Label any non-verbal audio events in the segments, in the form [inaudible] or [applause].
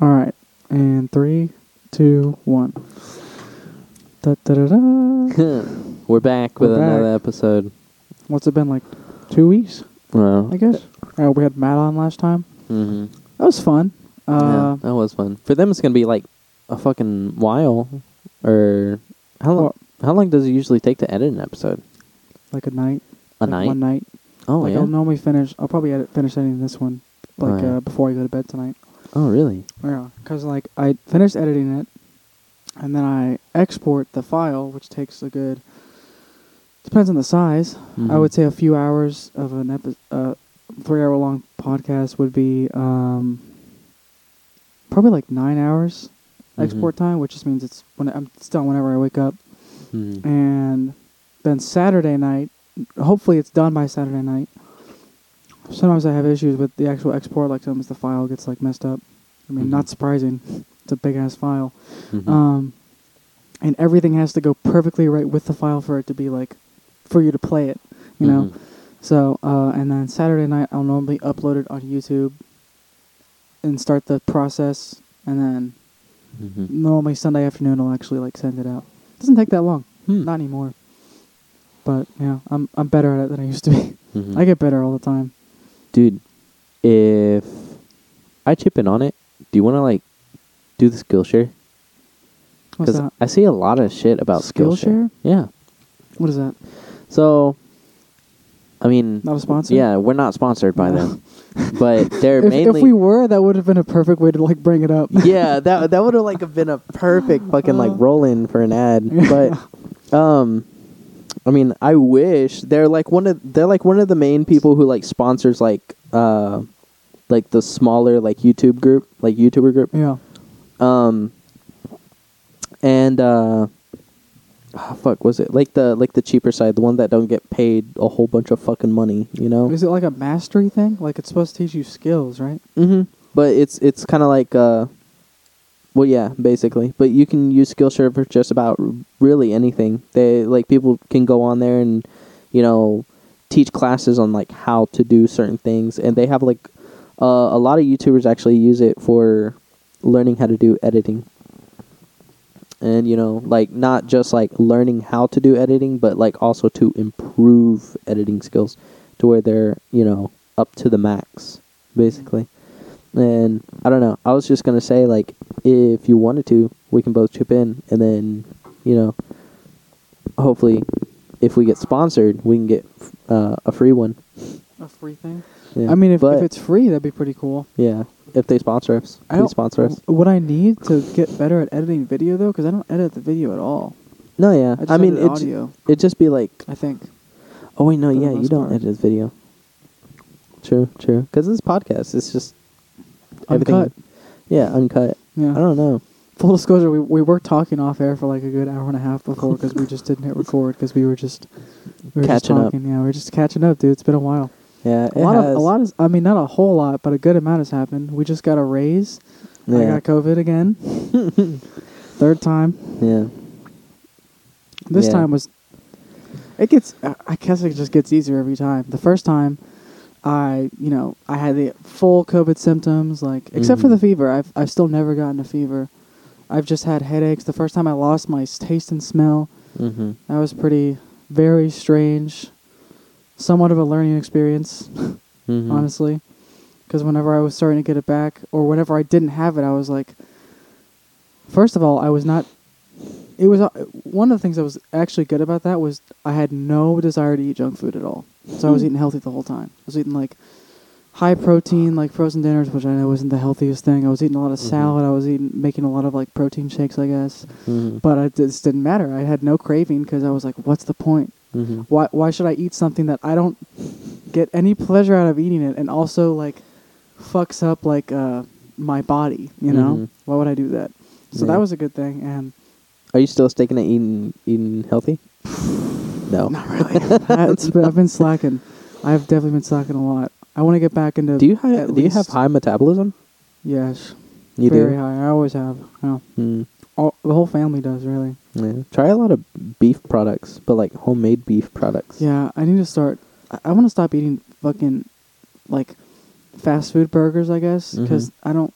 All right. And three, two, one. Da, da, da, da. [laughs] We're back with We're another back. episode. What's it been like? Two weeks, Well, I guess. Uh, we had Matt on last time. hmm That was fun. Uh, yeah, that was fun. For them, it's gonna be like a fucking while. Or how long? What? How long does it usually take to edit an episode? like a night. A like night. One night. Oh like yeah. I'll normally finish. I'll probably edit, finish editing this one, like yeah. uh, before I go to bed tonight. Oh really? Yeah, because like I finished editing it, and then I export the file, which takes a good. Depends on the size. I Mhm. would say a few hours of an epi- uh, three hour long podcast would be um, probably like nine hours Mhm. export time, which just means it's when I'm it's done whenever I wake up. Mhm. And then Saturday night, hopefully it's done by Saturday night. Sometimes I have issues with the actual export, like sometimes the file gets like messed up. I mean, Mhm. not surprising. It's a big ass file. Mhm. Um, and everything has to go perfectly right with the file for it to be like, for you to play it, you know? Mhm. So, uh, and then Saturday night, I'll normally upload it on YouTube and start the process. And then Mhm. normally Sunday afternoon, I'll actually like send it out. doesn't take that long. Hmm. Not anymore. But yeah, I'm I'm better at it than I used to be. Mhm. I get better all the time. Dude, if I chip in on it, do you want to like do the Skillshare? What's that? I see a lot of shit about Skillshare? Skillshare. Yeah. What is that? So, I mean, Not a sponsor? yeah, we're not sponsored by them, but [laughs] they're If, mainly. if we were, that would have been a perfect way to like bring it up. [laughs] yeah, that that would have like been a perfect fucking like roll in for an ad, but [laughs] um. I mean, I wish they're like one of they're like one of the main people who like sponsors like uh like the smaller like YouTube group, like YouTuber group. yeah. Um, and uh, ah, fuck, was it like the like the cheaper side, the one that don't get paid a whole bunch of fucking money, you know? Is it like a mastery thing? Like it's supposed to teach you skills, right? Mm-hmm. But it's it's kind of like uh, well, yeah, basically. But you can use Skillshare for just about really anything. They like people can go on there and you know teach classes on like how to do certain things, and they have like uh, a lot of YouTubers actually use it for learning how to do editing. And you know, like not just like learning how to do editing, but like also to improve editing skills to where they're you know up to the max, basically. And I don't know. I was just gonna say like if you wanted to, we can both chip in, and then you know, hopefully, if we get sponsored, we can get uh, a free one. A free thing. Yeah. I mean, if, But- if it's free, that'd be pretty cool. yeah, if they sponsor us, I please don't sponsor us. What I need to get better at editing video though, because I don't edit the video at all. No, yeah. I, just I, mean, edit it audio. it just be like, I think. oh wait, no, yeah, you don't part. edit video. True, true. Because this podcast, it's just everything- Uncut. Yeah, uncut. Yeah. I don't know. Full disclosure, we we were talking off air for like a good hour and a half before because we just didn't hit record because we were just we were Catching just up. Yeah, we were just catching up, dude. It's been a while. Yeah, A lot has. of a lot is I mean not a whole lot, but a good amount has happened. We just got a raise. Yeah. I got COVID again. [laughs] Third time. yeah. This Yeah. time was. It gets. I guess it just gets easier every time. The first time, I you know I had the full COVID symptoms, like except for Mhm. the fever. I've I've still never gotten a fever. I've just had headaches. The first time I lost my taste and smell. Mm-hmm. That was pretty very strange. Somewhat of a learning experience, Mm-hmm. honestly, because whenever I was starting to get it back, or whenever I didn't have it, I was like. First of all, I was not. It was uh, one of the things that was actually good about that was I had no desire to eat junk food at all. So I was eating healthy the whole time. I was eating like high protein, like frozen dinners, which I know isn't the healthiest thing. I was eating a lot of Mhm. salad. I was eating making a lot of like protein shakes, I guess. Mm-hmm. But it just didn't matter. I had no craving because I was like, "What's the point? mm-hmm. Why? Why should I eat something that I don't get any pleasure out of eating it, and also like fucks up like uh, my body? You know, Mhm. why would I do that? So Yeah. that was a good thing, and Are you still sticking to eating eating healthy? [sighs] No. not really. Been- I've been slacking. I've definitely been slacking a lot. I want to get back into. Do you have do you have high metabolism? Yes, You very do. high. I always have. Yeah. Mm. All, the whole family does really. Yeah. Try a lot of beef products, but like homemade beef products. Yeah, I need to start. I, I want to stop eating fucking like fast food burgers. I guess because Mhm. I don't.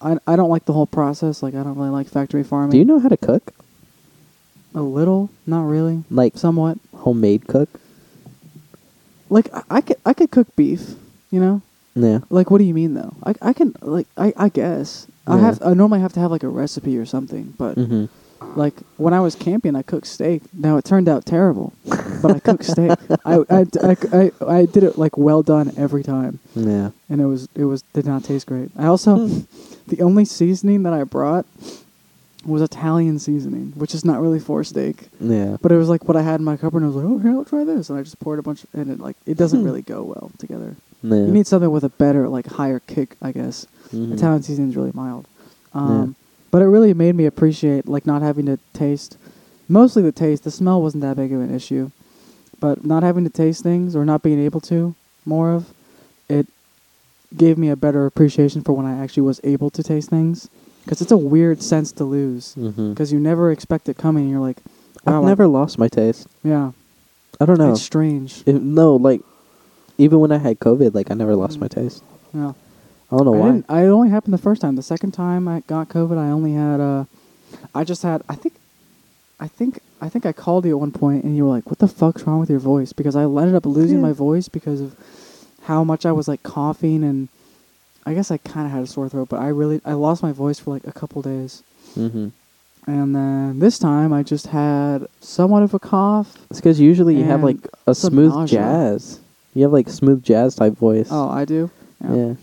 I I don't like the whole process. Like I don't really like factory farming. Do you know how to cook? a little? Not really. Like Somewhat. homemade cook? Like I, I could I could cook beef. You know. Yeah. Like what do you mean though? I I can like I I guess I have I normally have to have like a recipe or something. But hmm like when I was camping, I cooked steak. Now it turned out terrible, but I cooked steak. [laughs] I, I, I, I, I did it like well done every time. Yeah. and it was it was did not taste great. I also the only seasoning that I brought was Italian seasoning, which is not really for steak, Yeah. but it was like what I had in my cupboard. and I was like, oh, here, I'll try this, and I just poured a bunch, and it like it doesn't Hmm. really go well together. Yeah. You need something with a better like higher kick, I guess. Mhm. Italian seasoning is really mild, um, but it really made me appreciate like not having to taste. Mostly the taste. The smell wasn't that big of an issue, but not having to taste things or not being able to more of it gave me a better appreciation for when I actually was able to taste things because it's a weird sense to lose because you never expect it coming. You're like, wow, I've I- never lost my taste. yeah, I don't know. it's strange. If- no, like even when I had COVID, like I never lost Mm. my taste. yeah. I don't know I why. didn't. I only happened the first time. The second time I got COVID, I only had uh, I just had. I think, I think, I think I called you at one point, and you were like, "What the fuck's wrong with your voice?" Because I ended up losing Yeah. my voice because of how much I was like coughing, and I guess I kind of had a sore throat, but I really I lost my voice for like a couple days, hmm and then this time I just had somewhat of a cough. It's because usually you have like a smooth nausea. jazz. You have like smooth jazz type voice. Oh, I do. yeah. Like,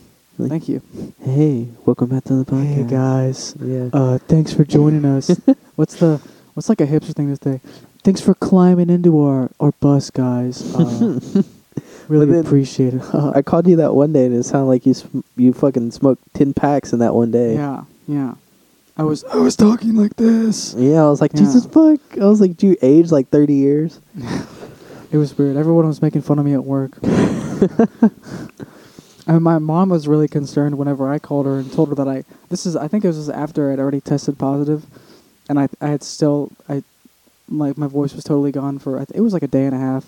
Thank you. Hey, welcome back to the podcast. Hey guys. Yeah. Uh, thanks for joining us. [laughs] what's the what's like a hipster thing to say? Thanks for climbing into our, our bus, guys. Uh, [laughs] really then- appreciate it. [laughs] I called you that one day, and it sounded like you sm- you fucking smoked ten packs in that one day. yeah, yeah. I was I was talking like this. Yeah, I was like, Yeah. Jesus fuck. I was like, do you age like thirty years? It was weird. Everyone was making fun of me at work. And my mom was really concerned whenever I called her and told her that I this is I think it was after I'd already tested positive, and I I had still I like my voice was totally gone for it was like a day and a half.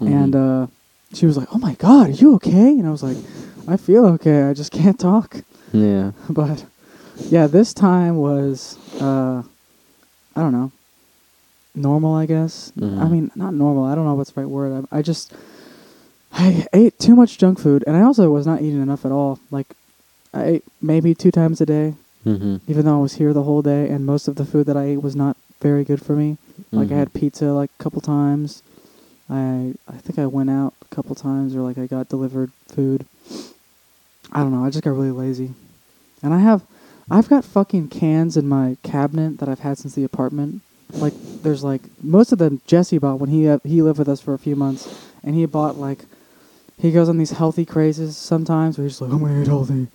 and uh, she was like, "Oh my God, are you okay?" And I was like, "I feel okay. I just [laughs] can't talk." yeah, [laughs] but yeah, this time was uh, I don't know, normal. I guess. Mhm. I mean, not normal. I don't know what's the right word. I, I just I ate too much junk food, and I also was not eating enough at all. Like I ate maybe two times a day, mm-hmm. even though I was here the whole day, and most of the food that I ate was not very good for me. Like I had pizza like a couple times. I I think I went out a couple times or like I got delivered food. I don't know. I just got really lazy. And I have I've got fucking cans in my cabinet that I've had since the apartment. Like there's like most of them Jesse bought when he uh, he lived with us for a few months and he bought like he goes on these healthy crazes sometimes where he's like I'm to eat healthy. And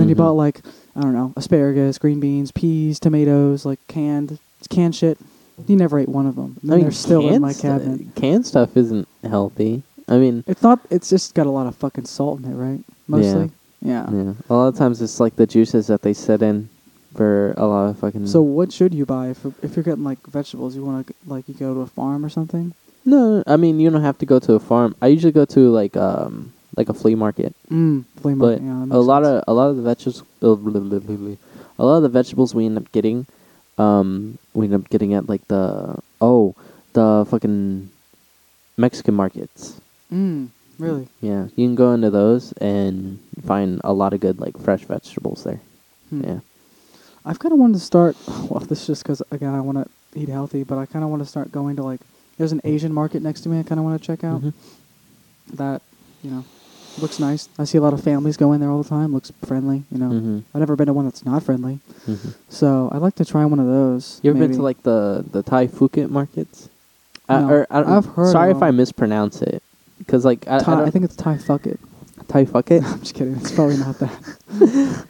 then he Mhm. bought like I don't know, asparagus, green beans, peas, tomatoes, like canned canned shit. He never ate one of them. And I mean, they're still in canned my stu- cabinet. canned stuff isn't healthy. I mean, It's not. It's just got a lot of fucking salt in it, right? Mostly. Yeah. yeah, a lot of times it's like the juices that they set in for a lot of fucking. So what should you buy if if you're getting like vegetables? You want to like you go to a farm or something? No, I mean you don't have to go to a farm. I usually go to like um like a flea market. Mm, flea But. Yeah, a lot sense. of a lot of the vegetables, a lot of the vegetables we end up getting, um, we end up getting at like the oh the fucking Mexican markets. Mm, really. Yeah, you can go into those and find a lot of good like fresh vegetables there. Hmm. Yeah. I've kind of wanted to start. [sighs] Well, this is just because again I want to eat healthy, but I kind of want to start going to like. There's an Asian market next to me. I kind of want to check out. Mhm. That you know looks nice. I see a lot of families go in there all the time. Looks friendly. You know. Mhm. I've never been to one that's not friendly. Mhm. So I'd like to try one of those. You ever been to like the the Thai Phuket markets? No, uh, or, I don't, I've heard Sorry if I mispronounce it, because like I, Thai, I, I, think it's Thai fuck it. Thai Phuket. [laughs] I'm just kidding. It's probably not that.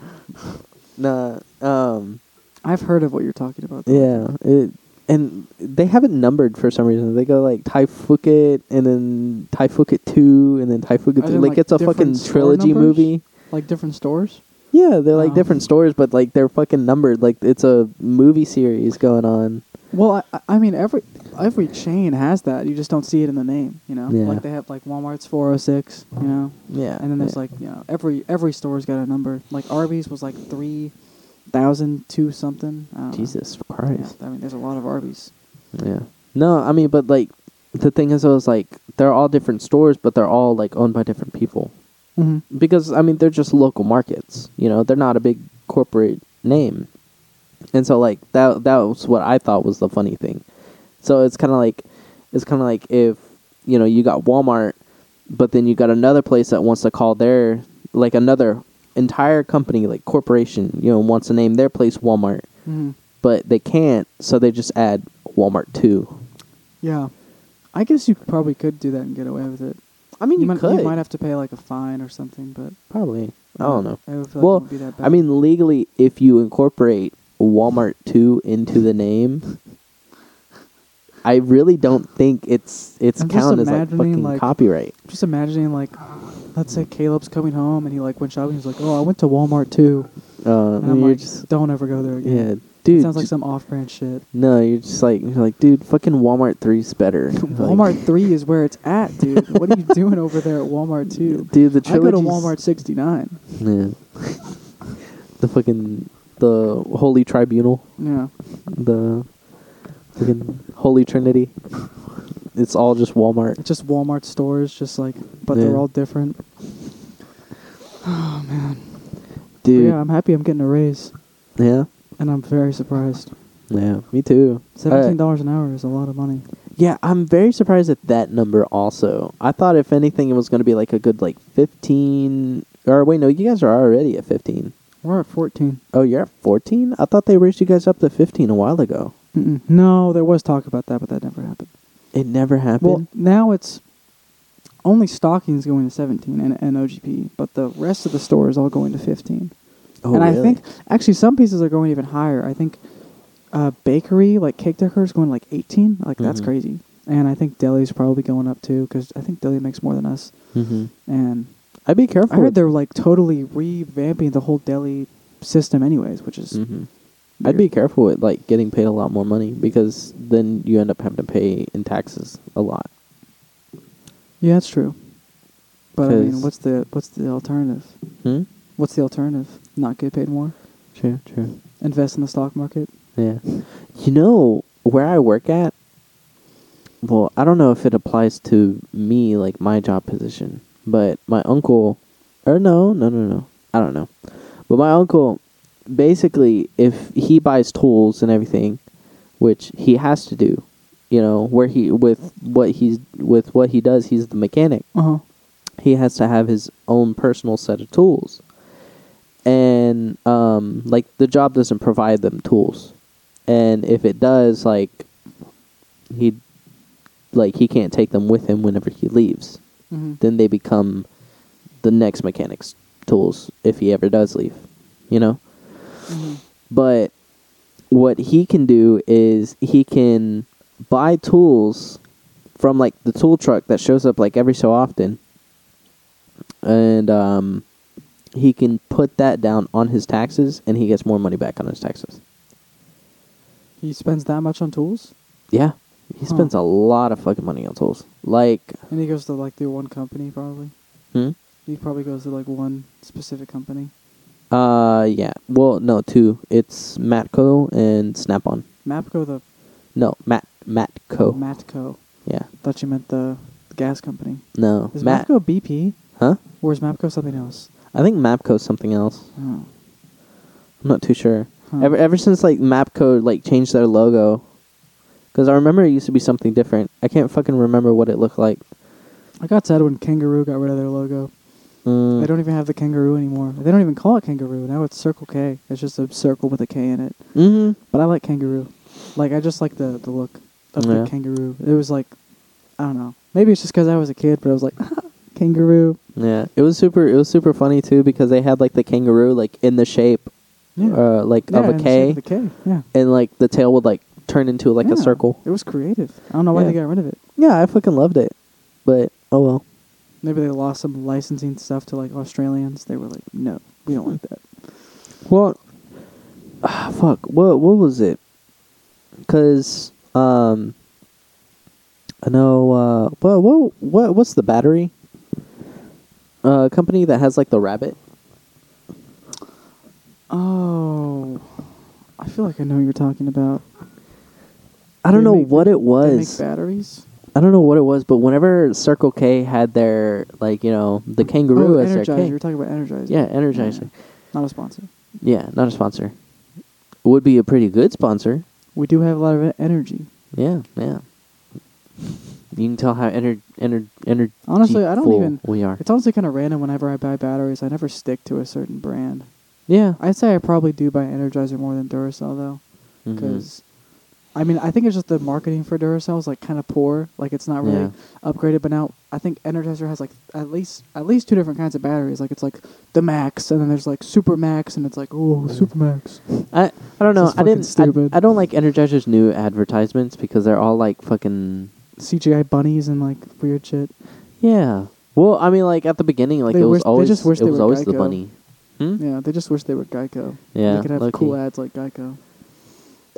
[laughs] nah, um, I've heard of what you're talking about. though. yeah, it, and they have it numbered for some reason. They go like Thai Phuket, and then Thai Phuket two, and then Thai Phuket three. Like, like, it's a fucking trilogy numbers? movie. Like different stores. Yeah, they're like Oh. different stores, but like they're fucking numbered. Like it's a movie series going on. Well, I, I mean, every every chain has that. You just don't see it in the name. You know, Yeah. like they have like Walmart's 406. You know, Yeah. and then there's yeah. like you know every every store's got a number. Like Arby's was like three thousand two something. I don't. Jesus Christ. I mean, there's a lot of Arby's. Yeah. No, I mean, but like the thing is, I was like, they're all different stores, but they're all like owned by different people. Mm-hmm. because I mean they're just local markets. You know, they're not a big corporate name, and so like that that was what I thought was the funny thing. So it's kind of like it's kind of like if you know you got Walmart, but then you got another place that wants to call their like another entire company like corporation you know wants to name their place Walmart, Mm-hmm. but they can't, so they just add Walmart two. Yeah, I guess you probably could do that and get away with it. I mean, you, might, could You might have to pay like a fine or something, but probably. I don't know. I like Well, be that bad. I mean, legally, if you incorporate Walmart 2 into the name, I really don't think it's it's I'm counted as like fucking like- copyright. just imagining like, let's say Caleb's coming home and he like went shopping. He's like, "Oh, I went to Walmart too," Uh, and I'm you're like, just, "Don't ever go there again." yeah, It dude. sounds like some off-brand shit. no, you're just like you're like, dude, fucking Walmart 3's better. [laughs] Walmart three is where it's at, dude. [laughs] what are you doing over there at Walmart two? dude. The I go to Walmart sixty nine. Yeah. [laughs] the fucking the Holy Tribunal, Yeah, the fucking Holy Trinity. It's all just Walmart. it's just Walmart stores, just like, but Yeah. they're all different. [sighs] Oh man, But Dude. yeah, I'm happy. I'm getting a raise, yeah. and I'm very surprised. Yeah, me too. Seventeen dollars an hour is a lot of money. yeah, I'm very surprised at that number. Also, I thought if anything, it was going to be like a good like 15. Or wait, no, you guys are already at 15. We're at fourteen. Oh, you're at 14. I thought they raised you guys up to 15 a while ago. Mm-mm. No, there was talk about that, but that never happened. It never happened. Well, now it's only stocking's going to 17 and, and OGP, but the rest of the store is all going to 15. oh, and I think actually some pieces are going even higher. I think uh, bakery like cake decorator is going like 18. Like that's Mhm. crazy. And I think deli's probably going up too because I think deli makes more than us. Mm-hmm. And I'd be careful. I heard they're like totally revamping the whole deli system, anyways, which is hmm I'd be careful with like getting paid a lot more money because then you end up having to pay in taxes a lot. yeah, that's true. But I mean, 'Cause- what's the what's the alternative? Hmm. What's the alternative? Not get paid more? True. True. Invest in the stock market? Yeah. You know, where I work at, well, I don't know if it applies to me, like my job position, but my uncle, or no, no, no, no, I don't know. But my uncle, basically, if he buys tools and everything, which he has to do, you know, where he, with what he's, with what he does, he's the mechanic. Uh huh. he has to have his own personal set of tools. And um like the job doesn't provide them tools. And if it does like he like he can't take them with him whenever he leaves. Mm-hmm. then they become the next mechanic's tools if he ever does leave you know hmm but what he can do is he can buy tools from like the tool truck that shows up like every so often and um he can put that down on his taxes and he gets more money back on his taxes He spends that much on tools, yeah he Huh. spends a lot of fucking money on tools like and he goes to like the one company probably. hmm? He probably goes to like one specific company. Uh yeah well no two it's matco and snap-on Mapco, the no matt matco Matco. yeah Thought you meant the, the gas company. no Is Matt- Mapco BP huh or is Mapco something else? i think mapco's something else Oh. I'm not too sure. Huh. Ever ever since like Mapco like changed their logo, because I remember it used to be something different. I can't fucking remember what it looked like. I got sad when Kangaroo got rid of their logo. Mm, They don't even have the kangaroo anymore. They don't even call it kangaroo. Now it's Circle K. It's just a circle with a K in it. hmm But I like kangaroo. Like I just like the the look of Yeah. the kangaroo. It was like I don't know. Maybe it's just because I was a kid, but I was like [laughs] kangaroo. Yeah, it was super. It was super funny too because they had like the kangaroo like in the shape, Yeah. uh, like yeah, of a K. the shape K, of K. Yeah. and like the tail would like turn into like a circle. It was creative. I don't know why they got rid of it. Yeah, I fucking loved it, but oh well. Maybe they lost some licensing stuff to like Australians. They were like, no, we don't like that. Well, ah, fuck. What what was it? because um, I know. Uh, well, what what what's the battery? Uh, company that has like the rabbit. Oh, I feel like I know what you're talking about. I don't know what it They make was. batteries. I don't know what it was, but whenever Circle K had their like you know the kangaroo oh, as their K, You're talking about Energizer. yeah, Energizer. Not a sponsor. Yeah, not a sponsor. Would be a pretty good sponsor. We do have a lot of energy. Yeah, yeah. You can tell how ener ener energy. Honestly, I don't even. we are. It's honestly kind of random. Whenever I buy batteries, I never stick to a certain brand. Yeah, I'd say I probably do buy Energizer more than Duracell though, mm-hmm. because I mean I think it's just the marketing for Duracell is like kind of poor. Like it's not really Yeah. upgraded. But now I think Energizer has like at least at least two different kinds of batteries. Like it's like the Max, and then there's like Super Max, and it's like oh Super Max. I I don't know. I didn't. stupid. I, I don't like Energizer's new advertisements because they're all like fucking. CGI bunnies and like weird shit. Yeah. Well, I mean, like at the beginning, like They it was wish- always just it was always the bunny. Hmm? Yeah, they just wish they were Geico. Yeah, they could have cool ads like Geico.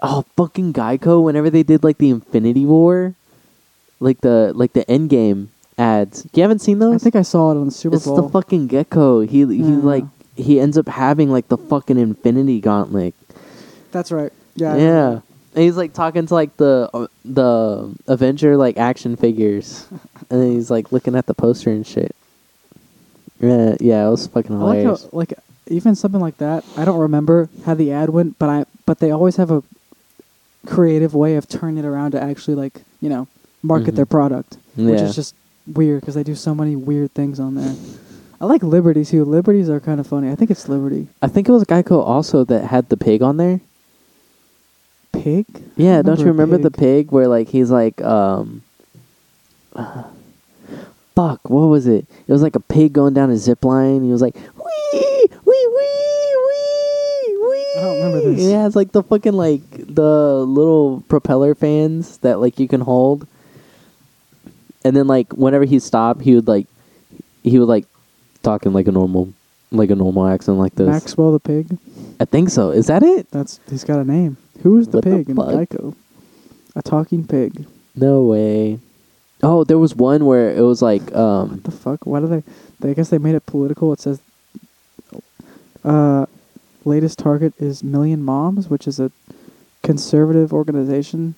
Oh, fucking Geico! Whenever they did like the Infinity War, like the like the Endgame ads. You haven't seen those? I think I saw it on the Super it's Bowl. It's the fucking gecko. He he Yeah. like he ends up having like the fucking Infinity Gauntlet. That's right. Yeah. Yeah. And he's like talking to like the uh, the Avenger like action figures, [laughs] and then he's like looking at the poster and shit. Yeah, yeah, it was fucking that. I like hilarious. how like even something like that. I don't remember how the ad went, but I but they always have a creative way of turning it around to actually like you know market Mhm. their product, which is just weird because they do so many weird things on there. I like Liberty too. Liberties are kind of funny. I think it's Liberty. I think it was Geico also that had the pig on there. Pig. Yeah, don't you remember a the pig where like he's like um [sighs] fuck, what was it? It was like a pig going down a zip line. He was like wee wee wee wee wee. I don't remember this. Yeah, it's like the fucking like the little propeller fans that like you can hold. And then like whenever he stopped, he would like he would like talking like a normal like a normal accent like this. Maxwell the pig. I think so. Is that it? That's he's got a name. Who's the What the pig in fuck? Geico? A talking pig. No way. Oh, there was one where it was like um What the fuck? Why do they, they? I guess they made it political. It says, uh, latest target is Million Moms, which is a conservative organization,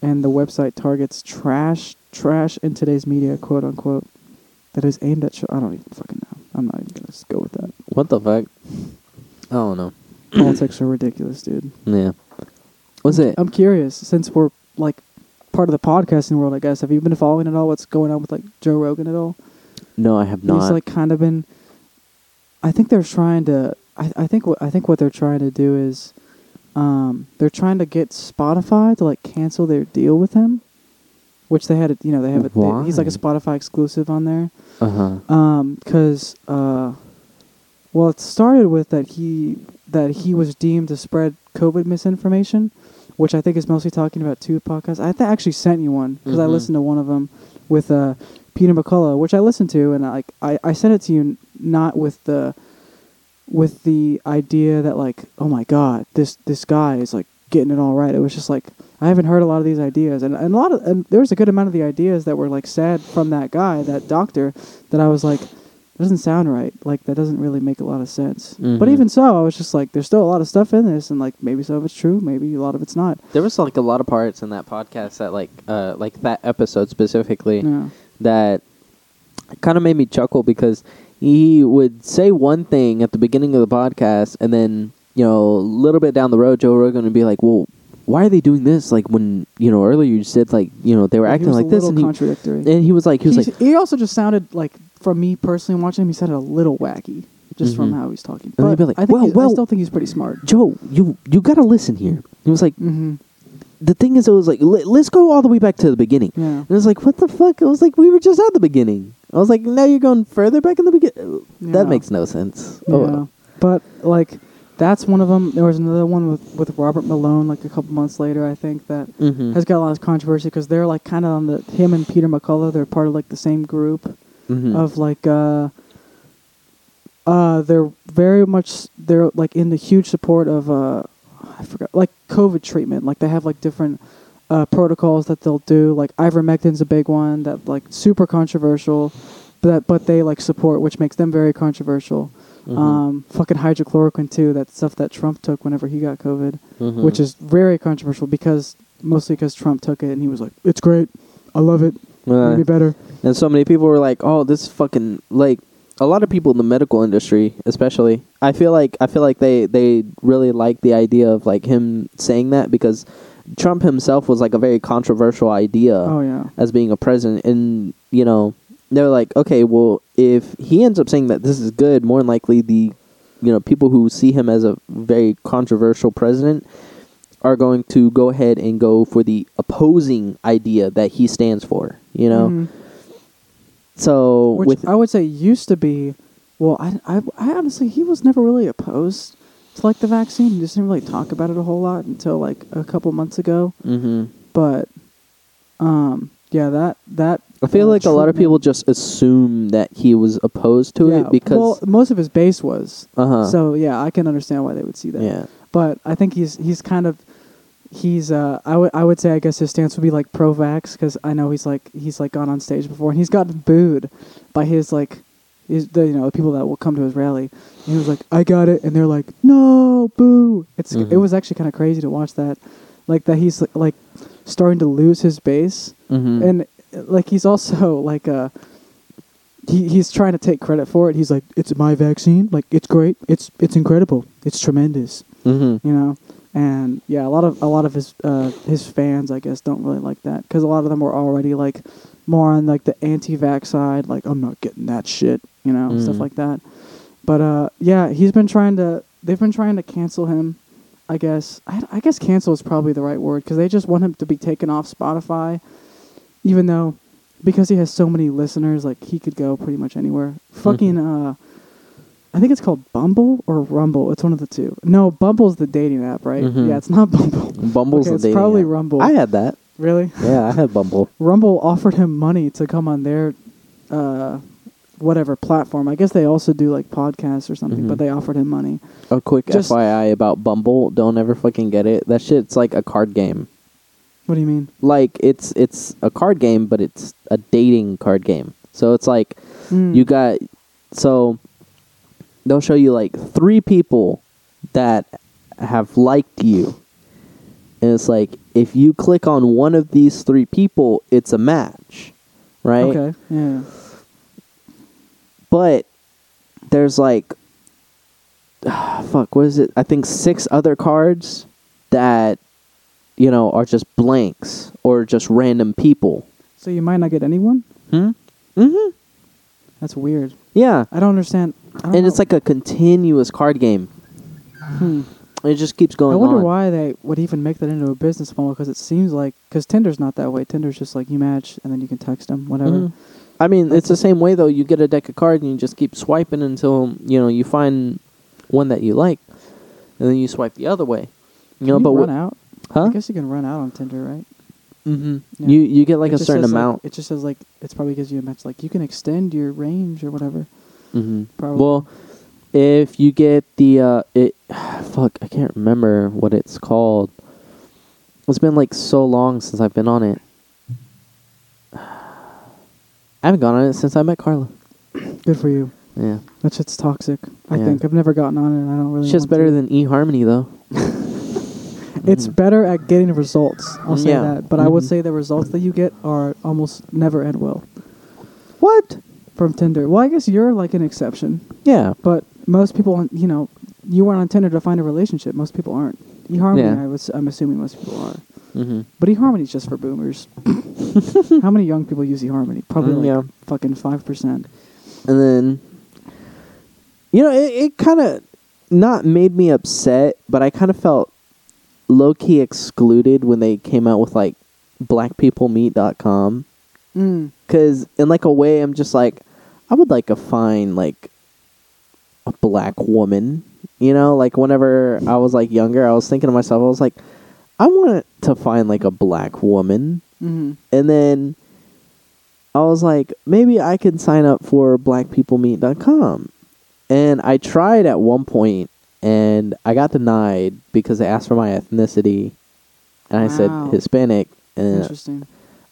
and the website targets trash, trash in today's media, quote unquote, that is aimed at. Ch- I don't even fucking know. I'm not even gonna go with that. what the fuck? I don't know. Politics are ridiculous, dude. Yeah. What's it? I'm curious, since we're like part of the podcasting world, I guess. Have you been following at all? What's going on with like Joe Rogan at all? No, I have not. He's like kind of been. I think they're trying to. I, I think what I think what they're trying to do is, um, they're trying to get Spotify to like cancel their deal with him, which they had. A, you know, they have. A, they- he's like a Spotify exclusive on there. uh huh. Um, because uh, well, it started with that he that he was deemed to spread COVID misinformation, which I think is mostly talking about two podcasts. I th- actually sent you one because I Mhm. listened to one of them with uh, Peter McCullough, which I listened to, and I, like I, I sent it to you n- not with the with the idea that like oh my god this this guy is like getting it all right. It was just like I haven't heard a lot of these ideas, and, and a lot of and there was a good amount of the ideas that were like said from that guy, that doctor, that I was like, that doesn't sound right. Like that doesn't really make a lot of sense. But Mhm. even so, I was just like, there's still a lot of stuff in this, and like maybe some of it's true, maybe a lot of it's not. There was like a lot of parts in that podcast that like uh like that episode specifically Yeah. that kind of made me chuckle because he would say one thing at the beginning of the podcast and then you know a little bit down the road Joe Rogan would be like, well. Why are they doing this? Like when you know earlier you said like you know they were He acting like a this, and he, contradictory. and he was like he was He's- like he also just sounded like, from me personally watching him, he sounded a little wacky, just from Mhm. how he's talking. But he'd be like, I think "Well, well- I still think he's pretty smart. Joe, you you gotta listen here. He was like, Mm-hmm. the thing is, it was like, let, let's go all the way back to the beginning. Yeah. And I was like, what the fuck? It was like, we were just at the beginning. I was like, now you're going further back in the beginning. Yeah. That makes no sense. Yeah. Oh, But like that's one of them. There was another one with with Robert Malone, like a couple months later, I think that Mhm. has got a lot of controversy because they're like kind of on the him and Peter McCullough. They're part of like the same group Mhm. of like uh uh they're very much they're like in the huge support of uh I forgot like COVID treatment. Like they have like different uh, protocols that they'll do. Like ivermectin's a big one that like super controversial, but but they like support, which makes them very controversial. Mhm. Um, fucking hydrochloroquine too. That stuff that Trump took whenever he got COVID, Mhm. which is very controversial because mostly because Trump took it and he was like, "It's great, I love it, Uh, maybe better." And so many people were like, "Oh, this fucking like." A lot of people in the medical industry, especially, I feel like I feel like they they really like the idea of like him saying that because Trump himself was like a very controversial idea Oh yeah, as being a president, and you know they're like, okay, well, if he ends up saying that this is good, more than likely the you know people who see him as a very controversial president are going to go ahead and go for the opposing idea that he stands for. You know, Mhm. so which with I would say used to be. Well, I, I, I honestly, he was never really opposed to like the vaccine. He just didn't really talk about it a whole lot until like a couple months ago. hmm But, um, yeah, that that. I feel uh, like a lot of people just assume that he was opposed to yeah, it because well, most of his base was. uh-huh. So yeah, I can understand why they would see that. yeah. But I think he's he's kind of he's uh I would I would say I guess his stance would be like pro vax because I know he's like he's like gone on stage before and he's gotten booed by his like his the you know the people that will come to his rally. And he was like I got it. And they're like no boo. It's Mhm. it was actually kind of crazy to watch that. Like that he's like starting to lose his base. Hmm and like he's also like uh he he's trying to take credit for it. He's like it's my vaccine. Like it's great. It's it's incredible. It's tremendous. Hmm you know? And yeah a lot of a lot of his uh his fans i guess don't really like that because a lot of them were already like more on like the anti-vax side like i'm not getting that shit you know stuff Mm. like that but uh yeah he's been trying to they've been trying to cancel him i guess i, I guess cancel is probably the right word because they just want him to be taken off spotify even though because he has so many listeners like he could go pretty much anywhere fucking uh I think it's called Bumble or Rumble. It's one of the two. No, Bumble's the dating app, right? Mhm. Yeah, it's not [laughs] Bumble. Bumble's Okay, the it's dating probably app. Rumble. I had that. Really? Yeah, I had Bumble. Rumble offered him money to come on their uh whatever platform. I guess they also do like podcasts or something, Mhm. but they offered him money. A quick Just- FYI about Bumble. Don't ever fucking get it. That shit's like a card game. What do you mean? Like it's it's a card game, but it's a dating card game. So it's like Mm. you got so they'll show you like three people that have liked you. And it's like if you click on one of these three people, it's a match. Right? Okay. Yeah. but there's like fuck what is it i think six other cards that you know are just blanks or just random people So you might not get anyone? hmm mm-hmm That's weird. yeah I don't understand. I don't and it's like a continuous card game Hmm. It just keeps going I wonder on why they would even make that into a business model because it seems like because Tinder's not that way. Tinder's just like you match and then you can text them, whatever. Mhm. i mean it's the same way though you get a deck of cards and you just keep swiping until you know you find one that you like and then you swipe the other way you know Can but you run what out. huh I guess you can run out on Tinder, right? mm-hmm. Yeah. you you get like It a certain says, like- amount it just says like it's probably gives you a match like you can extend your range or whatever. Mm-hmm. Probably. Well, if you get the uh, it, [sighs] fuck, I can't remember what it's called. It's been like so long since I've been on it. [sighs] I haven't gone on it since I met Carla. Good for you. Yeah, That shit's toxic. I Yeah. think I've never gotten on it. I don't really. it's just want better to. than eHarmony though. [laughs] It's Mhm. better at getting results. I'll say Yeah. that. But I would Mhm. say the results that you get are almost never end well What? from Tinder. Well, I guess you're like an exception, Yeah. but most people, you know, you weren't on Tinder to find a relationship. Most people aren't. eHarmony, Yeah. I was, I'm assuming most people are. Mm-hmm. But eHarmony's just for boomers. [laughs] How many young people use eHarmony? Probably Mm, like yeah. fucking five percent. And then, you know, it, it kind of not made me upset, but I kind of felt low key excluded when they came out with like blackpeoplemeet.com. Mm. Because, in like a way, I'm just like, I would like to find like a black woman. You know, like whenever I was like younger, I was thinking to myself, I was like, I want to find like a black woman. hmm And then I was like, maybe I can sign up for blackpeoplemeet.com. And I tried at one point and I got denied because they asked for my ethnicity, and I Wow. said Hispanic, and Interesting.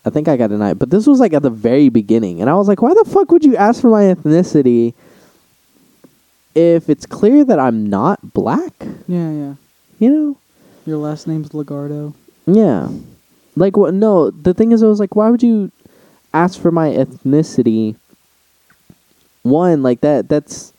I think I got denied. But this was like at the very beginning, and I was like, why the fuck would you ask for my ethnicity if it's clear that I'm not black? Yeah, yeah. You know? Your last name's Legardo. Yeah. Like what? No, the thing is, I was like, why would you ask for my ethnicity? One like that. That's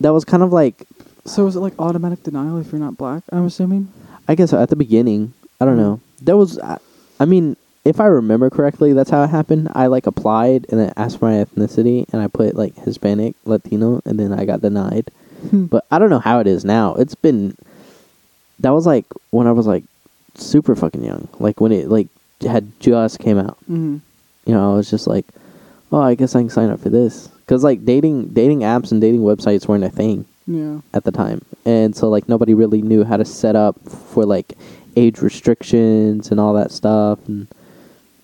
that was kind of like So is it like automatic denial if you're not black? I'm assuming. I guess at the beginning. I don't know. There was. I, I mean, if I remember correctly, that's how it happened. I like applied and then asked for my ethnicity, and I put like Hispanic, Latino, and then I got denied. But I don't know how it is now. It's been. That was like when I was like super fucking young. Like when it like had just came out. hmm you know, I was just like, oh, I guess I can sign up for this because like dating dating apps and dating websites weren't a thing Yeah. at the time, and so like nobody really knew how to set up for like age restrictions and all that stuff, and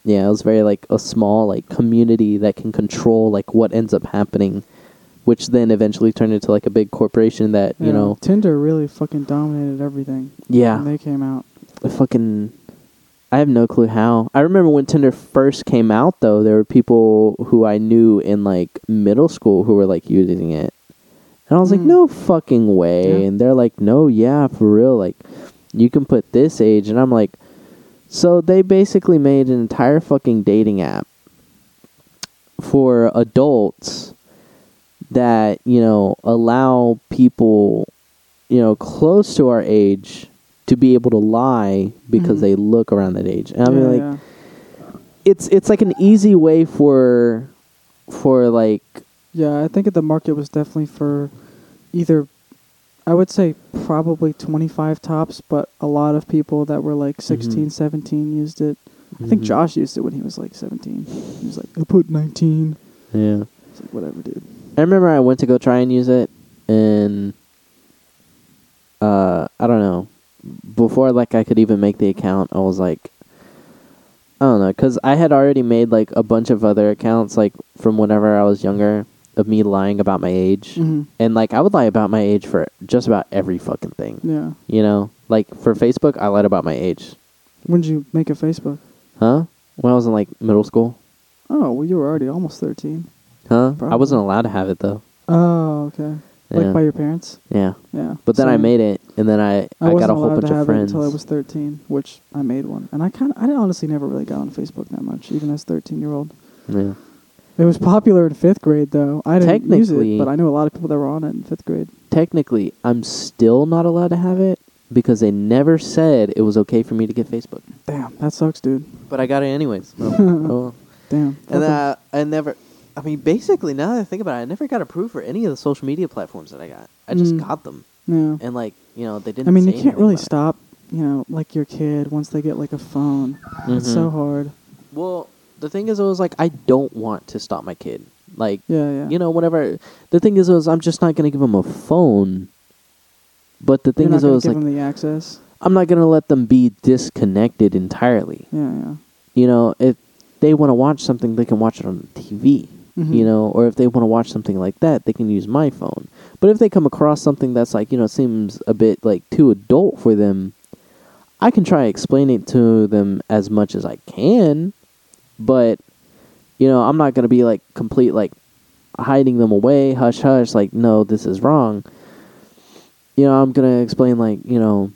yeah, it was very like a small like community that can control like what ends up happening, which then eventually turned into like a big corporation that you Yeah, know, Tinder really fucking dominated everything. yeah, When they came out. fucking I have no clue how. I remember when Tinder first came out though, there were people who I knew in like middle school who were like using it. And I was like, Mm. "No fucking way." Yeah. And they're like, "No, yeah, for real. Like you can put this age." And I'm like, "So they basically made an entire fucking dating app for adults that, you know, allow people, you know, close to our age to be able to lie because Mhm. they look around that age. And I mean yeah, like yeah. it's it's like an easy way for for like Yeah, I think the market was definitely for either, I would say probably 25 tops, but a lot of people that were like 16, Mhm. 17 17 used it. I think Mhm. Josh used it when he was like 17. He was like, I put 19. Yeah. It's like, whatever, dude. I remember I went to go try and use it and uh I don't know. Before like I could even make the account, I was like I don't know cuz I had already made like a bunch of other accounts like from whenever I was younger of me lying about my age. hmm And like I would lie about my age for just about every fucking thing. Yeah. You know? Like for Facebook, I lied about my age. When did you make a Facebook? Huh? When I was in like middle school? Oh, well, you were already almost 13. Huh? I wasn't allowed to have it though. Oh, okay. Yeah. Like by your parents? yeah. Yeah. But then I made it, and then I I, I, got a whole bunch of friends. until I was 13, which I made one. And I kind of, I honestly never really got on Facebook that much, even as 13 year old. yeah. It was popular in fifth grade, though. I didn't use Technically- it, but I knew a lot of people that were on it in fifth grade. Technically, I'm still not allowed to have it because they never said it was okay for me to get Facebook. Damn, that sucks, dude. But I got it anyways. So, [laughs] oh. Damn. And Okay. then I, I never. I mean, basically, now that I think about it, I never got approved for any of the social media platforms that I got. I just Mm. got them, yeah. and like you know, they didn't. I mean, you can't anything really about it. stop, you know, like your kid once they get like a phone. It's Mhm. so hard. Well, the thing is, it was like I don't want to stop my kid. Like Yeah, yeah. you know, whenever the thing is, it was I'm just not gonna give them a phone. But the You're thing not is, it was give like them the access. I'm not gonna let them be disconnected entirely. Yeah, yeah. You know, if they want to watch something, they can watch it on the TV. Mhm. You know, or if they want to watch something like that, they can use my phone. But if they come across something that's like you know seems a bit like too adult for them, I can try explaining to them as much as I can. But you know, I'm not gonna be like complete like hiding them away, hush hush, like no, this is wrong. You know, I'm gonna explain like you know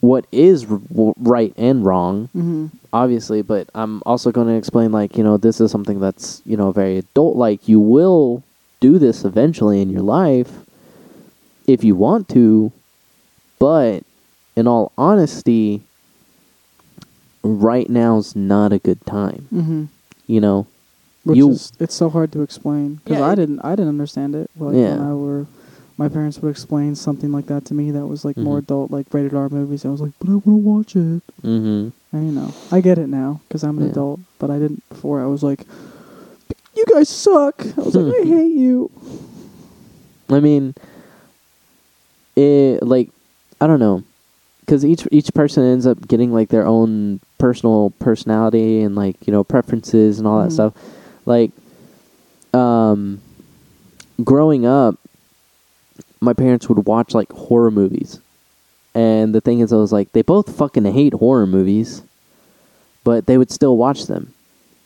what is r- right and wrong Mhm. obviously, but I'm also going to explain like, you know, this is something that's, you know, very adult like. You will do this eventually in your life if you want to, but in all honesty, right now's not a good time, Mhm. you know. Which You- is it's so hard to explain because Yeah, I didn't I didn't understand it. Like Yeah. when I were, my parents would explain something like that to me that was like more Mhm. adult, like rated R movies. I was like, but I want to watch it. Mhm. And you know, I get it now because I'm an Yeah. adult, but I didn't before. I was like, you guys suck. I was like, I [laughs] hate you. I mean, it like I don't know, because each each person ends up getting like their own personal personality and like you know preferences and all that Mhm. stuff. Like, um, growing up, my parents would watch like horror movies. And the thing is, I was like, they both fucking hate horror movies, but they would still watch them.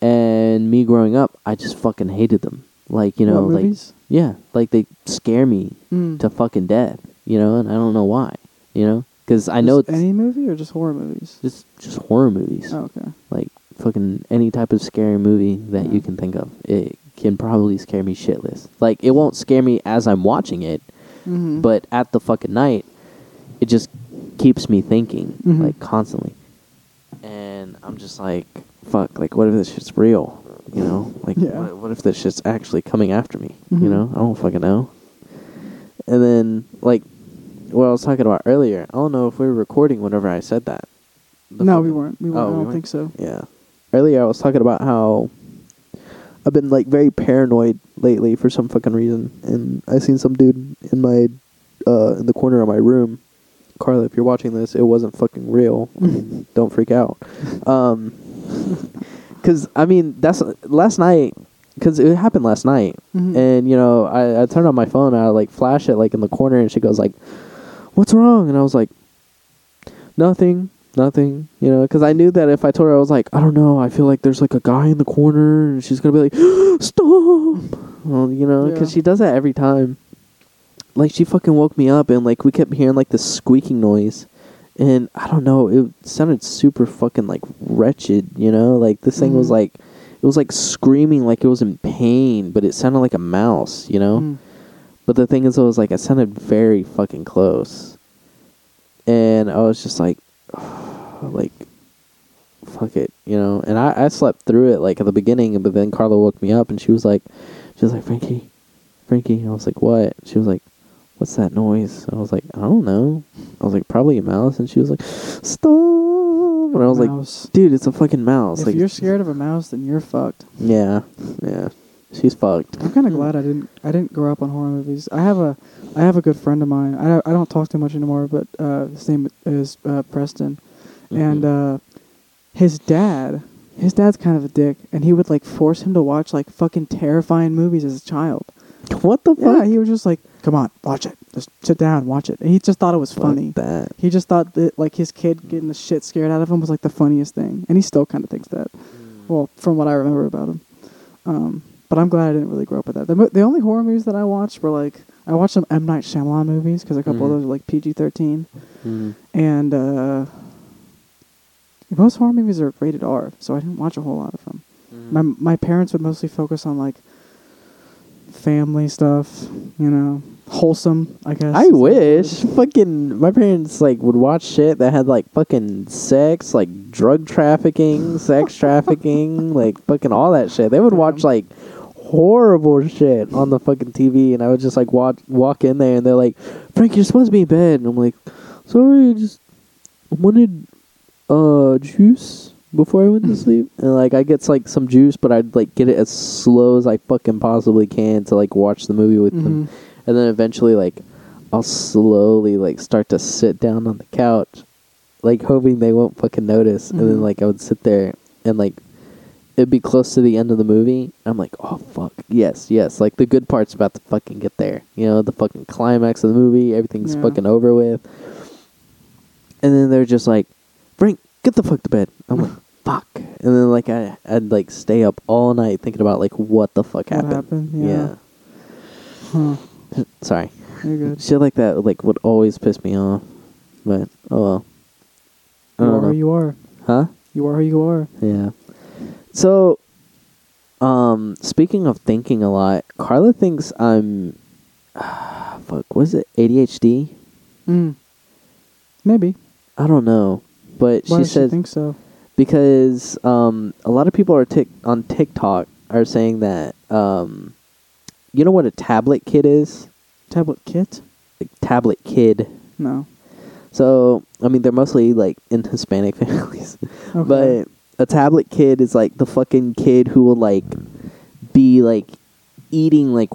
And me growing up, I just fucking hated them. Like, you know, like, yeah, like they scare me Mm. to fucking death, you know, and I don't know why, you know, because I know Just it's any movie or just horror movies. just just horror movies, Oh, okay. like fucking any type of scary movie that you can think of. It can probably scare me shitless. Like it won't scare me as I'm watching it, Mm-hmm. but at the fucking night, it just keeps me thinking Mhm. like constantly, and I'm just like, fuck, like what if this shit's real? You know, like Yeah. what, what if this shit's actually coming after me? You Mhm. know, I don't fucking know. And then like what I was talking about earlier, I don't know if we were recording whenever I said that. The no, we weren't. We weren't. Oh, I we don't weren't? think so. Yeah. Earlier I was talking about how I've been like very paranoid lately for some fucking reason, and I seen some dude in my uh in the corner of my room. Carla, if you're watching this, it wasn't fucking real. I [laughs] mean, don't freak out. Um, [laughs] cause I mean that's last night. Cause it happened last night, Mhm. and you know I, I turned on my phone. and I like flash it like in the corner, and she goes like, "What's wrong?" And I was like, "Nothing, nothing." You know, because I knew that if I told her, I was like, "I don't know. I feel like there's like a guy in the corner," and she's gonna be like, [gasps] "Stop!" Well, you know, because Yeah. she does that every time. Like she fucking woke me up, and like we kept hearing like this squeaking noise, and I don't know, it sounded super fucking like wretched. You know, like this thing was Mhm. like, it was like screaming like it was in pain, but it sounded like a mouse. You know. Mm. But the thing is, it was like it sounded very fucking close, and I was just like, [sighs] like, fuck it, you know. And I, I slept through it like at the beginning, but then Carla woke me up, and she was like, she was like, Franky, Franky. And I was like, what? She was like, what's that noise? I was like, I don't know. I was like, probably a mouse, and she was like, stop. And I was Mouse. like, dude, it's a fucking mouse. if like, you're scared of a mouse, then you're fucked. yeah, yeah, she's fucked. I'm kind of glad I didn't. I didn't grow up on horror movies. I have a, I have a good friend of mine. I I don't talk to him much anymore, but uh, his name is uh, Preston, and Mhm. uh, his dad, his dad's kind of a dick, and he would like force him to watch like fucking terrifying movies as a child. what the fuck? Yeah, fuck? he was just like, "Come on, watch it. Just sit down, watch it." And he just thought it was Fuck funny. that. He just thought that like his kid getting the shit scared out of him was like the funniest thing, and he still kind of thinks that. Well, from what I remember about him, um, but I'm glad I didn't really grow up with that. The, mo- the only horror movies that I watched were like I watched some M Night Shyamalan movies because a couple Mhm. of those are like PG-13, Mhm. and uh, most horror movies are rated R, so I didn't watch a whole lot of them. Mm-hmm. My my parents would mostly focus on like family stuff, you know, wholesome. I guess. I wish. Fucking my parents like would watch shit that had like fucking sex, like drug trafficking, sex trafficking, like fucking all that shit. They would watch like horrible shit on the fucking TV, and I would just like walk walk in there, and they're like, "Frank, you're supposed to be in bed," and I'm like, "Sorry, I just wanted uh juice." Before I went to sleep, and like I get like some juice, but I'd like get it as slow as I fucking possibly can to like watch the movie with them Mhm. and then eventually like I'll slowly like start to sit down on the couch, like hoping they won't fucking notice, and then Mhm. like I would sit there and like it'd be close to the end of the movie. I'm like, oh fuck, yes, yes, like the good part's about to fucking get there. You know, the fucking climax of the movie, everything's Yeah. fucking over with, and then they're just like, Frank, get the fuck to bed. I'm like. Fuck, and then like I, I'd like stay up all night thinking about like what the fuck What happened. happened? Yeah. Huh. Sorry. You're good. Shit like that like would always piss me off. But oh well. You are know. who you are. Huh? You are who you are. Yeah. So um speaking of thinking a lot, Carla thinks I'm [sighs] fuck, was it ADHD? Mm. Maybe. I don't know. But Why she she said think so? because um a lot of people are tic- on TikTok are saying that um you know what a tablet kid is? Tablet kit? Like tablet kid. No. So I mean they're mostly like in Hispanic [laughs] families. Okay. But a tablet kid is like the fucking kid who will like be like eating like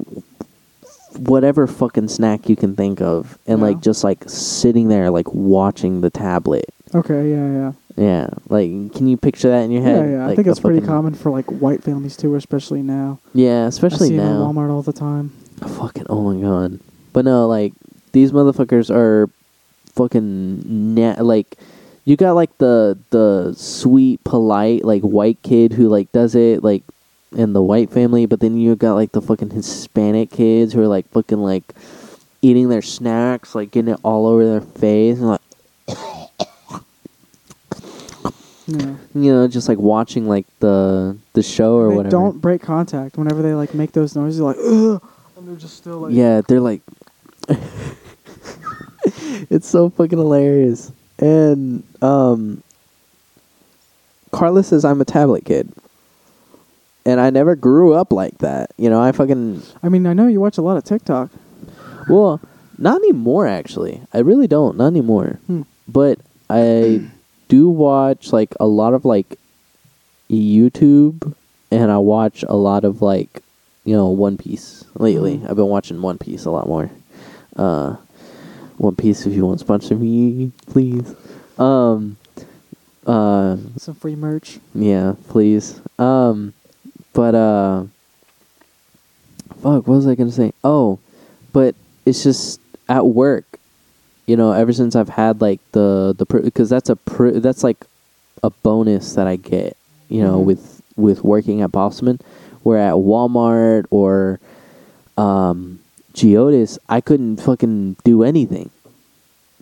whatever fucking snack you can think of and Yeah. like just like sitting there like watching the tablet. okay, yeah, yeah. Yeah. Like can you picture that in your head? yeah. I Like think it's pretty fucking- common for like white families too, especially now. Yeah, I especially see now. in Walmart all the time. Oh, fucking oh my god. But no, like these motherfuckers are fucking na- like you got like the the sweet polite like white kid who like does it like in the white family but then you got like the fucking hispanic kids who are like fucking like eating their snacks like getting it all over their face and like Yeah. you know just like watching like the the show or they whatever don't break contact whenever they like make those noises. Like, Ugh! and they're just still like, yeah, they're like, [laughs] it's so fucking hilarious. And um, Carla says I'm a tablet kid, and I never grew up like that. You know, I fucking I mean, I know you watch a lot of TikTok. well, not anymore. Actually, I really don't. Not anymore. Hmm. But I [clears throat] do watch like a lot of like YouTube, and I watch a lot of like you know One Piece lately. Mhm. I've been watching One Piece a lot more. Uh, One Piece, if you want to sponsor me, please. Um, uh, Some free merch. yeah, please. Um, but uh, fuck, what was I gonna say? Oh, but it's just at work. You know, ever since I've had like the the because that's a pr- that's like a bonus that I get. You know, Mhm. with with working at Bossman, where at Walmart or um, Geodis, I couldn't fucking do anything.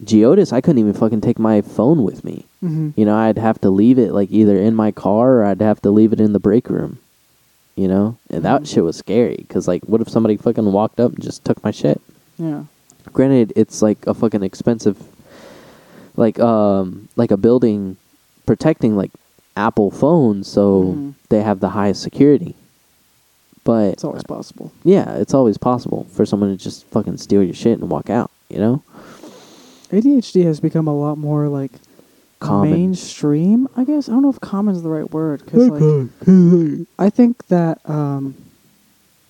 Geodis, I couldn't even fucking take my phone with me. Mm-hmm. You know, I'd have to leave it like either in my car or I'd have to leave it in the break room. You know, and that Mhm. shit was scary because like, what if somebody fucking walked up and just took my shit? Yeah. Granted, it's like a fucking expensive, like um, like a building protecting like Apple phones, so Mhm. they have the highest security. But It's always possible. yeah, it's always possible for someone to just fucking steal your shit and walk out. You know, ADHD has become a lot more like common. mainstream. I guess I don't know if "common" is the right word because like I think that um,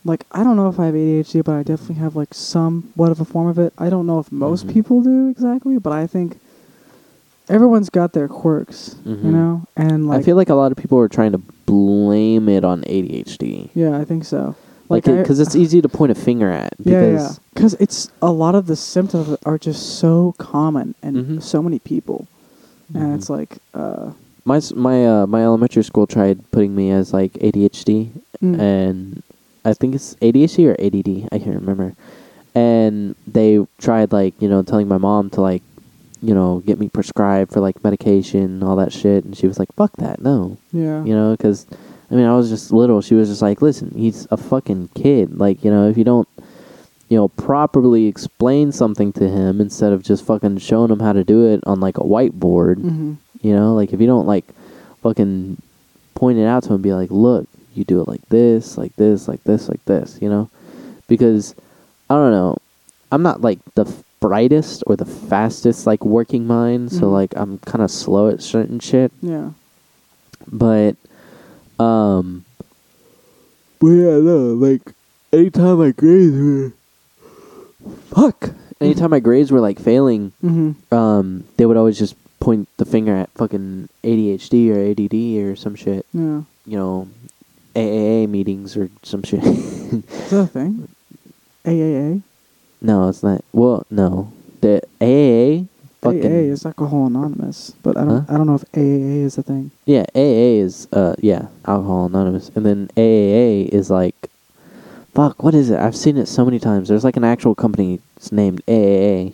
like I don't know if I have ADHD, but I definitely have like somewhat of a form of it. I don't know if most Mhm. people do exactly, but I think everyone's got their quirks, Mhm. you know. And like I feel like a lot of people are trying to blame it on ADHD. yeah, I think so. like because it's easy to point a finger at Yeah, yeah. because Because it's a lot of the symptoms are just so common and Mhm. so many people, Mhm. and it's like, uh, my my uh, my elementary school tried putting me as like ADHD mm, and I think it's ADHD or ADD I can't remember and they tried like you know telling my mom to like you know get me prescribed for like medication and all that shit. And she was like fuck that no. Yeah, you know because I mean I was just little. She was just like listen he's a fucking kid. Like you know if you don't you know properly explain something to him instead of just fucking showing him how to do it on like a whiteboard hmm you know like if you don't like fucking point it out to him be like look you do it like this like this like this like this you know? Because i don't know. I'm not like the brightest or the fastest like working mind so Mhm. like i'm kind of slow at certain shit yeah, but um but yeah no like anytime my grades were fuck anytime my grades were like failing hmm um they would always just point the finger at fucking ADHD or ADD or some shit yeah. you know AAA meetings or some shit Is that a thing? AAA. No it's not well no the AAA fucking AA is Alcohol Anonymous, but I don't. Huh? I don't know if AAA is a thing. yeah AA is uh yeah alcohol anonymous and then AAA is like fuck what is it I've seen it so many times there's like an actual company it's named AAA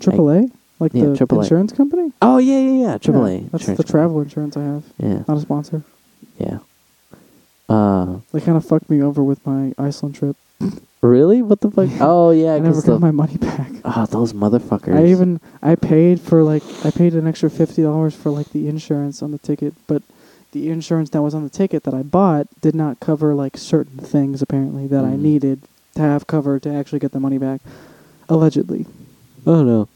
AAA, like yeah, the AAA. insurance company. oh yeah yeah yeah AAA Yeah, that's insurance the travel insurance I have. company. yeah Not a sponsor. yeah uh They kind of fucked me over with my Iceland trip. Really what the fuck oh yeah I never 'cause got the- my money back. Oh, those motherfuckers. I even I paid for like I paid an extra fifty dollars for like the insurance on the ticket, but the insurance that was on the ticket that I bought did not cover like certain things apparently that I Mhm. needed to have covered to actually get the money back, allegedly. Oh no.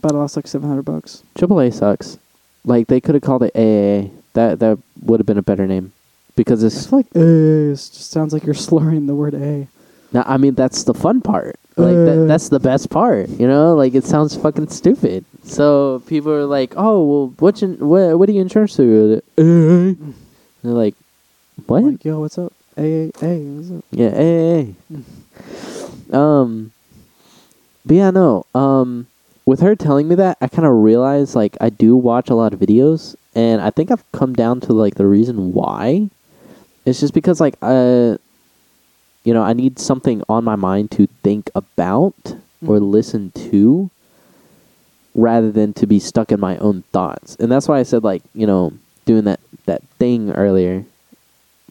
But I lost like seven hundred bucks. AAA sucks. Like they could have called it AAA. That that would have been a better name. Because I it's feel like uh, it just sounds like you're [laughs] slurring the word a. now I mean that's the fun part. Like Uh. that, that's the best part, you know? Like it sounds fucking stupid. So people are like, "Oh, well, what's in, what what are you insurance to?" They're like, "What?" Like, yo, what's up? Hey, hey, A. What's up? Yeah, hey, hey." Um, but yeah, no. Um, with her telling me that, I kind of realized like I do watch a lot of videos, and I think I've come down to like the reason why. It's just because like uh, you know, I need something on my mind to think about or Mhm. listen to, rather than to be stuck in my own thoughts. And that's why I said like you know doing that that thing earlier,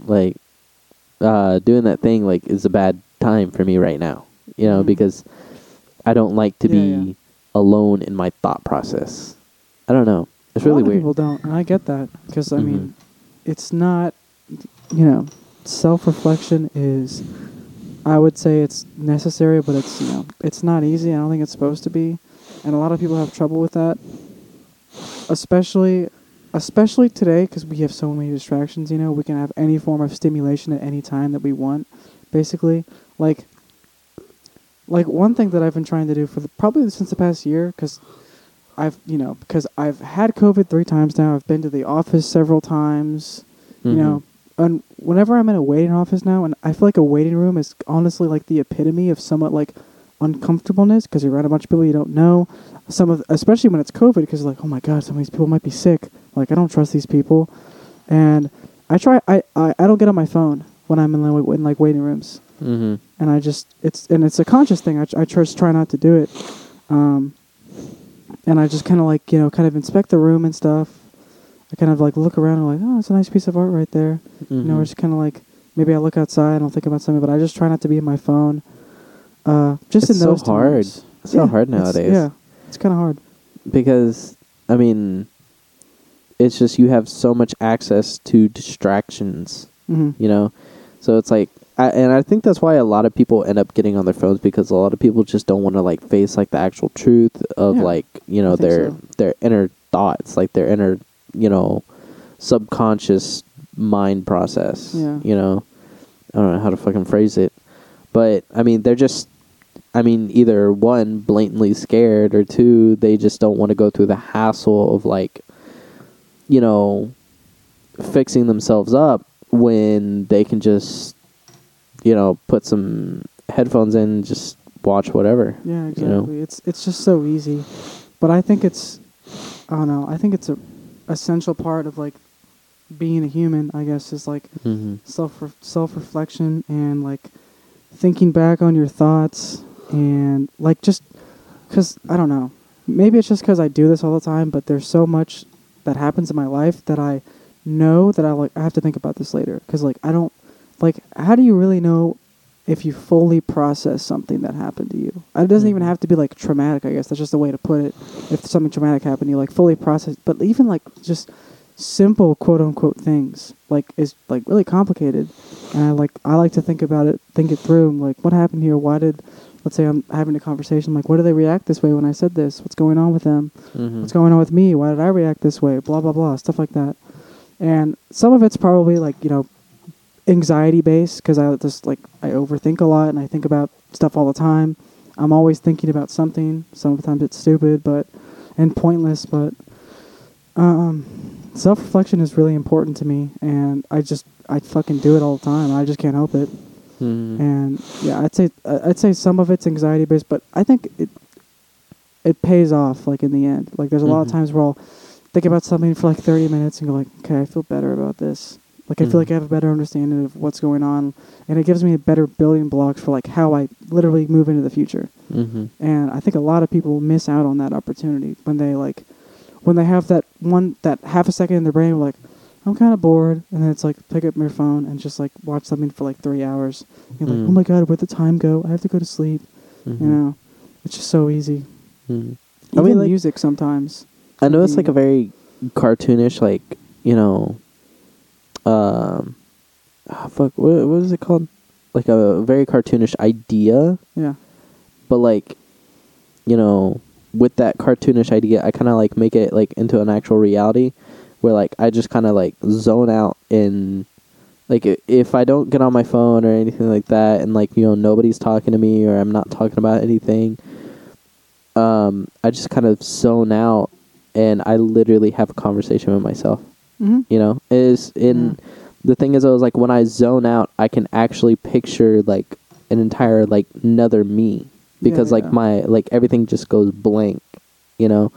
like uh, doing that thing like is a bad time for me right now. You know Mhm. because I don't like to Yeah, be yeah. alone in my thought process. I don't know. It's a really weird. people don't, and I get that because I Mhm. mean, it's not, you know, self reflection is. I would say it's necessary, but it's you know it's not easy. I don't think it's supposed to be, and a lot of people have trouble with that. Especially, especially today because we have so many distractions. You know, we can have any form of stimulation at any time that we want. Basically, like, like one thing that I've been trying to do for the, probably since the past year because I've you know because I've had COVID three times now. I've been to the office several times. You mm-hmm. know, and whenever I'm in a waiting office now, and I feel like a waiting room is honestly like the epitome of somewhat like uncomfortableness because you're around a bunch of people you don't know. Some of, especially when it's COVID, because like, oh my god, some of these people might be sick. Like, I don't trust these people, and I try. I I, I don't get on my phone when I'm in, like, in like waiting rooms Mm-hmm. and I just it's and it's a conscious thing. I, I just try not to do it, um, and I just kind of like you know kind of inspect the room and stuff. I kind of like look around and like oh it's a nice piece of art right there. You know, Mm-hmm. it's kind of like maybe I look outside and I'll think about something, but I just try not to be in my phone. Uh, just It's in so those hard. times. It's so Yeah, hard it's- nowadays. Yeah, it's kind of hard. because I mean, it's just you have so much access to distractions, hmm you know. So it's like, I, and I think that's why a lot of people end up getting on their phones because a lot of people just don't want to like face like the actual truth of Yeah, like you know their so. their inner thoughts, like their inner you know subconscious mind process. Yeah. You know, I don't know how to fucking phrase it, but I mean they're just I mean, either one, blatantly scared, or two, they just don't want to go through the hassle of like, you know, fixing themselves up when they can just, you know, put some headphones in, and just watch whatever. Yeah, you know? exactly. It's it's just so easy, but I think it's I don't know. I think it's a essential part of like being a human. I guess is like Mm-hmm. self self reflection and like thinking back on your thoughts and like just because I don't know. Maybe it's just because I do this all the time, but there's so much that happens in my life that I know that I like. I have to think about this later because like I don't like. How do you really know if you fully process something that happened to you? It doesn't even Mhm. have to be like traumatic. I guess that's just a way to put it. If something traumatic happened, you like fully process. But even like just simple quote unquote things like is like really complicated and i like i like to think about it think it through and, like what happened here why did let's say i'm having a conversation like why do they react this way when i said this what's going on with them Mm-hmm. what's going on with me why did i react this way blah blah blah stuff like that and some of it's probably like you know anxiety based because i just like i overthink a lot and i think about stuff all the time. I'm always thinking about something. Sometimes it's stupid but and pointless but um self-reflection is really important to me and i just i fucking do it all the time. I just can't help it. Mm-hmm. and yeah i'd say uh, i'd say some of it's anxiety based but i think it it pays off like in the end. Like there's a lot of Mhm. times where i'll think about something for like 30 minutes and go like okay i feel better about this like i feel like i have a better understanding of what's going on and it gives me a better building blocks for like how i literally move into the future Mm-hmm. and I think a lot of people miss out on that opportunity when they like when they have that one that half a second in their brain like I'm kind of bored and then it's like pick up your phone and just like watch something for like 3 hours. You're like, Mm. "Oh my god, where'd the time go? I have to go to sleep." Mm-hmm. You know. It's just so easy. Mhm. Even I mean, like- music sometimes. I know it's like a very cartoonish, like you know, um, ah, fuck, what what is it called? Like a very cartoonish idea, Yeah. but like, you know, with that cartoonish idea, I kind of like make it like into an actual reality, where like I just kind of like zone out in, like i- if I don't get on my phone or anything like that, and like you know nobody's talking to me or I'm not talking about anything, um, I just kind of zone out and I literally have a conversation with myself. Mhm. You know, is in Yeah. the thing is, I was like when I zone out, I can actually picture like an entire like another me. because Yeah, like yeah. my like everything just goes blank, you know.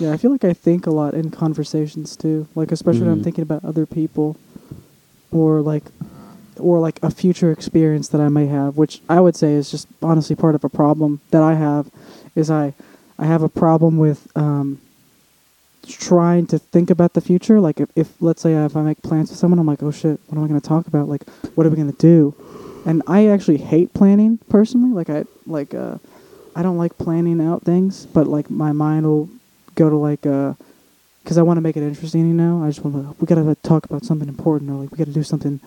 Yeah, I feel like I think a lot in conversations too. Like especially when I'm Mhm. thinking about other people or like or like a future experience that I may have, which I would say is just honestly part of a problem that I have is I I have a problem with um trying to think about the future. Like if, if let's say if I make plans with someone, I'm like, oh shit, what am I going to talk about? Like, what are we going to do? And I actually hate planning personally. Like I like uh, I don't like planning out things, but like my mind will go to like uh, because I want to make it interesting. You know, I just want to we got to talk about something important or like we got to do something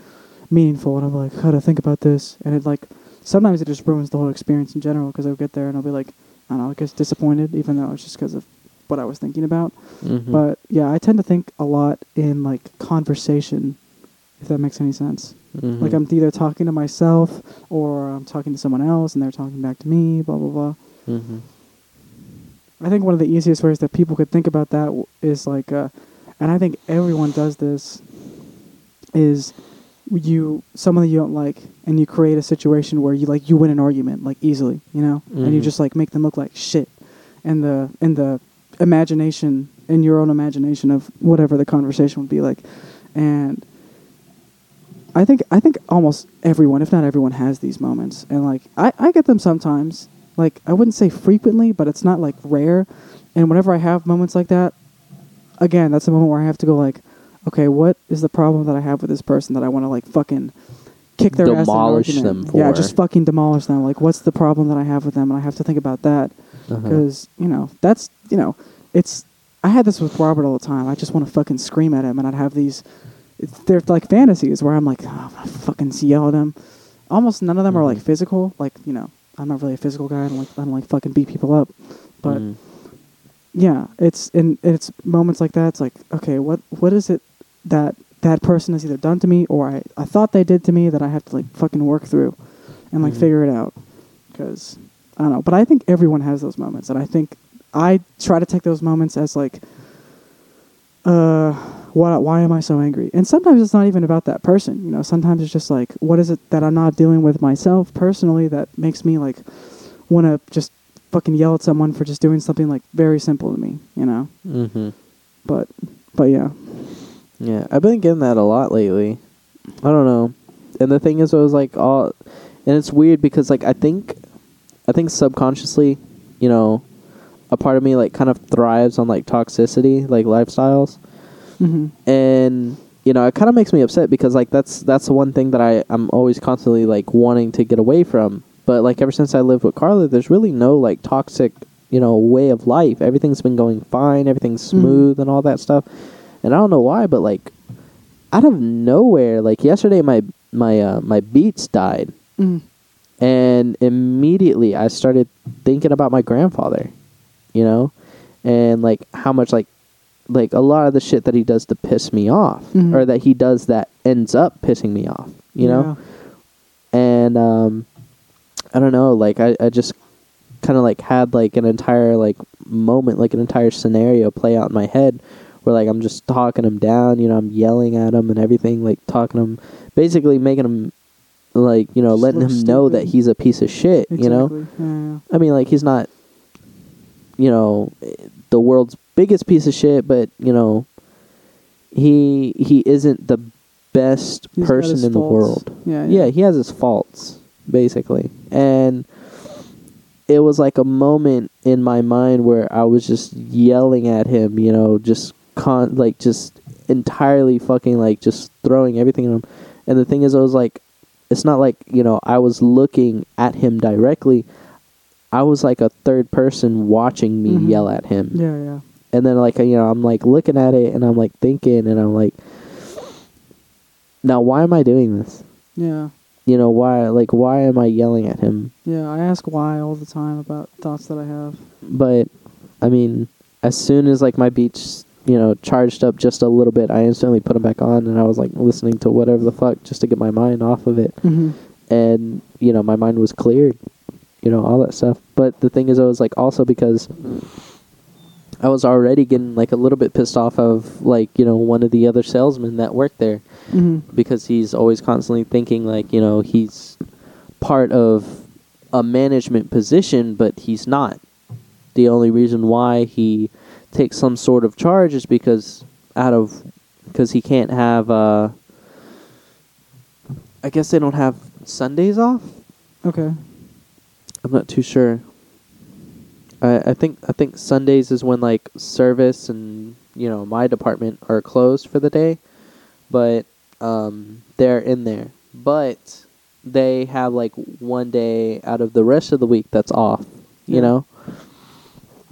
meaningful, and I'm like, how to think about this, and it like sometimes it just ruins the whole experience in general because I'll get there and I'll be like, I don't know, I guess disappointed, even though it's just because of what I was thinking about. Mhm. But yeah, I tend to think a lot in like conversation, if that makes any sense. Mhm. Like I'm either talking to myself or I'm talking to someone else and they're talking back to me, blah blah blah. Mhm. I think one of the easiest ways that people could think about that w- is like, uh, and I think everyone does this, is you someone that you don't like and you create a situation where you like you win an argument like easily, you know, and you Mhm. just like make them look like shit, and the and the imagination in your own imagination of whatever the conversation would be like, and I think I think almost everyone, if not everyone, has these moments, and like I, I get them sometimes. Like I wouldn't say frequently, but it's not like rare. And whenever I have moments like that, again, that's a moment where I have to go like, okay, what is the problem that I have with this person that I want to like fucking kick their Demolish ass argument? them Yeah, just fucking demolish them. Like, what's the problem that I have with them? And I have to think about that. Because you know that's you know it's I had this with Robert all the time. I just want to fucking scream at him, and I'd have these. It's, they're like fantasies where I'm like, oh, I'm gonna fucking yell at him. Almost none of them are like Mhm. physical. Like you know, I'm not really a physical guy. I don't like I don't like fucking beat people up. But Mhm. yeah, it's in it's moments like that. It's like, okay, what what is it that that person has either done to me or I I thought they did to me that I have to like fucking work through and like Mhm. figure it out because I don't know. But I think everyone has those moments, and I think I try to take those moments as like, uh, why why am I so angry? And sometimes it's not even about that person. You know, sometimes it's just like, what is it that I'm not dealing with myself personally that makes me like want to just fucking yell at someone for just doing something like very simple to me. You know, Mhm. but but yeah. Yeah, I've been getting that a lot lately. I don't know. And the thing is, I was like, all, and it's weird because like I think, I think subconsciously, you know, a part of me like kind of thrives on like toxicity, like lifestyles, hmm and you know, it kind of makes me upset because like that's that's the one thing that I I'm always constantly like wanting to get away from. But like ever since I lived with Carla, there's really no like toxic, you know, way of life. Everything's been going fine. Everything's Mhm. smooth and all that stuff. And I don't know why, but like out of nowhere, like yesterday, my my uh, my beats died, hmm and immediately I started thinking about my grandfather, you know, and like how much like like a lot of the shit that he does to piss me off, Mhm. or that he does that ends up pissing me off, you know, and um, I don't know, like I I just kind of like had like an entire like moment, like an entire scenario play out in my head where like I'm just talking him down, you know, I'm yelling at him and everything, like talking him, basically making him like you know Just letting him know that he's a piece of shit, Exactly. you know. Yeah. I mean, like he's not, you know, the world's biggest piece of shit, but you know, he he isn't the best He's person in the world. Yeah, Yeah, yeah. he has his faults basically, and it was like a moment in my mind where I was just yelling at him, you know, just con like just entirely fucking like just throwing everything at him. And the thing is, I was like, it's not like you know I was looking at him directly. I was like a third person watching me Mhm. yell at him Yeah, yeah. and then like you know i'm like looking at it and i'm like thinking and i'm like now why am i doing this Yeah. you know why like why am i yelling at him Yeah, I ask why all the time about thoughts that I have. but i mean as soon as like my beats you know charged up just a little bit i instantly put them back on and i was like listening to whatever the fuck just to get my mind off of it Mm-hmm. and you know my mind was cleared you know all that stuff but the thing is i was like also because i was already getting like a little bit pissed off of like you know one of the other salesmen that worked there Mm-hmm. because he's always constantly thinking like you know he's part of a management position, but he's not. The only reason why he takes some sort of charge is because out of because he can't have. Uh, I guess they don't have Sundays off. Okay. I'm not too sure. I I think I think Sundays is when like service and you know my department are closed for the day, but um they're in there. But they have like one day out of the rest of the week that's off, you Yeah. know.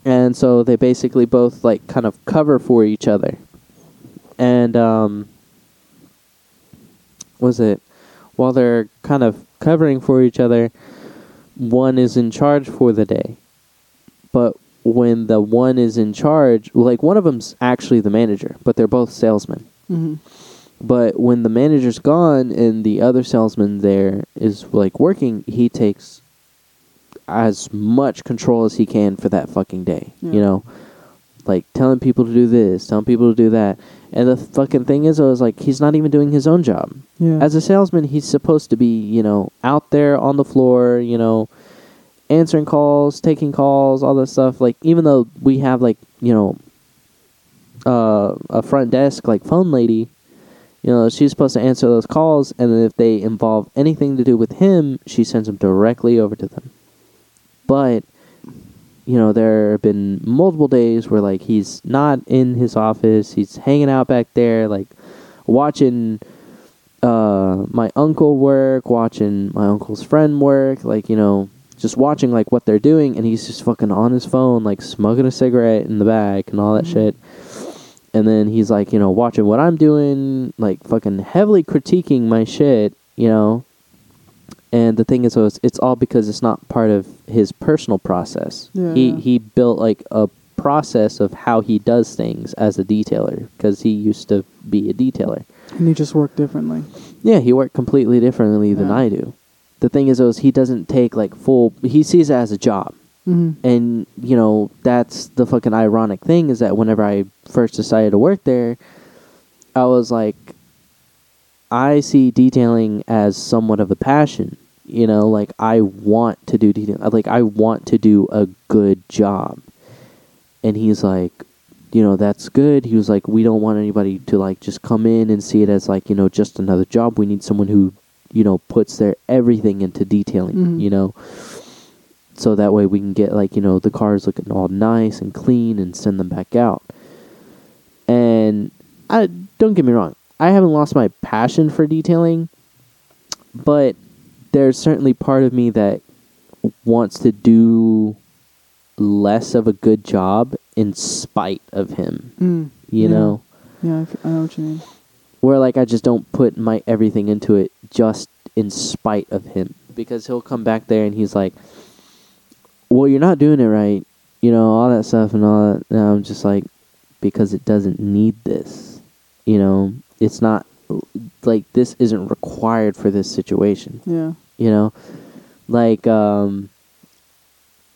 And so they basically both like kind of cover for each other. And um was it while they're kind of covering for each other, one is in charge for the day. But when the one is in charge, like one of them's actually the manager, but they're both salesmen. Mm-hmm. But when the manager's gone and the other salesman there is like working, he takes as much control as he can for that fucking day. Yeah. You know, like telling people to do this, telling people to do that. And the fucking thing is, I was like, he's not even doing his own job. Yeah. As a salesman, he's supposed to be, you know, out there on the floor, you know, answering calls, taking calls, all that stuff. Like, even though we have, like, you know, uh, a front desk, like, phone lady, you know, she's supposed to answer those calls, and then if they involve anything to do with him, she sends them directly over to them. But, you know, there have been multiple days where, like, he's not in his office, he's hanging out back there, like, watching uh my uncle work, watching my uncle's friend work, like, you know, just watching like what they're doing and he's just fucking on his phone, like smoking a cigarette in the back and all that Mhm. shit. And then he's like, you know, watching what I'm doing, like fucking heavily critiquing my shit, you know. And the thing is, though, it's, it's all because it's not part of his personal process. Yeah, he he built like a process of how he does things as a detailer because he used to be a detailer. and he just work differently. Yeah, he worked completely differently than I do. The thing is, though, is he doesn't take like full. He sees it as a job, Mm-hmm. and you know that's the fucking ironic thing is that whenever I first decided to work there, I was like, I see detailing as somewhat of a passion. You know, like I want to do detail. Like I want to do a good job, and he's like, you know, that's good. He was like, we don't want anybody to like just come in and see it as like you know just another job. We need someone who you know puts their everything into detailing. Mhm. You know, so that way we can get like you know the cars looking all nice and clean and send them back out. And I don't get me wrong, I haven't lost my passion for detailing, but there's certainly part of me that wants to do less of a good job in spite of him. Mm. You Yeah. know, Yeah, I, f- I know what you mean. where like I just don't put my everything into it just in spite of him because he'll come back there and he's like, "Well, you're not doing it right," you know, all that stuff and all that. And I'm just like, because it doesn't need this, you know, it's not like this isn't required for this situation, Yeah. you know, like um,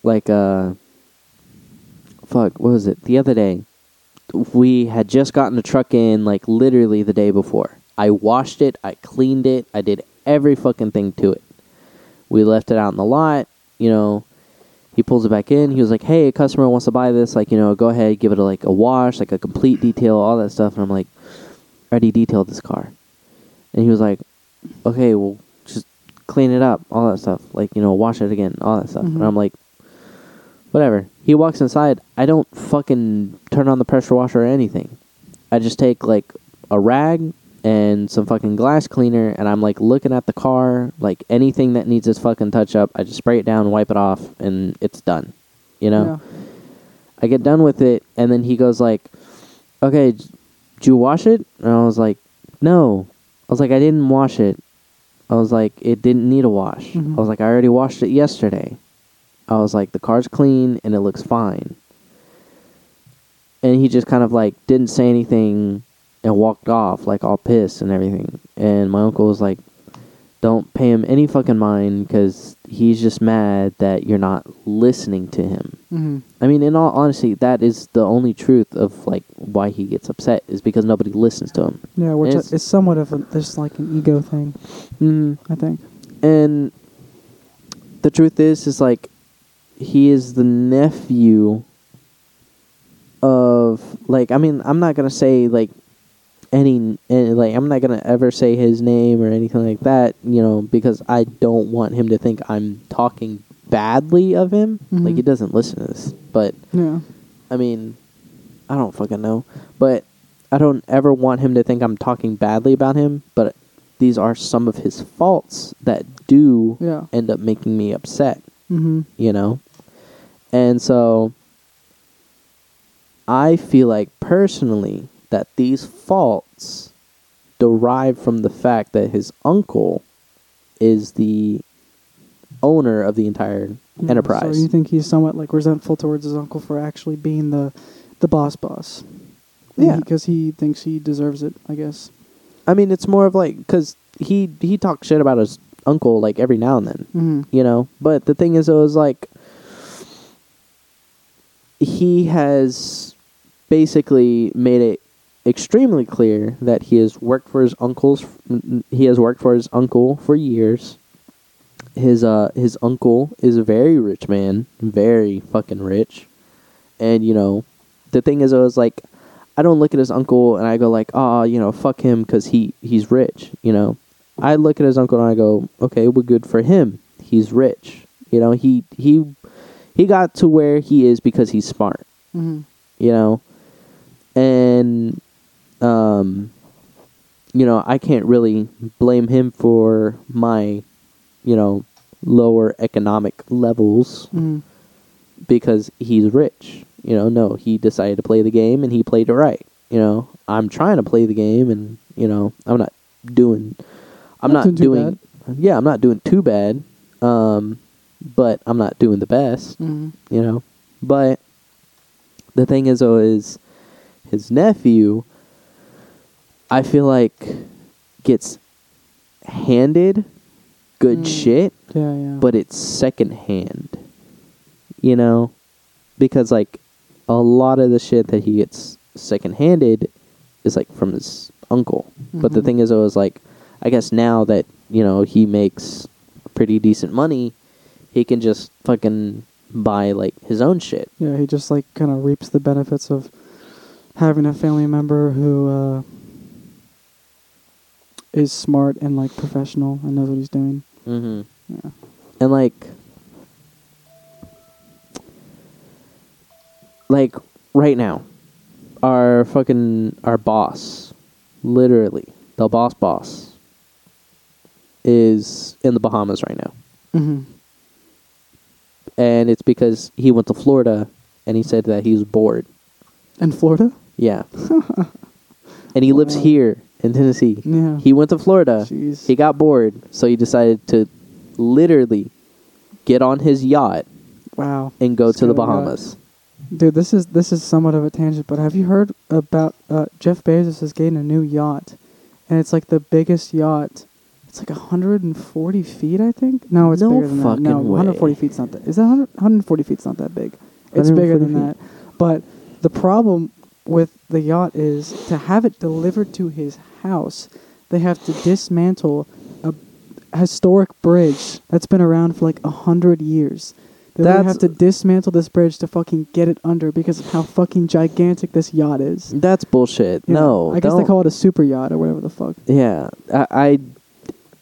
like uh, fuck, what was it the other day? we had just gotten the truck in like literally the day before. I washed it, I cleaned it, I did every fucking thing to it. We left it out in the lot, you know. He pulls it back in. He was like, "Hey, a customer wants to buy this. Like, you know, go ahead, give it a, like a wash, like a complete detail, all that stuff." And I'm like, "I already detailed this car." And he was like, "Okay, well, just clean it up, all that stuff. Like, you know, wash it again, all that stuff." Mhm. And I'm like, whatever. He walks inside. I don't fucking turn on the pressure washer or anything. I just take like a rag and some fucking glass cleaner and I'm like looking at the car, like anything that needs its fucking touch up, I just spray it down, wipe it off, and it's done. You know? I get done with it and then he goes like, Okay, did you wash it? And I was like, No. I was like, I didn't wash it. I was like, it didn't need a wash. Mhm. I was like, I already washed it yesterday. I was like, the car's clean and it looks fine. And he just kind of like didn't say anything and walked off, like all pissed and everything. And my uncle was like, don't pay him any fucking mind because he's just mad that you're not listening to him. Mm-hmm. I mean, in all honesty, that is the only truth of like why he gets upset is because nobody listens to him. Yeah, which It's- is somewhat of a, just like an ego thing, Mm-hmm. I think. And the truth is, is like he is the nephew of like I mean I'm not gonna say like any, any like I'm not gonna ever say his name or anything like that you know because I don't want him to think I'm talking badly of him like Mhm. he doesn't listen to this but Yeah. I mean I don't fucking know but I don't ever want him to think I'm talking badly about him but these are some of his faults that do Yeah. end up making me upset Mm-hmm. you know? And so I feel like personally that these faults derive from the fact that his uncle is the owner of the entire enterprise. So you think he's somewhat like resentful towards his uncle for actually being the the boss boss? Yeah. Because he thinks he deserves it, I guess. I mean, it's more of like cuz he he talks shit about his uncle like every now and then. Mm-hmm. you know. But the thing is, it was like he has basically made it extremely clear that he has worked for his uncle's. He has worked for his uncle for years. His uh his uncle is a very rich man, very fucking rich, and you know, the thing is, I was like. I don't look at his uncle and I go like, oh, you know, fuck him because he he's rich, you know. I look at his uncle and I go, okay, well, good for him. He's rich. You know, he he he got to where he is because he's smart. Mm-hmm. You know, and um, you know, I can't really blame him for my, you know, lower economic levels Mm-hmm. because he's rich. You know, no, he decided to play the game and he played it right. You know, I'm trying to play the game and you know, I'm not doing I'm Not not, doing Yeah, I'm not doing too bad. Um but I'm not doing the best, Mm-hmm. you know. But the thing is though is his nephew I feel like gets handed good Mm. shit Yeah, yeah. but it's secondhand. You know, because like a lot of the shit that he gets secondhanded is like from his uncle. But the Mhm. thing is, it was like, I guess now that you know he makes pretty decent money, he can just fucking buy like his own shit. yeah, he just like kind of reaps the benefits of having a family member who uh, is smart and like professional and knows what he's doing. Mm-hmm. Yeah. and like like right now our fucking our boss literally the boss boss is in the bahamas right now Mm-hmm. and it's because he went to florida and he said that he was bored In Florida? yeah [laughs] and he lives here in tennessee Yeah. he went to florida Jeez. he got bored so he decided to literally get on his yacht wow. and go He's to the a yacht. Bahamas. Dude, this is this is somewhat of a tangent, but have you heard about uh, Jeff Bezos is getting a new yacht, and it's like the biggest yacht. It's like 140 feet, I think. No, it's No bigger than that. fucking No, way. 140 feet's not that. Is that 100, 140 feet's not that big? It's bigger than feet. that. But the problem with the yacht is to have it delivered to his house, they have to dismantle a historic bridge that's been around for like a hundred years. They That's- have to dismantle this bridge to fucking get it under because of how fucking gigantic this yacht is. That's bullshit. You know, no, I guess they don't- call it a super yacht or whatever the fuck. Yeah, I, I,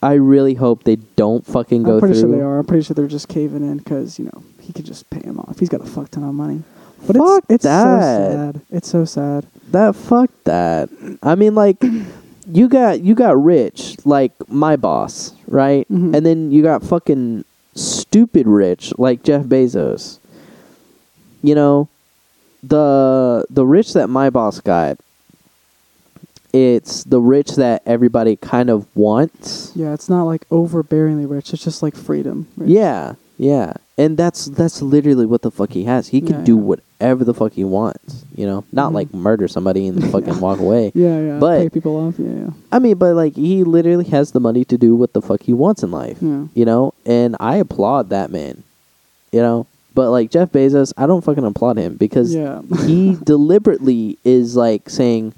I really hope they don't fucking go I'm pretty through. sure they are. I'm pretty sure they're just caving in because you know he could just pay him off. He's got a fuck ton of money. But Fuck it's it's that. so sad. It's so sad. That fuck that. I mean, like, [clears throat] you got you got rich, like my boss, right? Mhm. And then you got fucking stupid rich, like Jeff Bezos. You know, the the rich that my boss got. It's the rich that everybody kind of wants. Yeah, it's not like overbearingly rich. It's just like freedom. rich. Yeah, yeah, and that's that's literally what the fuck he has. He can Yeah, do yeah. whatever the fuck he wants. You know, not Mhm. like murder somebody and [laughs] fucking walk away. Yeah, yeah. But- pay people off. Yeah, yeah. I mean, but like he literally has the money to do what the fuck he wants in life. Yeah. You know, and I applaud that man. You know, but like Jeff Bezos, I don't fucking applaud him because Yeah. he [laughs] deliberately is like saying,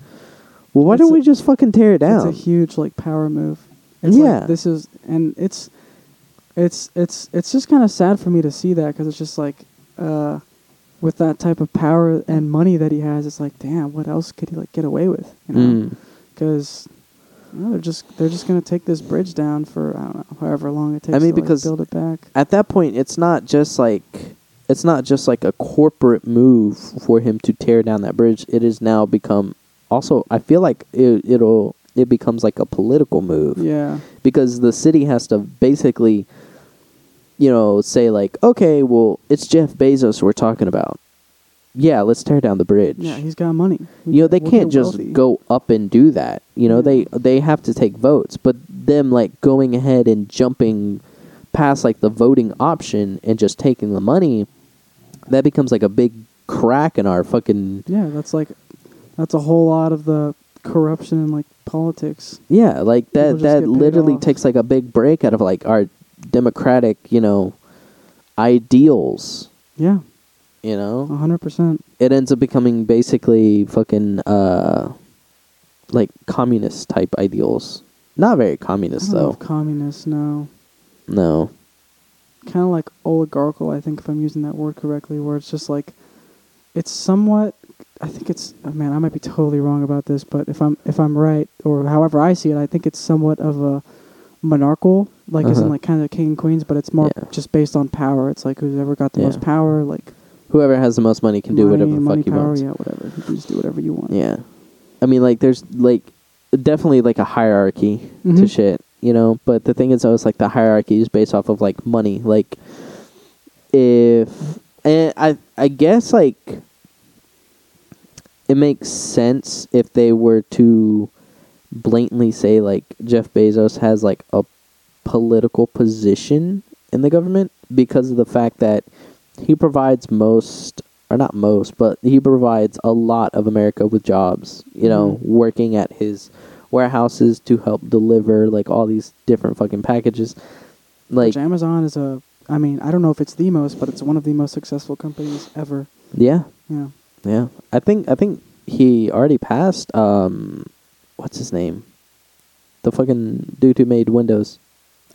"Well, why It's don't a- we just fucking tear it down?" It's a huge like power move. It's like, Yeah. this is and it's it's it's it's just kind of sad for me to see that because it's just like uh, with that type of power and money that he has, it's like, damn, what else could he like get away with? You know, Mm. because. they're just they're just gonna take this bridge down for I don't know however long it takes. I mean, to, like, because- build it back. At that point, it's not just like it's not just like a corporate move for him to tear down that bridge. It has now become also. I feel like it, it'll it becomes like a political move. Yeah, because the city has to basically you know say like okay well it's jeff bezos we're talking about yeah let's tear down the bridge yeah, he's got money. you know they We'll can't just wealthy. go up and do that you know they they have to take votes but them like going ahead and jumping past like the voting option and just taking the money that becomes like a big crack in our fucking Yeah, that's like that's a whole lot of the corruption in like politics. Yeah, like that that literally off. takes like a big break out of like our democratic, you know, ideals, Yeah, you know? hundred percent. It ends up becoming basically fucking uh like communist type ideals. Not very communist though. Communist, no. No. Kind of like oligarchical, I think, if I'm using that word correctly, where it's just like it's somewhat. I think it's oh, man. I might be totally wrong about this, but if I'm if I'm right, or however I see it, I think it's somewhat of a monarchical, like as in Uh-huh. like kind of king and queens, but it's more Yeah. just based on power. It's like who's ever got the Yeah. most power, like Whoever has the most money can do money, whatever the money fuck he power, wants. Yeah, whatever. You can just do whatever you want. Yeah. I mean like there's like definitely like a hierarchy to Mhm. shit, you know, but the thing is always like the hierarchy is based off of like money. Like if and I I guess like it makes sense if they were to blatantly say like Jeff Bezos has like a political position in the government because of the fact that he provides most or not most, but he provides a lot of America with jobs, you know, Mhm. working at his warehouses to help deliver like all these different fucking packages. Like Which Amazon is a. I mean, I don't know if it's the most, but it's one of the most successful companies ever. yeah, Yeah. yeah. I think I think he already passed um what's his name? The fucking dude who made Windows.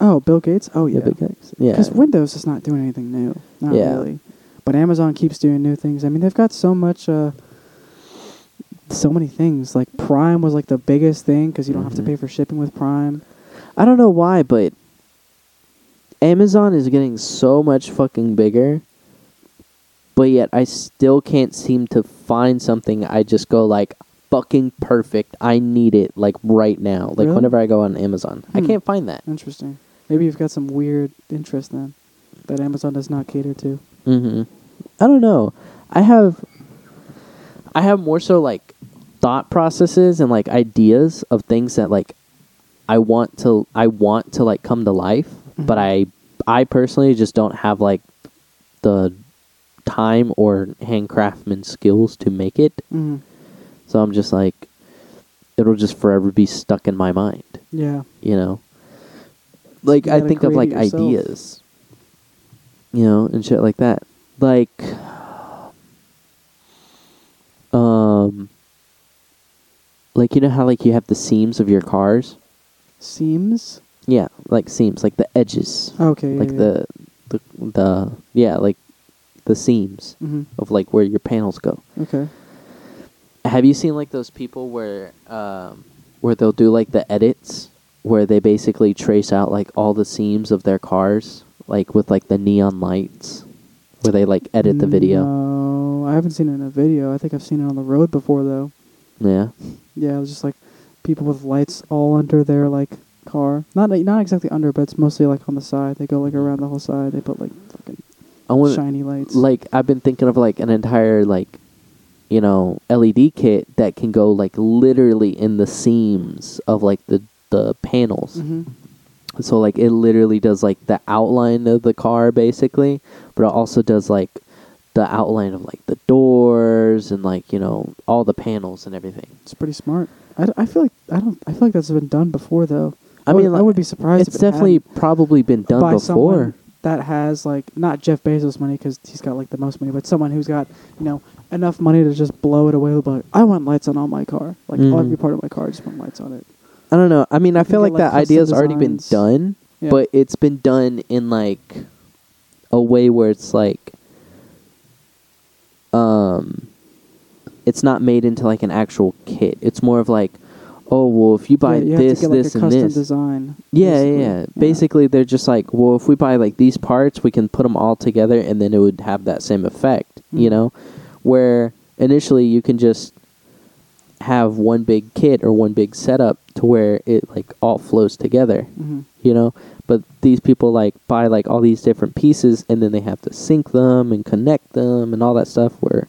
Oh, Bill Gates. Oh yeah. Big X. Yeah. Because Windows is not doing anything new. Not Yeah. really. But Amazon keeps doing new things. I mean, they've got so much. Uh, so many things. Like Prime was like the biggest thing because you don't have to Mhm. pay for shipping with Prime. I don't know why, but Amazon is getting so much fucking bigger. But yet I still can't seem to find something I just go like fucking perfect. I need it like right now. Like Really? whenever I go on Amazon. I Hmm. can't find that. Interesting. Maybe you've got some weird interest then that Amazon does not cater to. Mhm. I don't know. I have I have more so like thought processes and like ideas of things that like I want to I want to like come to life, but I. I personally just don't have like the time or handcraftsman skills to make it. hmm So I'm just like it'll just forever be stuck in my mind, Yeah. you know. Like I think of like create it yourself. ideas. You know, and shit like that. Like um like you know how like you have the seams of your cars? Seams. Yeah, like seams, like the edges. Okay. like the the the yeah, like the seams hmm of like where your panels go. Okay. Have you seen like those people where um where they'll do like the edits where they basically trace out like all the seams of their cars like with like the neon lights where they like edit the video. No, I haven't seen it in a video. I think I've seen it on the road before though. Yeah. Yeah, it was just like people with lights all under their like car. Not not exactly under, but it's mostly like on the side. They go like around the whole side. They put like fucking I want shiny lights. like I've been thinking of like an entire like you know LED kit that can go like literally in the seams of like the the panels. hmm So like it literally does like the outline of the car basically, but it also does like the outline of like the doors and like you know all the panels and everything. It's pretty smart. I, d- I feel like I don't. I feel like that's been done before though. I would- mean, I would be surprised. It's if it definitely probably been done by before. that has like not Jeff Bezos money because he's got like the most money, but someone who's got you know enough money to just blow it away. But I want lights on all my car. Like Mhm. every part of my car, I just want lights on it. I don't know. I mean, I can feel like like, that idea's custom already been done, Yeah. but it's been done in like a way where it's like um it's not made into like an actual kit. It's more of like oh well if you buy Yeah, you this get, like, this a and this design. yeah, yeah, basically. yeah. Basically, they're just like, well, if we buy like these parts, we can put them all together, and then it would have that same effect, you Mhm. know. Where initially you can just have one big kit or one big setup to where it like all flows together, Mhm. you know. But these people like buy like all these different pieces, and then they have to sync them and connect them and all that stuff. Where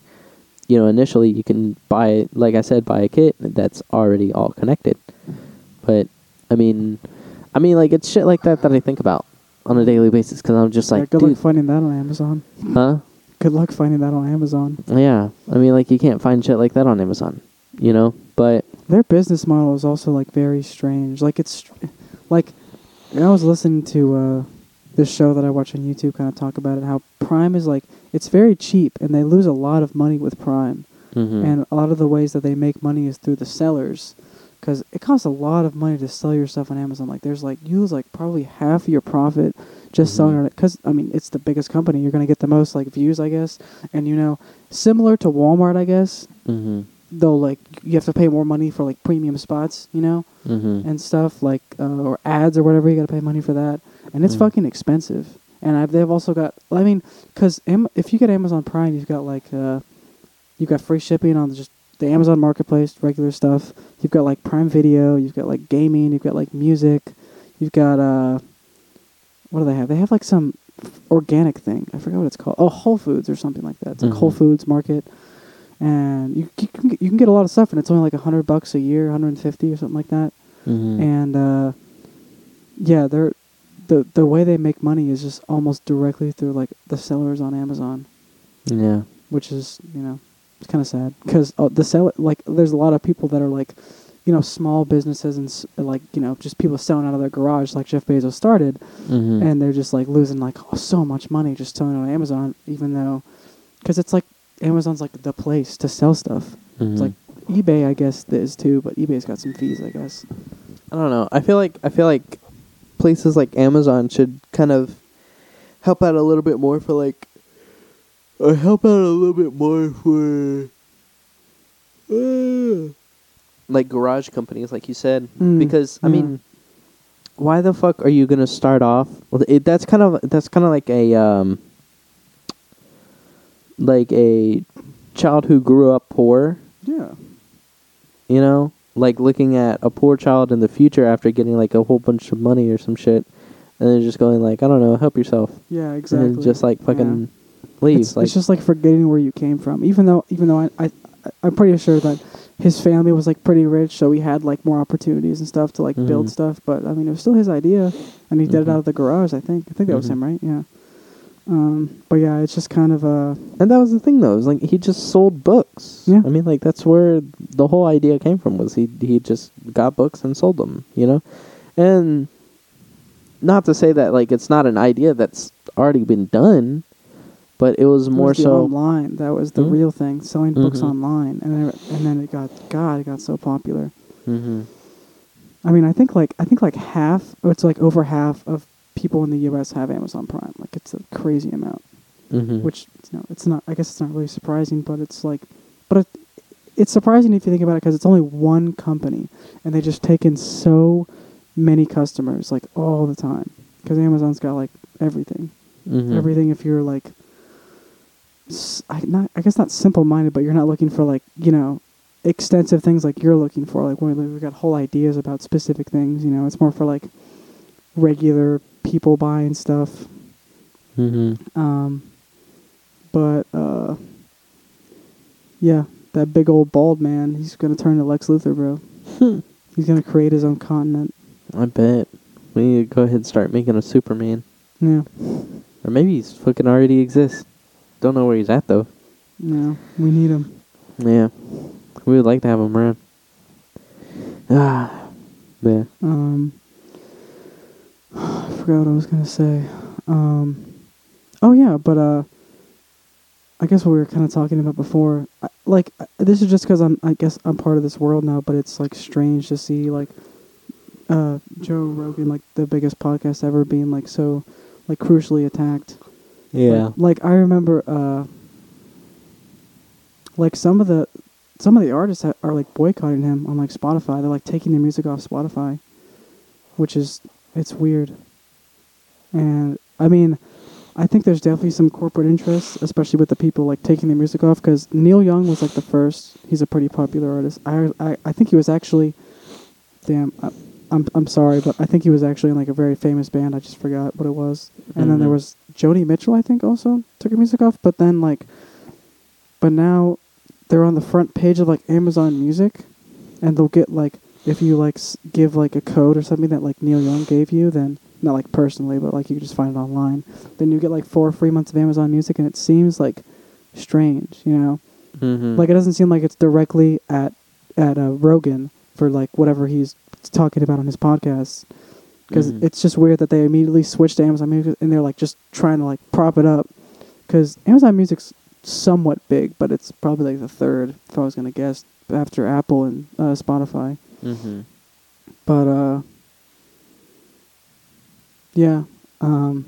you know initially you can buy, like I said, buy a kit that's already all connected. But I mean, I mean, like it's shit like that that I think about on a daily basis because I'm just Yeah, like, good dude, luck finding that on Amazon. huh? Good luck finding that on Amazon. Yeah, I mean, like you can't find shit like that on Amazon, you know. But Their business model is also like very strange. Like it's str- like I was listening to uh, this show that I watch on YouTube kind of talk about it. How Prime is like it's very cheap and they lose a lot of money with Prime. mhm. And a lot of the ways that they make money is through the sellers, because it costs a lot of money to sell your stuff on Amazon. Like there's like you lose like probably half of your profit just selling Mhm. it. Because I mean it's the biggest company. You're gonna get the most like views, I guess. And you know, similar to Walmart, I guess. mhm, Though like you have to pay more money for like premium spots, you know, mhm, and stuff like uh, or ads or whatever. You got to pay money for that, and it's Mm. fucking expensive. And I've, they've also got. I mean, because Am- if you get Amazon Prime, you've got like uh, you've got free shipping on just the Amazon Marketplace, regular stuff. You've got like Prime Video. You've got like gaming. You've got like music. You've got uh, what do they have? They have like some organic thing. I forgot what it's called. Oh, Whole Foods or something like that. It's like Whole Mhm. Foods Market, and you you can get, you can get a lot of stuff, and it's only like a hundred bucks a year, hundred and fifty or something like that. mhm. And uh, yeah, they're the the way they make money is just almost directly through like the sellers on Amazon, yeah, which is you know it's kind of sad because uh, the seller like there's a lot of people that are like you know small businesses and s- like you know just people selling out of their garage like Jeff Bezos started mhm. and they're just like losing like oh, so much money just selling on Amazon even though because it's like Amazon's like the place to sell stuff. Mhm. It's like eBay I guess is too, but eBay's got some fees I guess. I don't know. I feel like I feel like places like Amazon should kind of help out a little bit more for like or help out a little bit more for uh, like garage companies like you said Mm, because I yeah. mean why the fuck are you going to start off well, it, that's kind of that's kind of like a um like a child who grew up poor Yeah. you know like looking at a poor child in the future after getting like a whole bunch of money or some shit and then just going like i don't know help yourself Yeah, exactly. and then just like Yeah. fucking leave It's, like it's just like forgetting where you came from. Even though, even though I, I, I'm pretty sure that his family was like pretty rich, so he had like more opportunities and stuff to like build Mhm. stuff. But I mean, it was still his idea, and he did it Mhm. out of the garage. I think. I think that was Mhm. him, right? Yeah. Um, but yeah, it's just kind of uh, and that was the thing though is like he just sold books Yeah. i mean like that's where the whole idea came from was he he just got books and sold them you know and not to say that like it's not an idea that's already been done but it was it more was the so online. That was the Mhm. real thing, selling books Mhm. online, and then, and then it got God, it got so popular. hmm I mean, I think like I think like half, or it's like over half of people in the U.S. have Amazon Prime. Like it's a crazy amount. hmm which you know it's not i guess it's not really surprising but it's like but it, it's surprising if you think about it because it's only one company and they just take in so many customers like all the time because amazon's got like everything hmm everything if you're like I, not, I guess not simple-minded but you're not looking for like you know extensive things like you're looking for like when we've got whole ideas about specific things you know it's more for like regular people buying stuff hmm um, but uh, yeah, that big old bald man, he's gonna turn to Lex Luthor, bro. He's gonna create his own continent. I bet. We need to go ahead and start making a Superman. Yeah, Or maybe he's fucking already exists. Don't know where he's at though. yeah, we need him. Yeah. We would like to have him around. Ah. Yeah. Um, I forgot what I was gonna say. Um, oh yeah, but uh, I guess what we were kind of talking about before, I, like uh, this is just because I'm, I guess I'm part of this world now, but it's like strange to see like, uh, Joe Rogan, like the biggest podcast ever, being like so, like crucially attacked. Yeah. Like, like I remember, uh, like some of the some of the artists are like boycotting him on like Spotify. They're like taking their music off Spotify, which is it's weird. And I mean, I think there's definitely some corporate interests, especially with the people like taking their music off. Because Neil Young was like the first. He's a pretty popular artist. I I, I think he was actually, damn. I, I'm I'm sorry, but I think he was actually in like a very famous band. I just forgot what it was. And then there Mhm. was Joni Mitchell. I think also took her music off. But then like, but now they're on the front page of like Amazon Music, and they'll get like if you like s- give like a code or something that like Neil Young gave you, then not like personally, but like you can just find it online. Then you get like four free months of Amazon Music, and it seems like strange, you know. Mm-hmm. Like it doesn't seem like it's directly at at uh, Rogan for like whatever he's talking about on his podcast. Because Mhm. it's just weird that they immediately switched to Amazon Music and they're like just trying to like prop it up. Because Amazon Music's somewhat big, but it's probably like the third, if I was gonna guess, after Apple and uh, Spotify. Mm-hmm. But uh, yeah, um,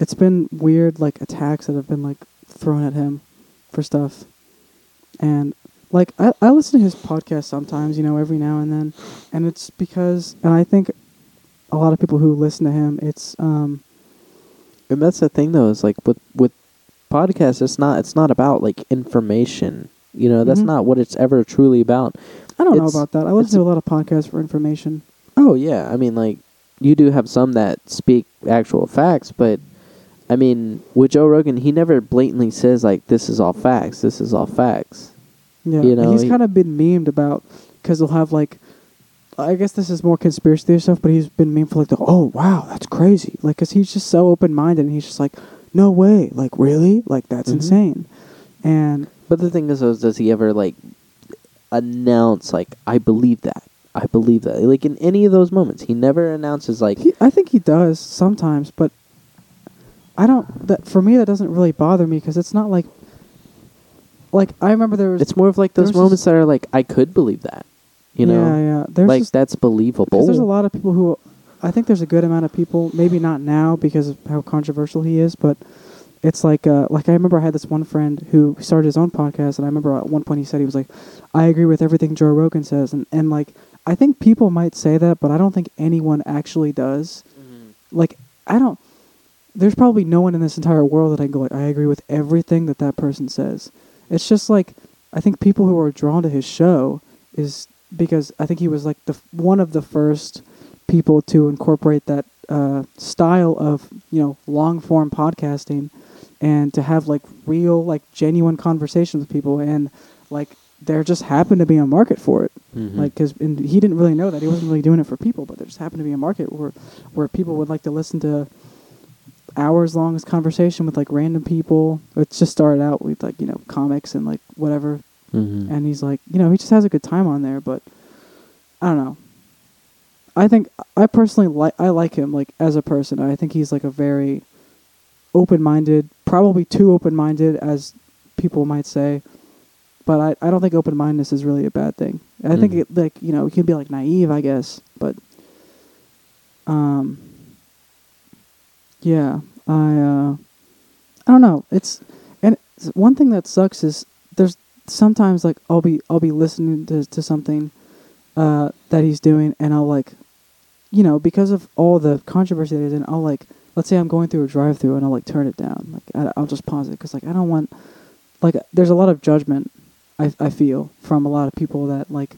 it's been weird like attacks that have been like thrown at him for stuff, and like I I listen to his podcast sometimes, you know, every now and then, and it's because and I think a lot of people who listen to him, it's um And that's the thing, though, is like with with podcasts, it's not it's not about like information. You know, that's Mhm. not what it's ever truly about. I don't know about that. I listen to a lot of podcasts for information. Oh yeah, I mean like you do have some that speak actual facts, but I mean with Joe Rogan, he never blatantly says like this is all facts. This is all facts. Yeah, You know, he's he- kind of been memed about because he'll have like, I guess this is more conspiracy theory stuff, but he's been memed for like the oh wow that's crazy like because he's just so open minded and he's just like no way like really like that's Mhm. insane, and But the thing is, though, is does he ever like announce like I believe that? I believe that. Like in any of those moments, he never announces like he, I think he does sometimes, but I don't. That for me that doesn't really bother me because it's not like like I remember there was it's more of like those moments that are like I could believe that. You know, yeah yeah there's like just- that's believable. There's a lot of people who, I think there's a good amount of people. Maybe not now because of how controversial he is, but it's like, uh, like I remember I had this one friend who started his own podcast, and I remember at one point he said he was like, "I agree with everything Joe Rogan says," and and like I think people might say that, but I don't think anyone actually does. Like I don't. There's probably no one in this entire world that I can go like I agree with everything that that person says. It's just like I think people who are drawn to his show is because I think he was like the one of the first people to incorporate that uh, style of you know long form podcasting and to have like real like genuine conversations with people and like there just happened to be a market for it Mhm. like because he didn't really know that he wasn't really doing it for people but there just happened to be a market where where people would like to listen to hours long conversation with like random people it just started out with like you know comics and like whatever Mhm. and he's like, you know, he just has a good time on there. But I don't know. I think I personally like I like him like as a person. I think he's like a very open-minded, probably too open-minded as people might say. But I, I don't think open-mindedness is really a bad thing. I think Mhm. it like you know it can be like naive, I guess. But um, yeah, I uh, I don't know. It's and it's- one thing that sucks is there's sometimes like I'll be I'll be listening to to something uh, that he's doing, and I'll like, you know, because of all the controversy that is in, I'll like, let's say I'm going through a drive-through, and I'll like turn it down, like I, I'll just pause it because like I don't want, like, there's a lot of judgment I I feel from a lot of people that like.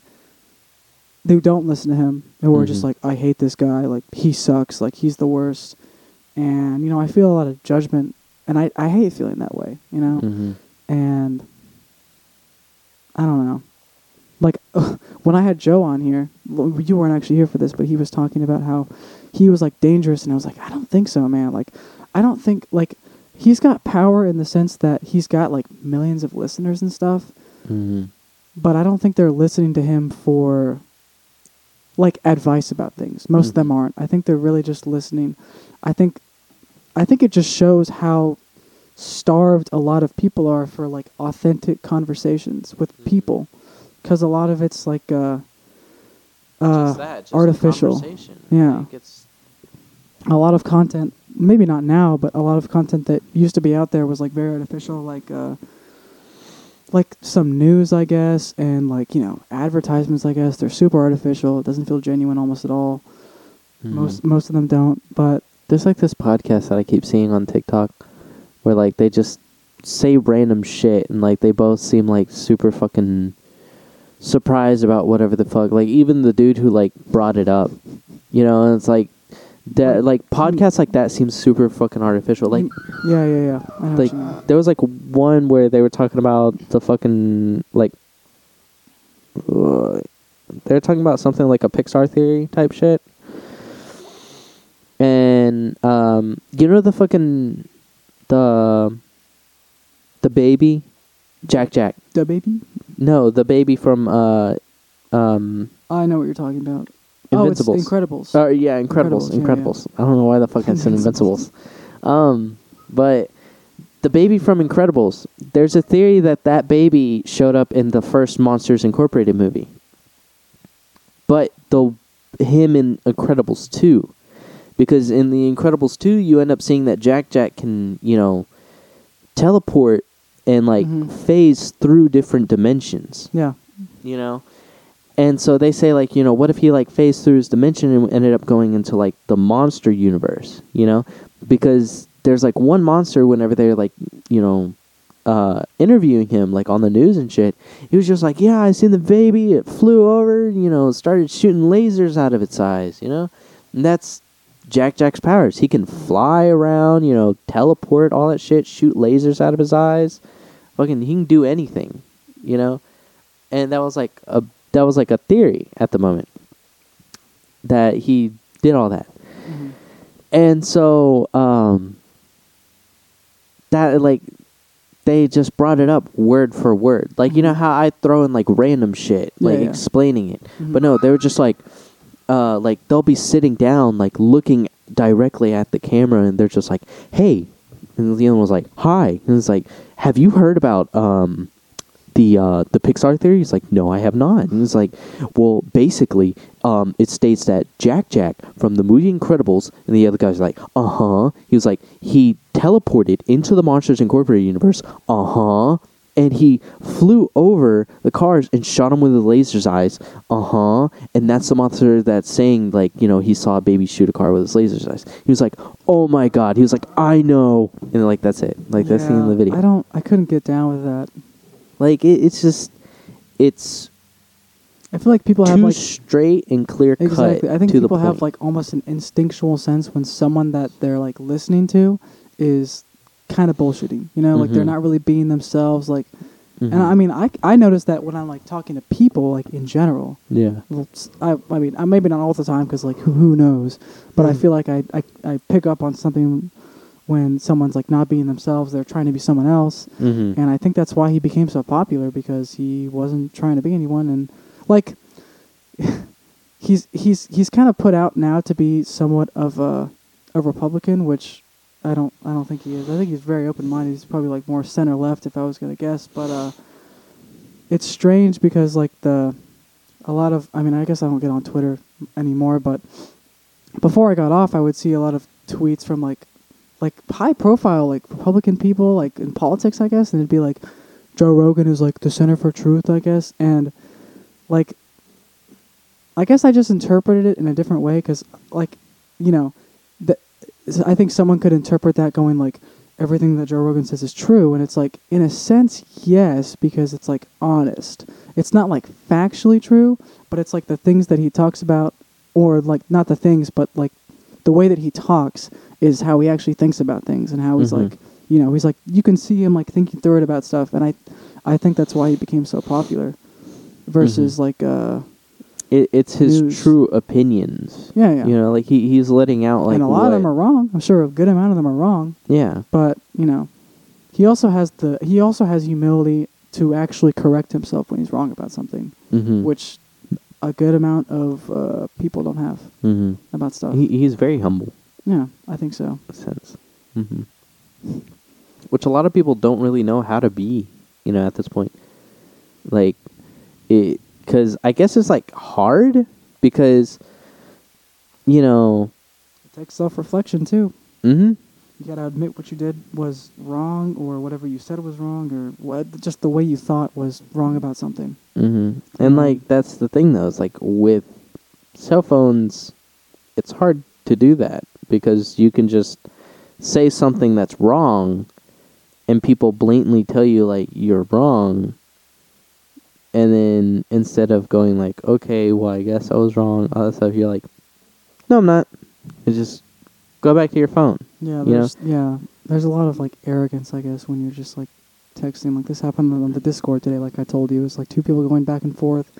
Who don't listen to him, who are just like, I hate this guy, like he sucks, like he's the worst, and you know I feel a lot of judgment, and I I hate feeling that way, you know Mhm. and I don't know. Like [laughs] when I had Joe on here, you weren't actually here for this, but he was talking about how he was like dangerous, and I was like, I don't think so, man. Like, I don't think like he's got power in the sense that he's got like millions of listeners and stuff, Mhm. but I don't think they're listening to him for like advice about things. Most of them Mhm. aren't. I think they're really just listening. I think I think it just shows how starved a lot of people are for like authentic conversations with Mhm. people cuz a lot of it's like uh uh, just that, just artificial. Yeah. It's a lot of content maybe not now but a lot of content that used to be out there was like very artificial like uh like some news i guess and like you know advertisements i guess they're super artificial it doesn't feel genuine almost at all most Mhm. most of them don't but There's like this podcast that I keep seeing on TikTok where like they just say random shit and like they both seem like super fucking surprised about whatever the fuck. Like even the dude who like brought it up, you know, and it's like that like podcasts like that seem super fucking artificial. Like yeah yeah yeah I know what like you mean. there was like one where they were talking about the fucking like uh, they're talking about something like a Pixar theory type shit. And um you know the fucking the the baby Jack Jack. the baby No, the baby from uh um i know what you're talking about Invincibles. oh it's incredibles Oh yeah, Incredibles, Incredibles, yeah, Incredibles. I don't know why the fuck I said Invincibles. Um, but the baby from Incredibles. There's a theory that that baby showed up in the first Monsters Incorporated movie. But the him in Incredibles two, because in the Incredibles two, you end up seeing that Jack Jack can you know teleport and like Mhm. phase through different dimensions yeah you know and so they say like you know what if he like phased through his dimension and ended up going into like the monster universe you know? Because there's like one monster whenever they're like you know uh interviewing him like on the news and shit he was just like yeah i seen the baby it flew over you know started shooting lasers out of its eyes you know? And that's jack jack's powers. He can fly around you know teleport all that shit shoot lasers out of his eyes. Fucking he can do anything you know? And that was like a that was like a theory at the moment that he did all that Mhm. and so um that like they just brought it up word for word like you know Mhm. how i throw in like random shit like yeah. explaining it Mhm. but no they were just like uh like they'll be sitting down like looking directly at the camera and they're just like hey and the other one was like hi and it's like have you heard about um the uh, the Pixar theory? He's like, no, I have not. And it's like, well, basically, um, it states that Jack Jack from the movie Incredibles, and the other guy's like, uh huh. He was like, he teleported into the Monsters Incorporated universe, uh huh. And he flew over the cars and shot him with the laser's eyes, uh huh. And that's the monster that's saying like, you know, he saw a baby shoot a car with his laser's eyes. He was like, oh my god. He was like, I know. And like that's it. Like that's the end of the video. i don't i couldn't get down with that Like it, it's just, it's i feel like people too have like straight and clear cut Exactly. I think to people have like almost an instinctual sense when someone that they're like listening to is kind of bullshitting. You know, like they're Mhm. not really being themselves. Like, Mhm. and I mean, I I notice that when I'm like talking to people, like in general. yeah, I I I mean, I maybe not all the time because like who who knows, but I Mhm. feel like I, I I pick up on something when someone's like not being themselves. They're trying to be someone else. mm-hmm. And I think that's why he became so popular because he wasn't trying to be anyone and like [laughs] he's he's he's kind of put out now to be somewhat of a a Republican, which I don't I don't think he is. I think he's very open minded. He's probably like more center left if I was gonna guess. But uh it's strange because like the a lot of I mean I guess I don't get on Twitter anymore, but before I got off I would see a lot of tweets from like like high profile like Republican people like in politics I guess and it'd be like Joe Rogan is like the center for truth I guess and like I guess I just interpreted it in a different way cuz like you know that I think someone could interpret that going like everything that Joe Rogan says is true and it's like in a sense yes because it's like honest. It's not like factually true but it's like the things that he talks about or like not the things but like the way that he talks is how he actually thinks about things and how he's Mhm. like you know he's like you can see him like thinking through it about stuff and i i think that's why he became so popular versus Mhm. like uh it, it's his News. true opinions. yeah yeah You know, like he he's letting out like and a lot of them are wrong i'm sure a good amount of them are wrong yeah, but you know he also has the he also has humility to actually correct himself when he's wrong about something mm-hmm. which a good amount of uh, people don't have mm-hmm. about stuff he he's very humble yeah i think so sense, mm-hmm. which a lot of people don't really know how to be. You know, at this point, like it because I guess it's like hard because you know It takes self reflection too. hmm You gotta admit what you did was wrong, or whatever you said was wrong, or what just the way you thought was wrong about something. hmm and Mhm. like that's the thing though it's like with cell phones it's hard to do that because you can just say something that's wrong and people blatantly tell you like you're wrong and then instead of going like okay well i guess i was wrong all that stuff you're like no i'm not it's just go back to your phone Yeah, You know? there's yeah, there's a lot of like arrogance, I guess, when you're just like texting. Like this happened on the Discord today. Like I told you, it was like two people going back and forth,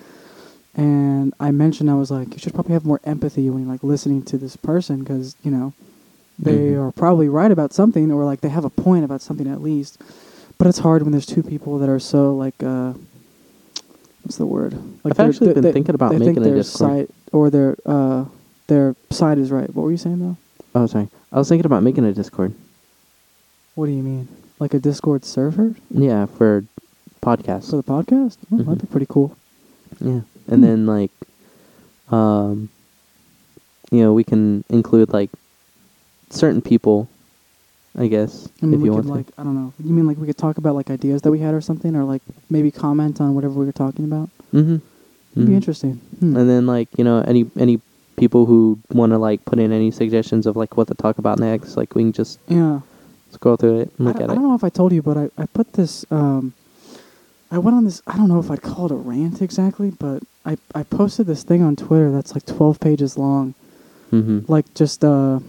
and I mentioned I was like, you should probably have more empathy when you're like listening to this person because you know they Mhm. are probably right about something or like they have a point about something at least. But it's hard when there's two people that are so like uh, what's the word? Like I've actually been they- thinking about making think a Discord. side or their uh their side is right. What were you saying though? oh sorry i was thinking about making a discord What do you mean? Like a Discord server yeah for podcasts for the podcast? Oh, Mhm. That'd be pretty cool. Yeah, and then like, um, you know, we can include like certain people, I guess, I mean, if we you could want like I don't know. You mean like we could talk about like ideas that we had or something, or like maybe comment on whatever we were talking about? Mm-hmm. It'd be interesting. Hmm. And then like you know any any people who want to like put in any suggestions of like what to talk about next, like we can just yeah, scroll through it and look don't- at I it. don't know if I told you, but I I put this. um I went on this. I don't know if I'd call it a rant exactly, but I I posted this thing on Twitter that's like twelve pages long. Mm-hmm. Like just uh,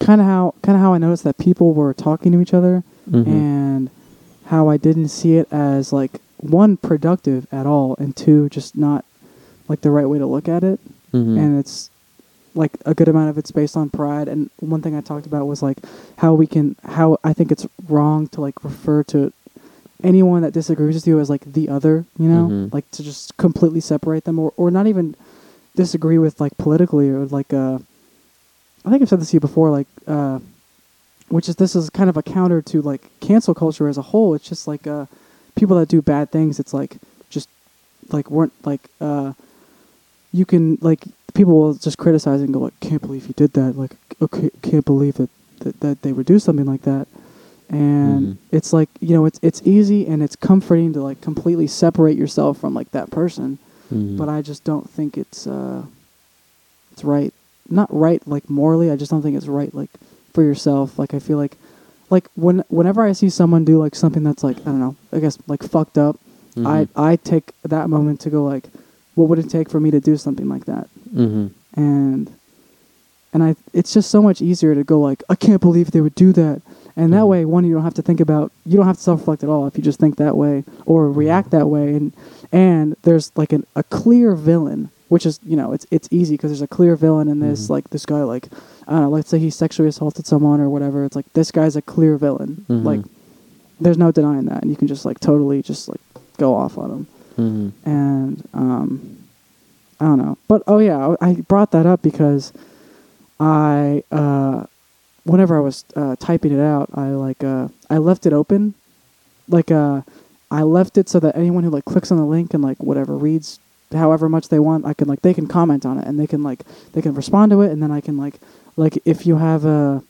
kind of how kind of how I noticed that people were talking to each other Mm-hmm. and how I didn't see it as like one productive at all, and two just not like the right way to look at it. mm-hmm. And it's like a good amount of it's based on pride. And one thing I talked about was like how we can how I think it's wrong to like refer to anyone that disagrees with you as like the other, you know, Mhm. like to just completely separate them or or not even disagree with like politically or like uh I think I've said this to you before like uh which is this is kind of a counter to like cancel culture as a whole. It's just like uh people that do bad things it's like just like weren't like uh you can like people will just criticize and go like can't believe you did that like okay can't believe that that, that they would do something like that and Mhm. it's like you know it's it's easy and it's comforting to like completely separate yourself from like that person Mhm. but I just don't think it's uh it's right. Not right like morally. I just don't think it's right like for yourself. Like I feel like like when whenever I see someone do like something that's like I don't know, I guess like fucked up, Mhm. I I take that moment to go like what would it take for me to do something like that? Mhm. And and I it's just so much easier to go like I can't believe they would do that. And that Mhm. way one you don't have to think about you don't have to self-reflect at all if you just think that way or react that way and and there's like an, a clear villain which is you know it's it's easy because there's a clear villain in this Mhm. like this guy like I don't know let's say he sexually assaulted someone or whatever it's like this guy's a clear villain Mhm. like there's no denying that and you can just like totally just like go off on him Mhm. and um, I don't know. But oh yeah, I brought that up because I uh, whenever I was uh, typing it out, I like uh, I left it open, like uh, I left it so that anyone who like clicks on the link and like whatever reads however much they want, I can like they can comment on it and they can like they can respond to it and then I can like like if you have a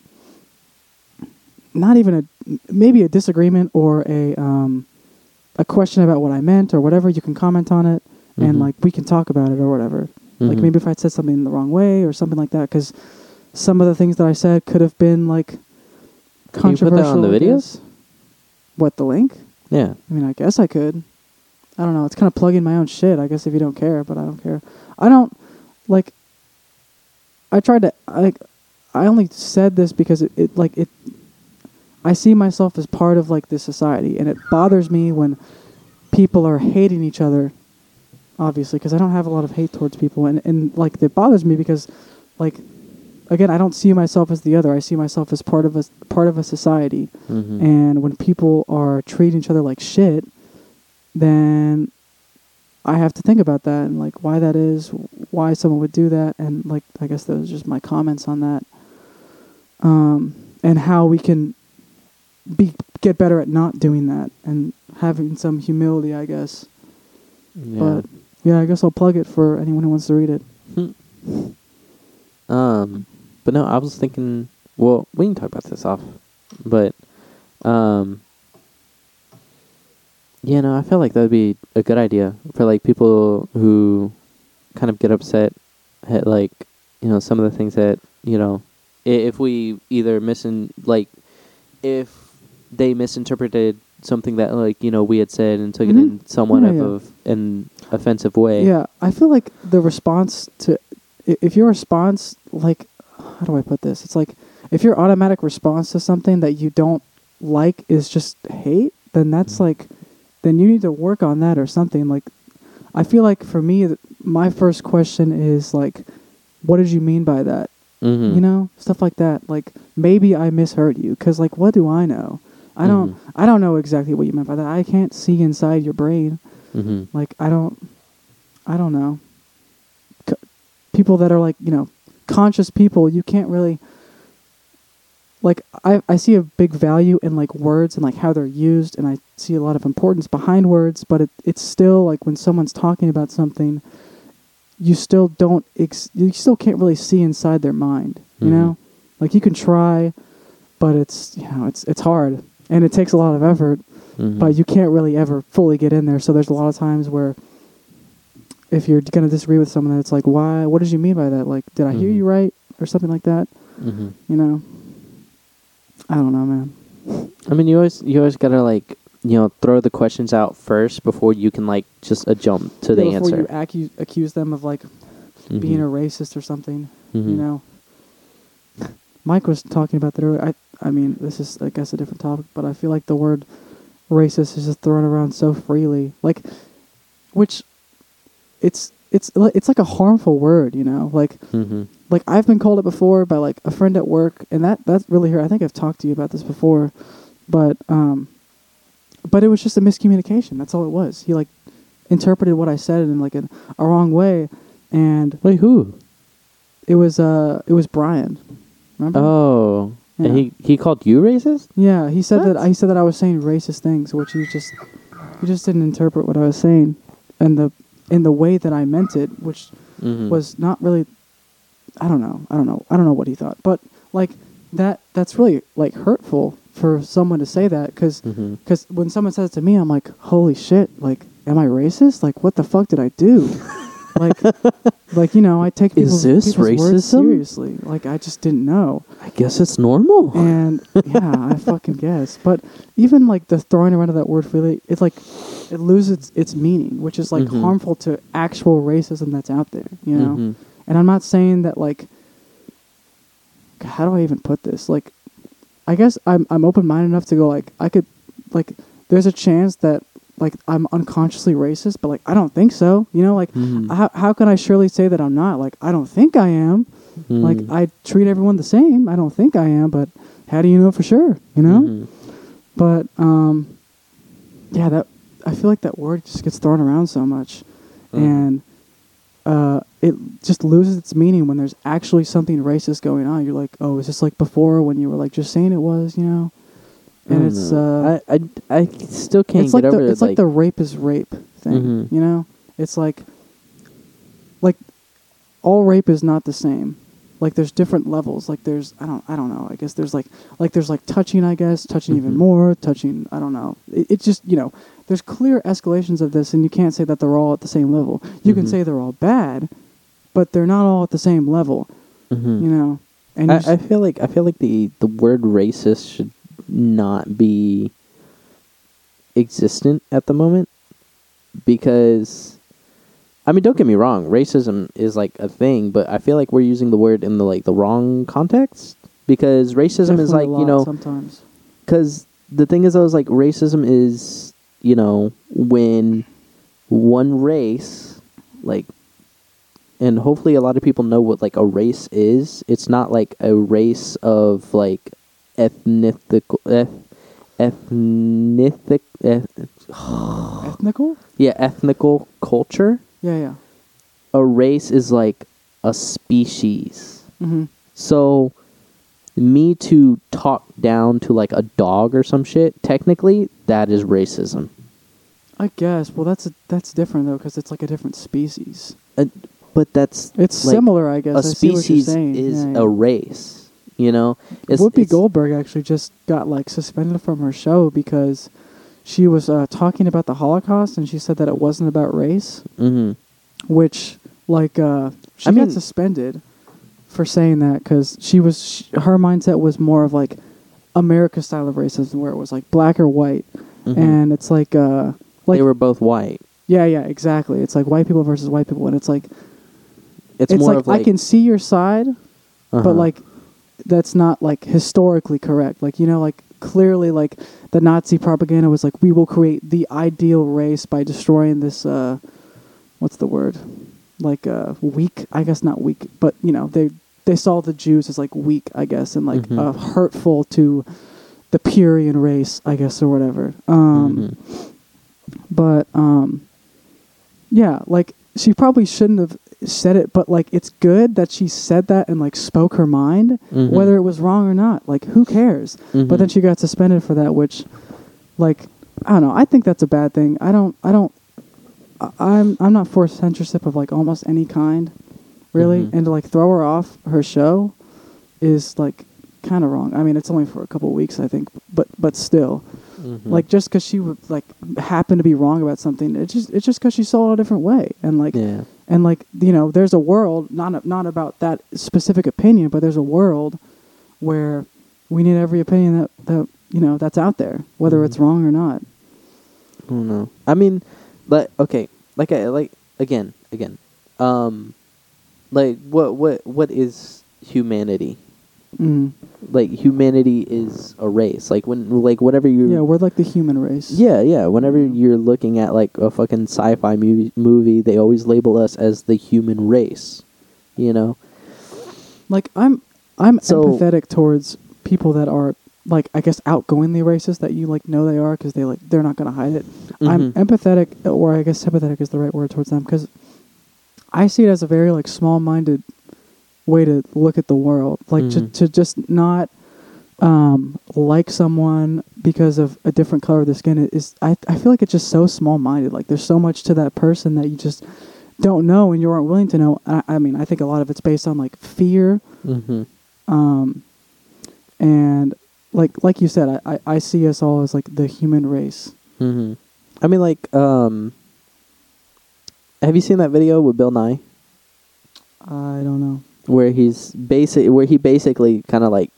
not even a maybe a disagreement or a um a question about what I meant or whatever, you can comment on it and Mhm. like we can talk about it or whatever. Like Mhm. maybe if I said something the wrong way or something like that, because some of the things that I said could have been like Can you put controversial. that on the videos? What the link? Yeah. I mean, I guess I could. I don't know. It's kind of plugging my own shit. I guess if you don't care, but I don't care. I don't like. I tried to like. I only said this because it, it like it. I see myself as part of like this society, and it bothers me when people are hating each other. Obviously, because I don't have a lot of hate towards people, and and like it bothers me because, like, again, I don't see myself as the other. I see myself as part of a part of a society. Mhm. And when people are treating each other like shit, then I have to think about that and like why that is, why someone would do that, and like I guess those are just my comments on that. Um, and how we can be get better at not doing that and having some humility, I guess. yeah. But yeah, I guess I'll plug it for anyone who wants to read it. Um, but no, I was thinking. Well, we can talk about this off, but um, yeah, no, I feel like that'd be a good idea for like people who kind of get upset at like you know some of the things that you know if we either misin like if they misinterpreted something that like you know we had said and took it Mhm. in somewhat Yeah, of yeah. a- an offensive way. Yeah, I feel like the response to if your response like how do I put this? It's like if your automatic response to something that you don't like is just hate, then that's Mhm. like then you need to work on that or something. Like I feel like for me th- my first question is like what did you mean by that? Mhm. You know, stuff like that. Like maybe I misheard you cuz like what do I know? I don't Mhm. I don't know exactly what you meant by that. I can't see inside your brain. Mhm. Like I don't, I don't know. C- people that are like you know conscious people, you can't really. Like I, I see a big value in like words and like how they're used, and I see a lot of importance behind words. But it, it's still like when someone's talking about something, you still don't, ex- you still can't really see inside their mind. You Mhm. know, like you can try, but it's you know it's it's hard and it takes a lot of effort Mhm. but you can't really ever fully get in there. So there's a lot of times where if you're gonna disagree with someone, it's like, why? What did you mean by that? Like, did I hear Mhm. you right, or something like that? Mhm. You know, I don't know, man. I mean, you always you always gotta like you know throw the questions out first before you can like just uh, jump to the Yeah, before answer. you accu- accuse them of like being a racist or something, you Mhm. know. Mike was talking about that earlier. I, I mean, this is, I guess, a different topic, but I feel like the word racist is just thrown around so freely, like, which, it's it's it's like a harmful word, you know, like Mhm. like I've been called it before by like a friend at work, and that that's really hurt. I think I've talked to you about this before, but um, but it was just a miscommunication. That's all it was. He like interpreted what I said in like a, a wrong way, and Wait, who? it was uh it was Brian. Remember? Oh, Yeah. and he he called you racist? Yeah, he said that What? he said that I was saying racist things, which he just he just didn't interpret what I was saying, and the in the way that I meant it, which Mhm. was not really. I don't know. I don't know. I don't know what he thought, but like that that's really like hurtful for someone to say that because Mhm. when someone says it to me, I'm like, holy shit! Like, am I racist? Like, what the fuck did I do? [laughs] like, [laughs] like you know, I take Is people's, this people's words racism? seriously. Like, I just didn't know. I guess it's normal. And yeah, I [laughs] fucking guess. But even like the throwing around of that word freely, it's like it loses its, its meaning, which is like Mhm. harmful to actual racism that's out there. You know. Mhm. And I'm not saying that like. How do I even put this? Like, I guess I'm I'm open minded enough to go like I could, like, there's a chance that like I'm unconsciously racist, but like I don't think so. You know, like Mhm. how how can I surely say that I'm not? Like I don't think I am. Like Mhm. I treat everyone the same. I don't think I am, but how do you know for sure? You know. Mhm. But um, yeah, that I feel like that word just gets thrown around so much, Mhm. and uh, it just loses its meaning when there's actually something racist going on. You're like, oh, is this like before when you were like just saying it was, you know? I And it's know. uh, I, I I still can't it's get like over the it's like, the rape is rape thing. Mhm. You know, it's like like all rape is not the same. Like there's different levels. Like there's I don't I don't know. I guess there's like like there's like touching. I guess touching even Mhm. more. Touching. I don't know. It, it just you know there's clear escalations of this, and you can't say that they're all at the same level. You can Mhm. say they're all bad, but they're not all at the same level. Mhm. You know. And you I, just- I feel like I feel like the the word racist should not be existent at the moment because I mean don't get me wrong racism is like a thing but I feel like we're using the word in the like the wrong context because racism is like you know sometimes. because the thing is, I was like, racism is, you know, when one race, like, and hopefully a lot of people know what like a race is. It's not like a race of like ethnicical, eth, ethnic, eth, Ethnical. yeah, ethnical culture. Yeah. Yeah. A race is like a species. Mm-hmm. So me to talk down to like a dog or some shit, technically that is racism. I guess. Well, that's a, that's different though, because it's like a different species. Uh, but that's It's like, similar, I guess. a I see what you're species saying. is Yeah, yeah. a race. You know, it's, Whoopi it's- Goldberg actually just got like suspended from her show because she was uh, talking about the Holocaust and she said that it wasn't about race, Mhm. which like uh, she I got mean- suspended for saying that because she was sh her mindset was more of like America style of racism where it was like black or white, Mhm. and it's like uh like they were both white. yeah yeah exactly it's like white people versus white people and it's like It's, it's, more like, like I can see your side uh-huh. but like that's not like historically correct like you know like clearly like the nazi propaganda was like we will create the ideal race by destroying this uh what's the word like uh weak i guess not weak but you know they they saw the jews as like weak i guess and like Mhm. uh, hurtful to the purian race i guess or whatever um Mhm. but um yeah like she probably shouldn't have said it but like it's good that she said that and like spoke her mind Mhm. whether it was wrong or not. Like who cares? But then she got suspended for that which like i don't know. I think that's a bad thing. I don't i don't I- i'm i'm not for censorship of like almost any kind really. Mhm. and to like throw her off her show is like kind of wrong. I mean it's only for a couple weeks i think but but still Mhm. like just because she would like happen to be wrong about something it's just it's just because she saw it a different way and like yeah. and like you know there's a world not not about that specific opinion but there's a world where we need every opinion that that you know that's out there whether it's Mhm. wrong or not I don't know. I mean, but okay, like I like again, again, um, like what what what is humanity? Mm. Like humanity is a race. Like when like whatever you yeah we're like the human race yeah yeah whenever you're looking at like a fucking sci-fi movie movie, they always label us as the human race. You know. like i'm i'm So- empathetic towards people that are like i guess outgoingly racist that you like know they are because they like they're not going to hide it i'm Mhm. empathetic or i guess sympathetic is the right word towards them because i see it as a very like small-minded way to look at the world. Like Mhm. to, to just not um like someone because of a different color of the skin is i i feel like it's just so small-minded. Like there's so much to that person that you just don't know and you aren't willing to know. I, I mean i think a lot of it's based on like fear. Mhm. um and like like you said i i, I see us all as like the human race. Mhm. I mean, like, um, have you seen that video with Bill Nye? I don't know where he's basic, where he basically kind of like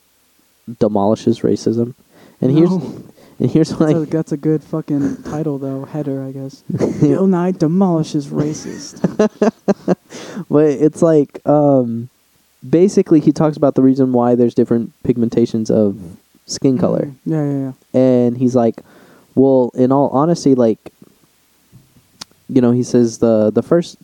demolishes racism? And here's No. and here's That's, like a, that's a good fucking title, though. Header, I guess. [laughs] Bill Nye demolishes racist. [laughs] but it's like um basically he talks about the reason why there's different pigmentations of skin color Mm, Yeah, yeah, yeah. and he's like well in all honesty like you know he says the the first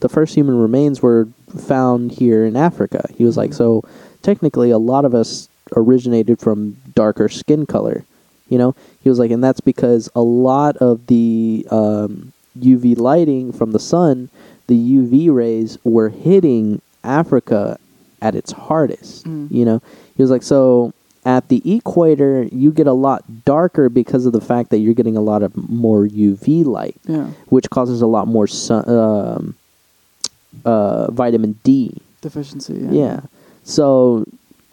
the first human remains were found here in Africa he was like Mhm. so technically a lot of us originated from darker skin color you know he was like and that's because a lot of the um, UV lighting from the sun the UV rays were hitting Africa at its hardest Mm. you know he was like so at the equator you get a lot darker because of the fact that you're getting a lot of more UV light Yeah. which causes a lot more sun, um, uh, vitamin D. Deficiency. Yeah. Yeah. So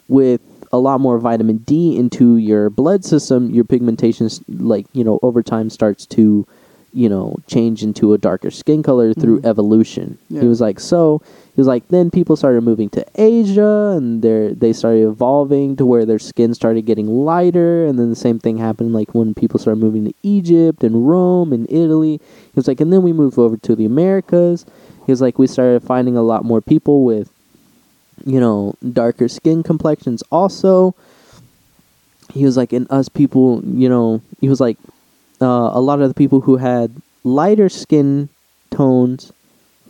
with a lot more vitamin D into your blood system, your pigmentation, like you know, over time starts to, you know, change into a darker skin color through Mhm. evolution. Yeah. He was like, so he was like, then people started moving to Asia, and they they started evolving to where their skin started getting lighter, and then the same thing happened like when people started moving to Egypt and Rome and Italy. He was like, and then we moved over to the Americas. He was like, we started finding a lot more people with you know, darker skin complexions also. He was like, and us people, you know, he was like, uh, a lot of the people who had lighter skin tones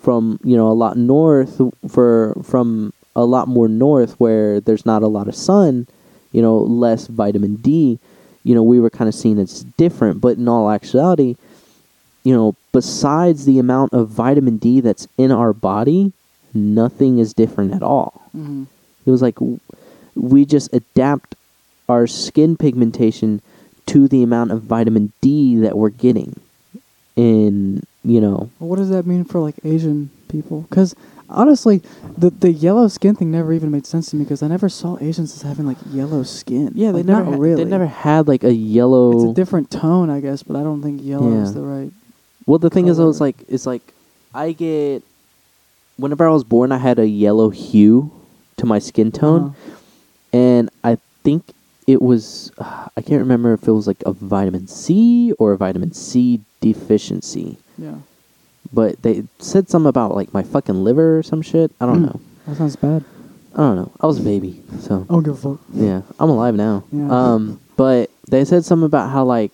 from, you know, a lot north, for, from a lot more north where there's not a lot of sun, you know, less vitamin D, you know, we were kind of seen as different. But in all actuality, you know, besides the amount of vitamin D that's in our body, nothing is different at all. hmm It was like we just adapt our skin pigmentation to the amount of vitamin D that we're getting in you know what does that mean for like Asian people? Because honestly, the the yellow skin thing never even made sense to me because I never saw Asians as having like yellow skin. yeah they Like, never ha- really. they never had like a yellow It's a different tone, I guess, but I don't think yellow is the right. Well, the thing is, though, color. it's like it's like I get whenever I was born, I had a yellow hue to my skin tone, Uh-huh. and I think it was I can't remember if it was like a vitamin C or a vitamin C deficiency, Yeah, but they said something about like my fucking liver or some shit. I don't Mm. know. that sounds bad. I don't know. I was a baby, so I don't give a fuck. yeah, I'm alive now. Yeah. Um, but they said something about how like,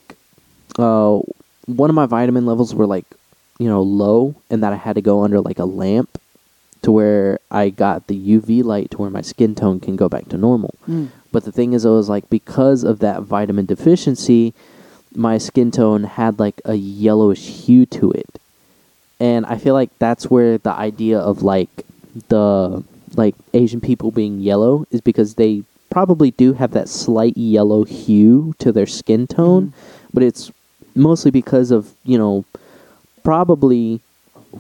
uh, one of my vitamin levels were like, you know, low, and that I had to go under like a lamp, to where I got the UV light to where my skin tone can go back to normal. Mm. But the thing is, it was like because of that vitamin deficiency, my skin tone had like a yellowish hue to it, and I feel like that's where the idea of like the like Asian people being yellow is because they probably do have that slight yellow hue to their skin tone, Mhm. but it's mostly because of you know probably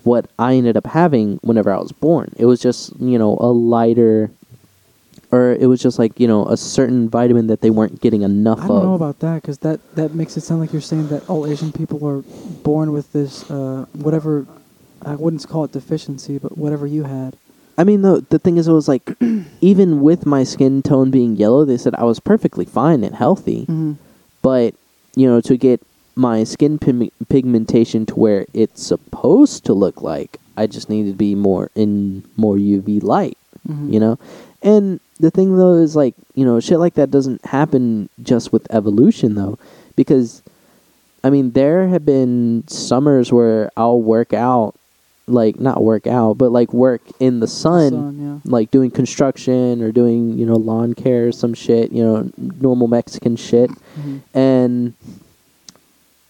what I ended up having whenever I was born. It was just you know a lighter or it was just like you know a certain vitamin that they weren't getting enough of I don't of. know about that because that that makes it sound like you're saying that all Asian people are born with this uh, whatever. I wouldn't call it deficiency, but whatever you had. I mean, the the thing is, it was like [clears throat] even with my skin tone being yellow, they said I was perfectly fine and healthy. Mm-hmm. But you know, to get my skin pim- pigmentation to where it's supposed to look like, I just needed to be more in more UV light. Mm-hmm. You know, and the thing though is like you know, shit like that doesn't happen just with evolution though, because I mean, there have been summers where I'll work out, like not work out, but like work in the sun, Sun, yeah. like doing construction or doing you know lawn care or some shit, you know, normal Mexican shit, Mhm. and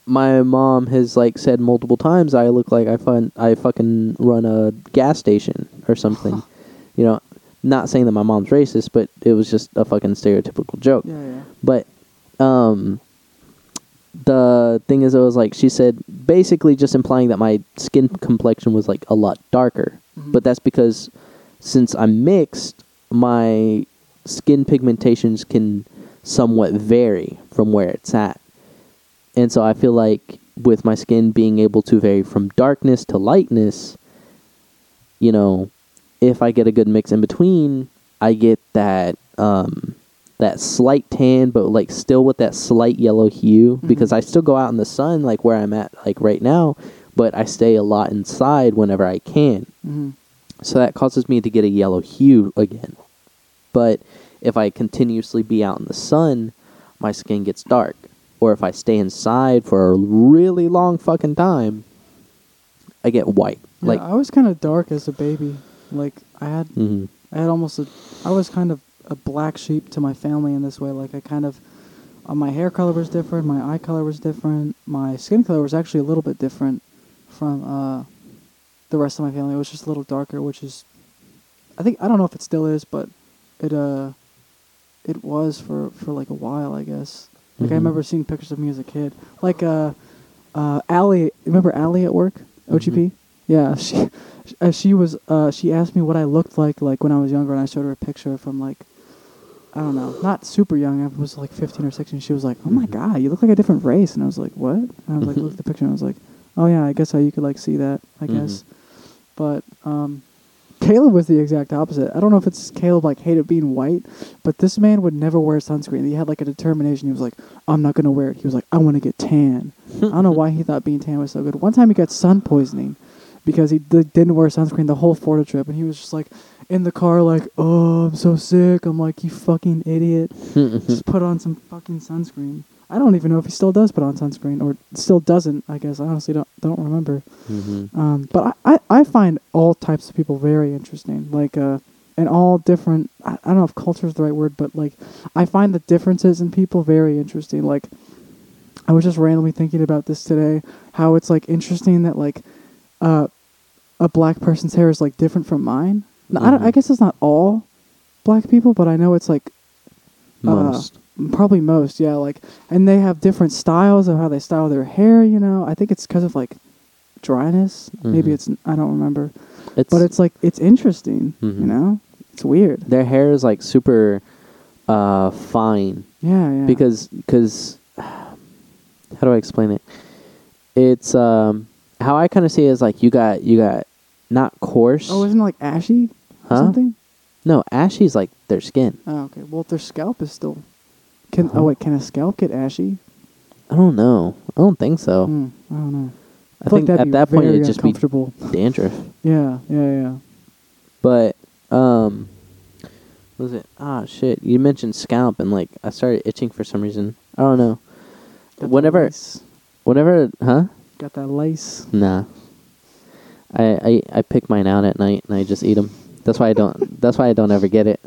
my mom has like said multiple times I look like I fun I fucking run a gas station or something, [laughs] you know. Not saying that my mom's racist, but it was just a fucking stereotypical joke. Yeah, yeah. But um the thing is it was like she said basically just implying that my skin complexion was like a lot darker. Mhm. But that's because since I'm mixed, my skin pigmentations can somewhat vary from where it's at. And so I feel like with my skin being able to vary from darkness to lightness, you know, if I get a good mix in between, I get that um that slight tan but like still with that slight yellow hue Mhm. because I still go out in the sun like where I'm at like right now, but I stay a lot inside whenever I can. Mhm. So that causes me to get a yellow hue again. But if I continuously be out in the sun, my skin gets dark. Or if I stay inside for a really long fucking time, I get white. Yeah, like, I was kind of dark as a baby. Like I had, mhm. I had almost a, I was kind of a black sheep to my family in this way. Like I kind of, uh, my hair color was different, my eye color was different, my skin color was actually a little bit different from uh, the rest of my family. It was just a little darker, which is, I think I don't know if it still is, but it uh, it was for for like a while, I guess. Like I Mhm. remember seeing pictures of me as a kid, like uh, uh, Allie. Remember Allie at work, OGP? Mhm. Yeah, she, uh, she was. Uh, she asked me what I looked like, like when I was younger, and I showed her a picture from like, I don't know, not super young. I was like 15 or 16. She was like, "Oh my Mhm. god, you look like a different race," and I was like, "What?" And I was like, "Look at the [laughs] picture," and I was like, "Oh yeah, I guess how you could like see that, I Mhm. guess." But um, Caleb was the exact opposite. I don't know if it's Caleb like hated being white, but this man would never wear sunscreen. He had like a determination. He was like, "I'm not gonna wear it." He was like, "I want to get tan." I don't know [laughs] why he thought being tan was so good. One time he got sun poisoning because he d- didn't wear sunscreen the whole Florida trip, and he was just like in the car, like, "Oh, I'm so sick." I'm like, "You fucking idiot! [laughs] Just put on some fucking sunscreen." I don't even know if he still does put on sunscreen or still doesn't. I guess I honestly don't don't remember. Mhm. Um, but I, I, I find all types of people very interesting. Like, uh, and all different. I, I don't know if culture is the right word, but like, I find the differences in people very interesting. Like, I was just randomly thinking about this today. How it's like interesting that like, uh, a black person's hair is like different from mine. Now, I, I guess it's not all black people, but I know it's like uh, Most. Probably most, yeah. Like, and they have different styles of how they style their hair. You know, I think it's because of like dryness. Maybe Mhm. it's I don't remember, It's but it's like it's interesting. Mhm. You know, it's weird. their hair is like super uh fine Yeah, yeah. because because [sighs] how do I explain it? It's um how I kind of see it is like you got you got not coarse. oh, isn't it like ashy or Huh? something? no, ashy's like their skin. Oh, okay. Well, their scalp is still. Can oh wait, can a scalp get ashy? I don't know. I don't think so. Hmm, I don't know. I feel think that'd at be that point very it'd just be uncomfortable. dandruff. Yeah, yeah, yeah. But um, what was it? Ah, shit! You mentioned scalp, and like I started itching for some reason. I don't know. That Whenever, whenever, huh? Got that lace. Nah. I, I I pick mine out at night and I just eat them. That's why I don't. [laughs] that's why I don't ever get it.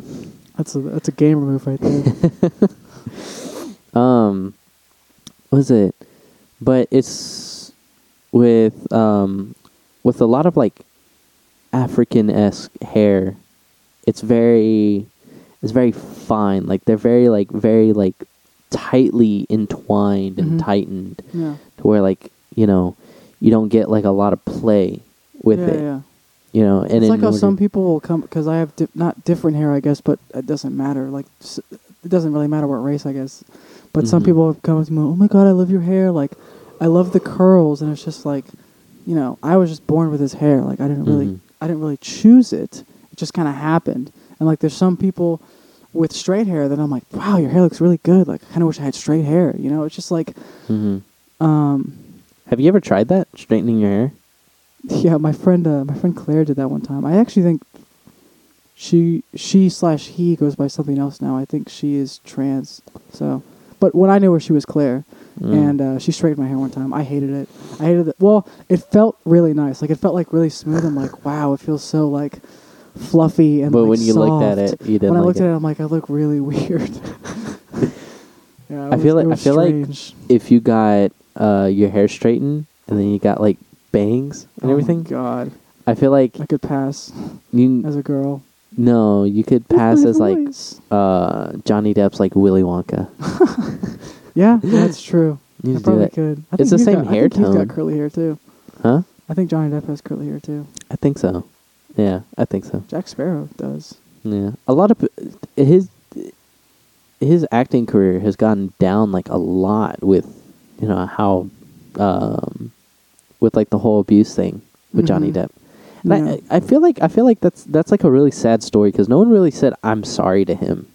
That's a that's a gamer move right there. [laughs] Um, was it? But it's with um with a lot of like African esque hair. It's very it's very fine. Like they're very like very like tightly entwined and Mhm. tightened yeah. to where like you know you don't get like a lot of play with yeah, it. Yeah. You know, and it's like how some people will come because I have di- not different hair, I guess, but it doesn't matter. Like it doesn't really matter what race, I guess. But some Mhm. people have come to me, oh my god, I love your hair. Like I love the curls, and it's just like, you know, I was just born with this hair. Like I didn't really, Mhm. I didn't really choose it. It just kind of happened. And like there's some people with straight hair that I'm like, wow, your hair looks really good. Like I kind of wish I had straight hair. You know, it's just like, Mhm. um, Have you ever tried that straightening your hair? Yeah, my friend, uh, my friend Claire did that one time. I actually think she, she slash he goes by something else now. I think she is trans. So, but when I knew her, she was Claire, Mm. and uh, she straightened my hair one time. I hated it. I hated it. Well, it felt really nice. Like it felt like really smooth. I'm like, wow, it feels so like fluffy and. but like, when you looked at it, you didn't when I looked at it, I'm like, I look really [laughs] weird. [laughs] yeah, I feel like- it I was feel like. If you got uh, your hair straightened and then you got like bangs and Oh my everything, God, I feel like I could pass you as a girl. no, you could pass my as like voice. uh, Johnny Depp's like Willy Wonka. [laughs] Yeah, that's true. [laughs] You I probably could. I It's think the same got, I hair think He's tone. got curly hair too. huh? I think Johnny Depp has curly hair too. I think so. Yeah, I think so. Jack Sparrow does. Yeah, a lot of p- his his acting career has gone down like a lot with you know how um with like the whole abuse thing with Johnny Mhm. Depp. And Yeah. I I feel like I feel like that's that's like a really sad story because no one really said I'm sorry to him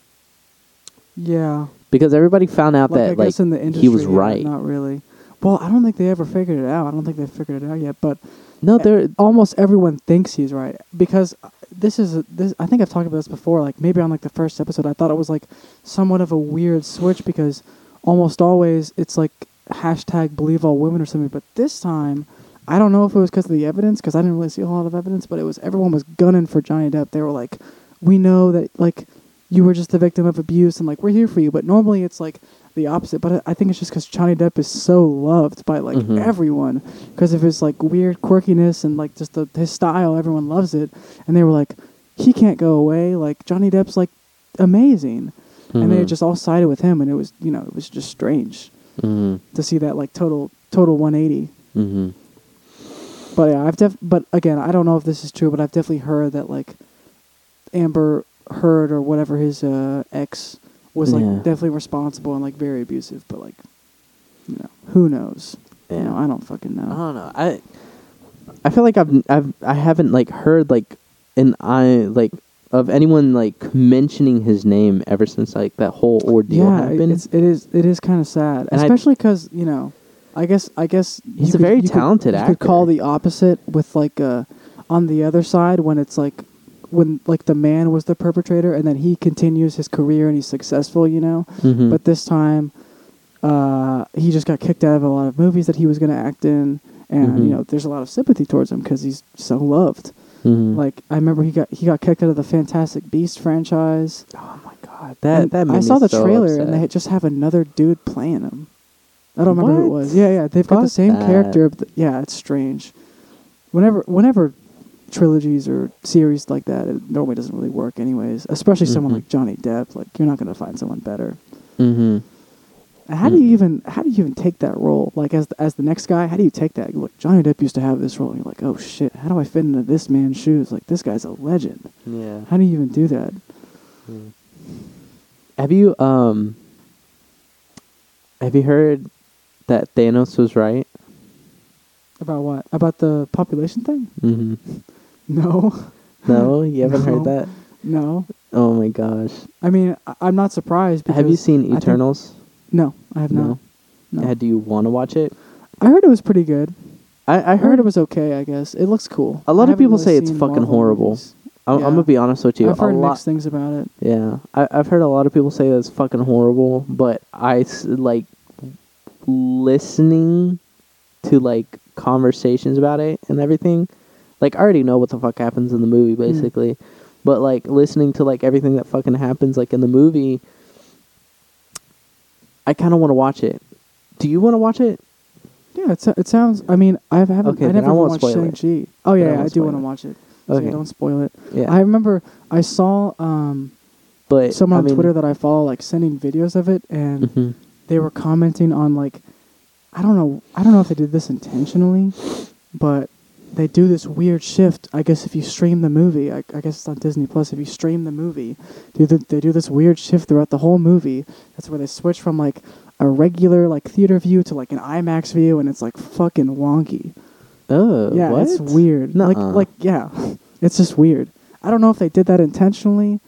Yeah. because everybody found out Like, that like industry, he was yeah, right. Not really. Well, I don't think they ever figured it out. I don't think they figured it out yet. But no, there almost everyone thinks he's right because uh, this is a, this. I think I've talked about this before. Like maybe on like the first episode, I thought it was like somewhat of a weird switch because almost always it's like hashtag believe all women or something. But this time, I don't know if it was because of the evidence because I didn't really see a lot of evidence. But it was everyone was gunning for Johnny Depp. They were like, we know that like you were just the victim of abuse and like we're here for you. But normally it's like the opposite. But I think it's just because Johnny Depp is so loved by like Mhm. everyone because of his like weird quirkiness and like just the, his style. Everyone loves it, and they were like, he can't go away. Like Johnny Depp's like amazing, and they Mhm. just all sided with him, and it was you know it was just strange Mhm. to see that like total total 180. Mhm. But yeah, I've def but again, I don't know if this is true, but I've definitely heard that like Amber Heard or whatever his uh, ex was like Yeah. definitely responsible and like very abusive. But like, you know, who knows? You know, I don't fucking know. I don't know. I I feel like I've I've I haven't like heard like an I like of anyone like mentioning his name ever since like that whole ordeal yeah, happened. it's it is it is kind of sad, And especially because you know, I guess I guess He's a could- very you could- talented you actor. could call the opposite with like uh on the other side when it's like when like the man was the perpetrator and then he continues his career and he's successful, you know. Mhm. But this time, uh, he just got kicked out of a lot of movies that he was going to act in, and Mhm. you know, there's a lot of sympathy towards him because he's so loved. Mhm. Like I remember he got he got kicked out of the Fantastic Beast franchise. oh my god, that And that I saw the so trailer upset. and they just have another dude playing him. I don't remember who it was. Yeah, yeah, they've got the same that. character. But yeah, it's strange. Whenever whenever trilogies or series like that, it normally doesn't really work, anyways. Especially someone Mhm. like Johnny Depp. Like you're not going to find someone better. Mhm. How do you even how do you even take that role? Like as the, as the next guy, how do you take that? Like Johnny Depp used to have this role. And you're like, oh shit, how do I fit into this man's shoes? Like this guy's a legend. Yeah. How do you even do that? Have you um have you heard that Thanos was right? About what? About the population thing? hmm [laughs] No, No, you haven't No. heard that. no. Oh my gosh! I mean, I, I'm not surprised. Because Have you seen Eternals? No, I have not. No. No. Uh, do you want to watch it? I heard it was pretty good. I, I heard it was okay. I guess it looks cool. A lot I of people haven't say it's fucking Marvel horrible. movies. I'm, Yeah. I'm gonna be honest with you. I've heard lot, mixed things about it. Yeah, I, I've heard a lot of people say that's fucking horrible, but I like listening to like conversations about it and everything. Like I already know what the fuck happens in the movie, Mm. basically, but like listening to like everything that fucking happens like in the movie, I kind of want to watch it. Do you want to watch it? Yeah, it, so- it sounds. I mean, I haven't. Okay, I then never I won't watched spoil Shang it. Chi. Oh Then I yeah, I, won't do spoil want to it. watch it. So Okay. don't spoil it. Yeah, I remember I saw um, but someone I on mean- Twitter that I follow like sending videos of it, and Mhm. they were commenting on like, I don't know, I don't know if they did this intentionally, but they do this weird shift. I guess if you stream the movie, I, I guess it's on Disney Plus. If you stream the movie, they do, they do this weird shift throughout the whole movie. That's where they switch from like a regular like theater view to like an IMAX view, and it's like fucking wonky. Oh, yeah, what? it's weird. Like Nuh-uh. like yeah, [laughs] it's just weird. I don't know if they did that intentionally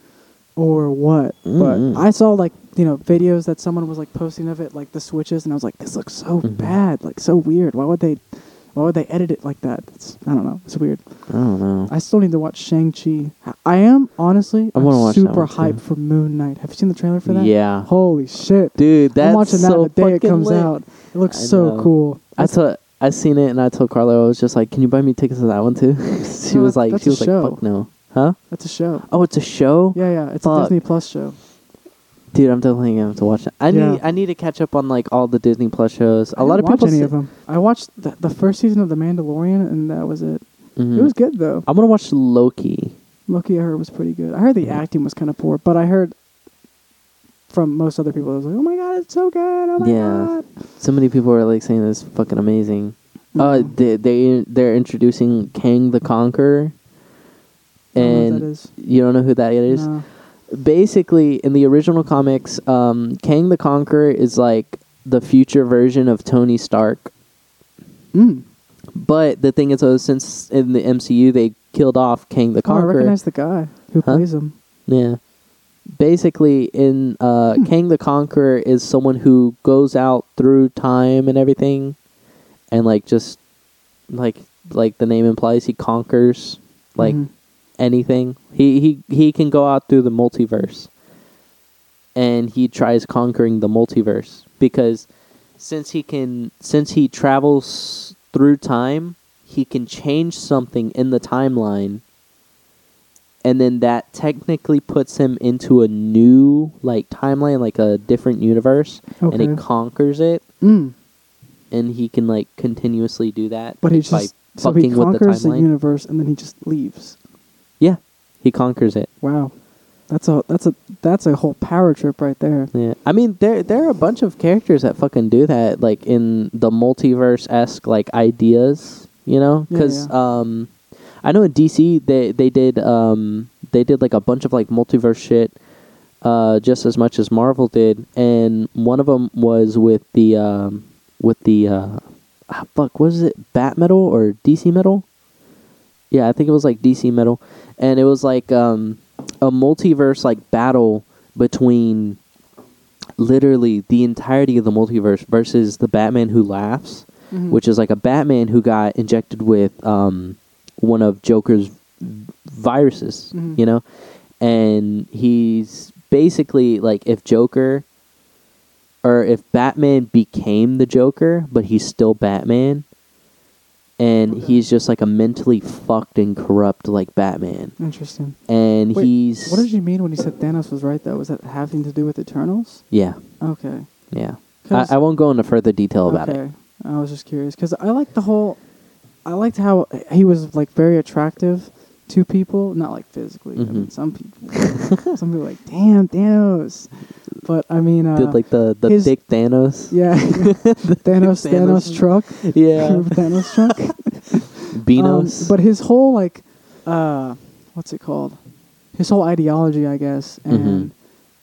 or what, Mm. but I saw like you know videos that someone was like posting of it, like the switches, and I was like, this looks so Mhm. bad, like so weird. Why would they? Why would they edit it like that? It's, I don't know. It's weird. I don't know. I still need to watch Shang Chi. I am honestly. I I'm wanna watch that super one, too. hyped for Moon Knight. Have you seen the trailer for that? Yeah, Holy shit! dude, that's I'm watching that so the day it fucking comes lit. out. It looks I so know. cool. I told I seen it and I told Carla I was just like, "Can you buy me tickets to that one too?" [laughs] she No, was like, that's "She a was show. like, fuck no, huh? That's a show. Oh, it's a show, Yeah, yeah. It's Fuck. a Disney Plus show. Dude. I'm definitely gonna have to watch it. I Yeah. need I need to catch up on like all the Disney Plus shows. I A lot of people watch any say- of them. I watched the, the first season of The Mandalorian, and that was it. Mhm. It was good though. I'm gonna watch Loki. Loki, I heard was pretty good. I heard the Mhm. acting was kind of poor, but I heard from most other people, it was like, "Oh my god, it's so good! Oh my Yeah. god!" So many people are like saying it's fucking amazing. Uh, Mhm. they they they're introducing Kang the Conqueror, I don't know what and that is. you don't know who that is. No. Basically in the original comics um, kang the conqueror is like the future version of tony stark Mm. but the thing is though since in the mcu they killed off kang the Oh, I recognize the guy who Huh? plays him. yeah basically in uh, Hmm. kang the conqueror is someone who goes out through time and everything and like just like like the name implies he conquers like Mhm. Anything. He he he can go out through the multiverse. And he tries conquering the multiverse because since he can since he travels through time, he can change something in the timeline. And then that technically puts him into a new like timeline, like a different universe, and he conquers it Mm. and he can like continuously do that But he by just so he fucking with the conquers the, timeline. universe and then he just leaves. Yeah. He conquers it. Wow, that's a that's a that's a whole power trip right there. Yeah, I mean there there are a bunch of characters that fucking do that, like in the multiverse esque like ideas, you know? Yeah, Because yeah. um, I know in DC they they did um they did like a bunch of like multiverse shit, uh, just as much as Marvel did, and one of them was with the um with the uh, ah, fuck was it Bat Metal or DC Metal? Yeah, I think it was like DC Metal, and it was like um a multiverse like battle between literally the entirety of the multiverse versus the Batman who laughs, Mhm. which is like a Batman who got injected with um, one of Joker's viruses, Mhm. you know, and he's basically like if Joker or if Batman became the Joker, but he's still Batman. And Okay. he's just like a mentally fucked and corrupt like Batman, Interesting. and Wait, he's What did you mean when you said Thanos was right though? Was that having to do with Eternals? yeah Okay. yeah. I, I won't go into further detail about okay. it. I was just curious because I liked the whole. I liked how he was like very attractive to people, not like physically. I mean, Mhm. some people, [laughs] some people like, damn Thanos. but I mean, uh, Did like the the his- big Thanos? yeah, [laughs] [laughs] Thanos, Thanos, Thanos- truck, Yeah, Thanos truck. Beanos. Um, but his whole like, uh, what's it called? His whole ideology, I guess, and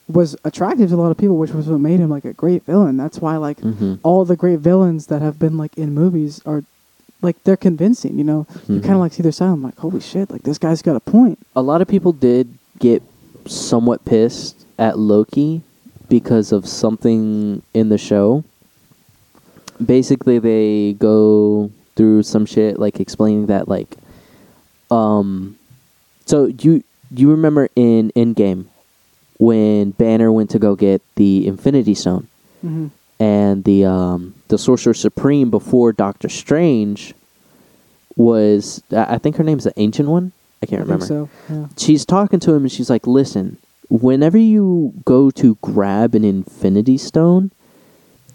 was attractive to a lot of people, which was what made him like a great villain. That's why like Mhm. all the great villains that have been like in movies are like they're convincing. You know, you kind of like see their side. I'm like, holy shit! Like this guy's got a point. a lot of people did get somewhat pissed at Loki because of something in the show. Basically, they go through some shit like explaining that like, um, so you you remember in Endgame when Banner went to go get the Infinity Stone Mm-hmm. And the um the Sorcerer Supreme before Doctor Strange was I think her name's the Ancient One. I can't I remember think so. Yeah. she's talking to him and she's like, "Listen, whenever you go to grab an Infinity Stone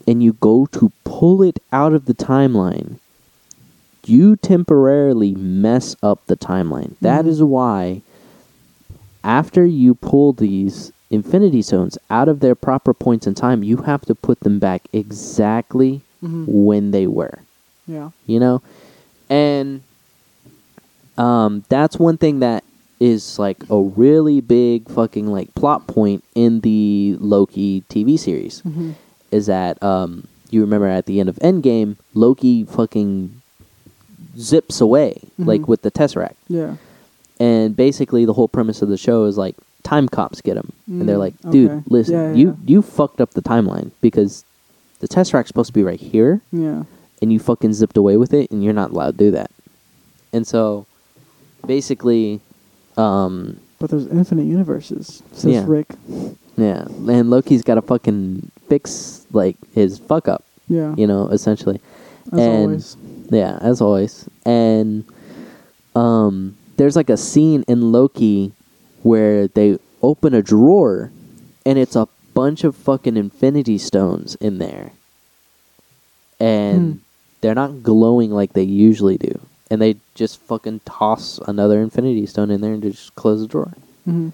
and you go to pull it out of the timeline, you temporarily mess up the timeline. That Mhm. is why after you pull these Infinity Stones out of their proper points in time, you have to put them back exactly Mhm. when they were." Yeah. you know and um that's one thing that is like a really big fucking like plot point in the loki tv series hmm is that um you remember at the end of endgame loki fucking zips away like Mhm. with the tesseract Yeah. and basically the whole premise of the show is like time cops get him and they're Mm, like dude okay. listen Yeah, you yeah. you fucked up the timeline because the tesseract's supposed to be right here Yeah. and you fucking zipped away with it and you're not allowed to do that. And so basically um But there's infinite universes, says Yeah. Rick. yeah, and Loki's got to fucking fix like his fuck up, Yeah. you know, essentially. As and- always. Yeah, as always. And um there's like a scene in Loki where they open a drawer and it's a bunch of fucking infinity stones in there. And Hmm. they're not glowing like they usually do. And they just fucking toss another infinity stone in there and just close the drawer. hmm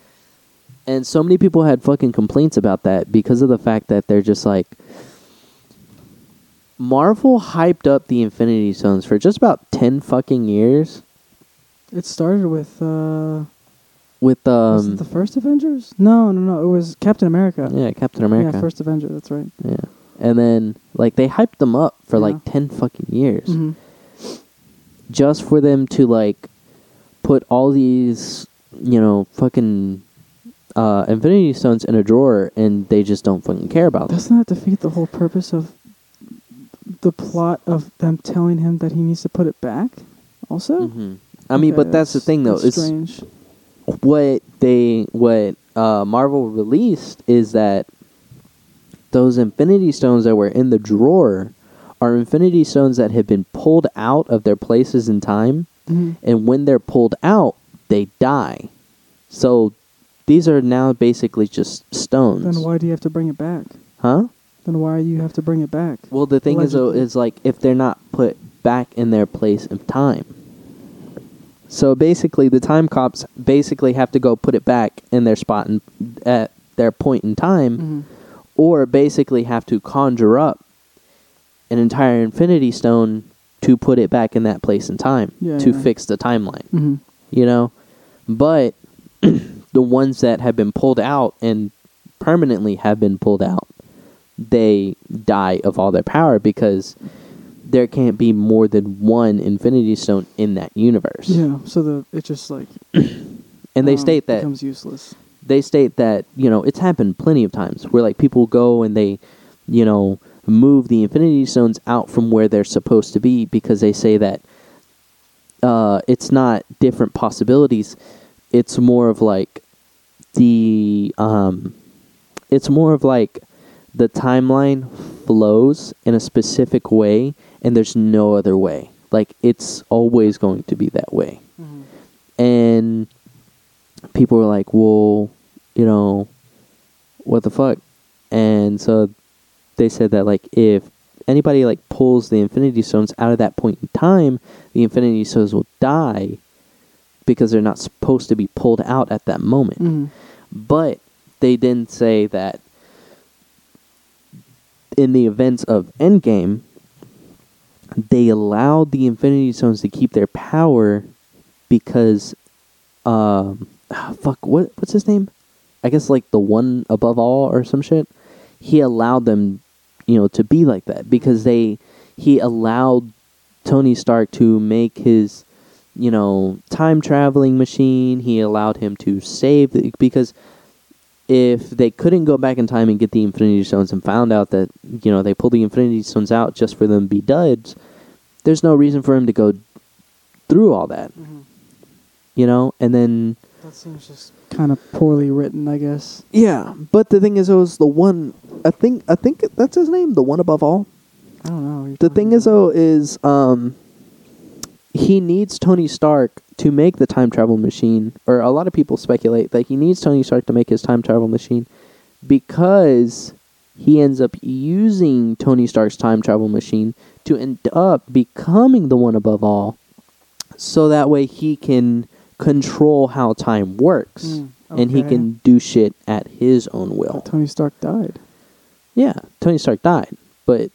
And so many people had fucking complaints about that because of the fact that they're just like Marvel hyped up the Infinity Stones for just about 10 fucking years It started with uh with was it um the first Avengers? No, no, no. It was Captain America. yeah, Captain America. Yeah, first Avenger. That's right. Yeah. And then like they hyped them up for like Yeah. 10 fucking years hmm just for them to like put all these, you know, fucking uh Infinity Stones in a drawer and they just don't fucking care about them. Doesn't that defeat the whole purpose of the plot of them telling him that he needs to put it back? Also. hmm I mean, Okay, but that's the thing though. that's It's strange. What they what uh, Marvel released is that those Infinity Stones that were in the drawer are Infinity Stones that have been pulled out of their places in time, Mhm. and when they're pulled out, they die. So these are now basically just stones. Then why do you have to bring it back? Huh? Then why do you have to bring it back? Well, the thing is, though, is like if they're not put back in their place of time. So basically, the time cops basically have to go put it back in their spot in, at their point in time, Mhm. or basically have to conjure up an entire Infinity Stone to put it back in that place in time Yeah, to yeah. fix the timeline. Mhm. You know, but [clears throat] the ones that have been pulled out and permanently have been pulled out, they die of all their power because there can't be more than one Infinity Stone in that universe. Yeah. So the it just like [clears throat] And they um, state that becomes useless. they state that you know it's happened plenty of times where like people go and they you know move the infinity stones out from where they're supposed to be because they say that uh it's not different possibilities it's more of like the um it's more of like the timeline flows in a specific way and there's no other way like it's always going to be that way and people were like, "Well, you know, what the fuck?" And so they said that like if anybody like pulls the Infinity Stones out of that point in time, the Infinity Stones will die because they're not supposed to be pulled out at that moment. Mhm. But they didn't say that in the events of Endgame, they allowed the Infinity Stones to keep their power because, um, ah, fuck, what what's his name? I guess like the one above all or some shit. He allowed them, you know, to be like that because they he allowed Tony Stark to make his, you know, time traveling machine. He allowed him to save the, because if they couldn't go back in time and get the Infinity Stones and found out that you know they pulled the Infinity Stones out just for them to be duds, there's no reason for him to go through all that, you know. And then That seems just kind of poorly written, I guess. yeah, but the thing is, it was the one. I think I think that's his name, the one above all. I don't know. The thing is, though, is um, he needs Tony Stark to make the time travel machine, or a lot of people speculate that he needs Tony Stark to make his time travel machine because he ends up using Tony Stark's time travel machine to end up becoming the one above all, so that way he can control how time works. Mm, And he can do shit at his own will. But Tony Stark died. Yeah, Tony Stark died, but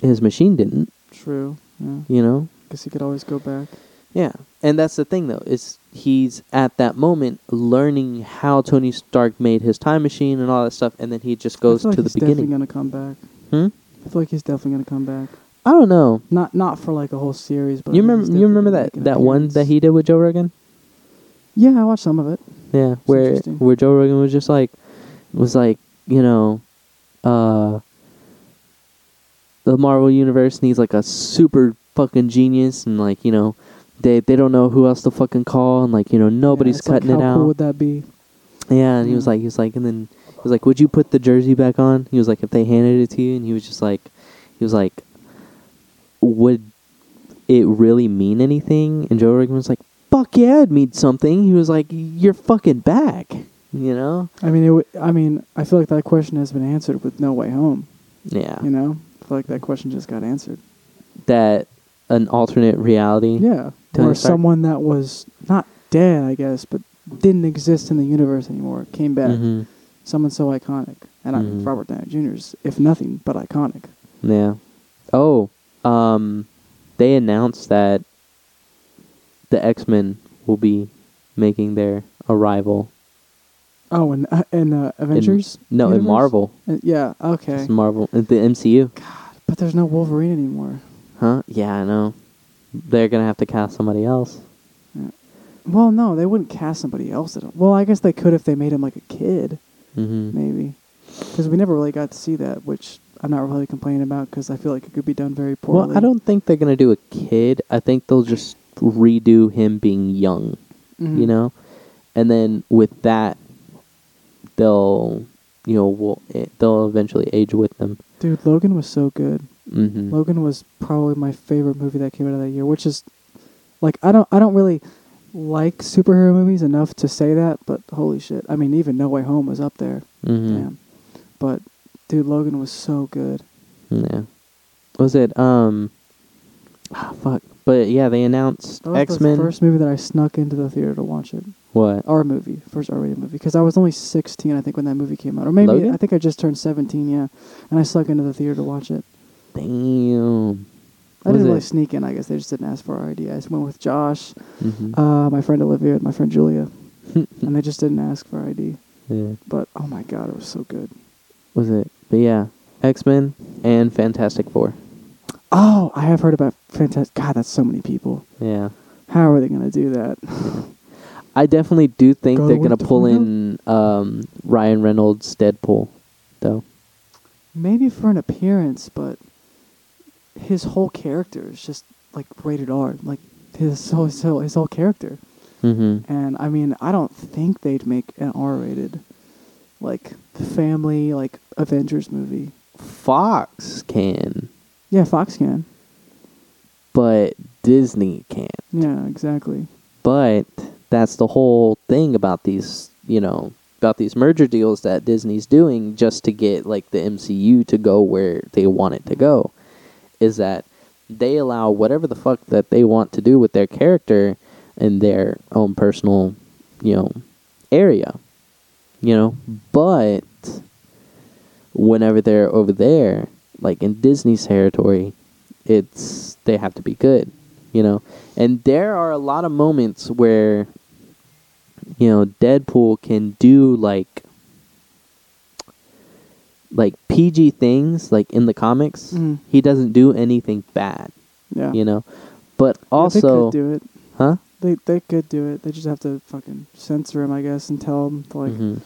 his machine didn't. True. Yeah. You know, Guess he could always go back. Yeah, and that's the thing though is he's at that moment learning how Tony Stark made his time machine and all that stuff, and then he just goes I feel like to the he's definitely beginning. gonna come back. Hmm? I feel like he's definitely gonna come back. I don't know. Not not for like a whole series, but you I remember? You definitely remember that that one that he did with Joe Rogan? Yeah, I watched some of it. Yeah, where interesting. where Joe Rogan was just like was like you know, uh, the Marvel universe, needs like a super fucking genius, and like you know, they they don't know who else to fucking call, and like you know nobody's yeah, it's like, cutting it how out. Cool would that be? Yeah, and he was Yeah. like, he was like, and then he was like, "Would you put the jersey back on?" He was like, "If they handed it to you," and he was just like, he was like, "Would it really mean anything?" And Joe Rogan was like, "Fuck yeah, it means something." He was like, "You're fucking back," you know? I mean, it. W- I mean, I feel like that question has been answered with No Way Home. Yeah, You know, I feel like that question just got answered. that an alternate reality. Yeah, Tony or Stark. someone that was not dead, I guess, but didn't exist in the universe anymore came back. Mhm. Someone so iconic, and I Mhm. Robert Downey Jr. is, if nothing, but iconic. Yeah. Oh, um, they announced that the X Men will be making their arrival. Oh, and uh, and uh, Avengers. No, in? Marvel. Uh, yeah. Okay. It's Marvel, uh, the MCU. God, but there's no Wolverine anymore. Huh? Yeah, I know. They're gonna have to cast somebody else. Well, no, they wouldn't cast somebody else. At all. Well, I guess they could if they made him like a kid, hmm maybe. Because we never really got to see that, which I'm not really complaining about because I feel like it could be done very poorly. Well, I don't think they're gonna do a kid. I think they'll just redo him being young. Mhm. You know, and then with that, they'll, you know, will eh, they'll eventually age with them. Dude, Logan was so good. hmm Logan was probably my favorite movie that came out of that year, which is like I don't I don't really like superhero movies enough to say that, but holy shit. I mean, even No Way Home was up there. hmm Damn. But dude, Logan was so good. Yeah. What was it um? ah, fuck. But yeah, they announced That was X the Men. first movie that I snuck into the theater to watch it. What? R movie, first R-rated movie, because I was only 16, I think, when that movie came out, or maybe Logan? I think I just turned 17, yeah, and I snuck into the theater to watch it. Damn. I Was didn't really it- sneak in. I guess they just didn't ask for our ID. I just went with Josh, Mhm. uh, my friend Olivia, and my friend Julia, [laughs] and they just didn't ask for ID. yeah. But oh my god, it was so good. Was it? But yeah, X Men and Fantastic Four. Oh, I have heard about Fantastic. God, that's so many people. Yeah. How are they gonna do that? [laughs] I definitely do think Go they're gonna pull in um, Ryan Reynolds Deadpool, though. Maybe for an appearance, but his whole character is just like rated R. Like his [laughs] whole his whole, his whole character. Mm-hmm. And I mean, I don't think they'd make an R-rated, like family, like Avengers movie. Fox can, Yeah, Fox can. but Disney can't. Yeah, exactly. But that's the whole thing about these, you know, about these merger deals that Disney's doing just to get like the MCU to go where they want it to go is that they allow whatever the fuck that they want to do with their character in their own personal, you know, area. You know, but whenever they're over there, like in Disney's territory, it's they have to be good, you know. And there are a lot of moments where you know Deadpool can do like like PG things like in the comics. Mhm. He doesn't do anything bad, Yeah. you know. But Yeah, also, could do it. huh? They they could do it. They just have to fucking censor him, I guess, and tell him to like Mhm.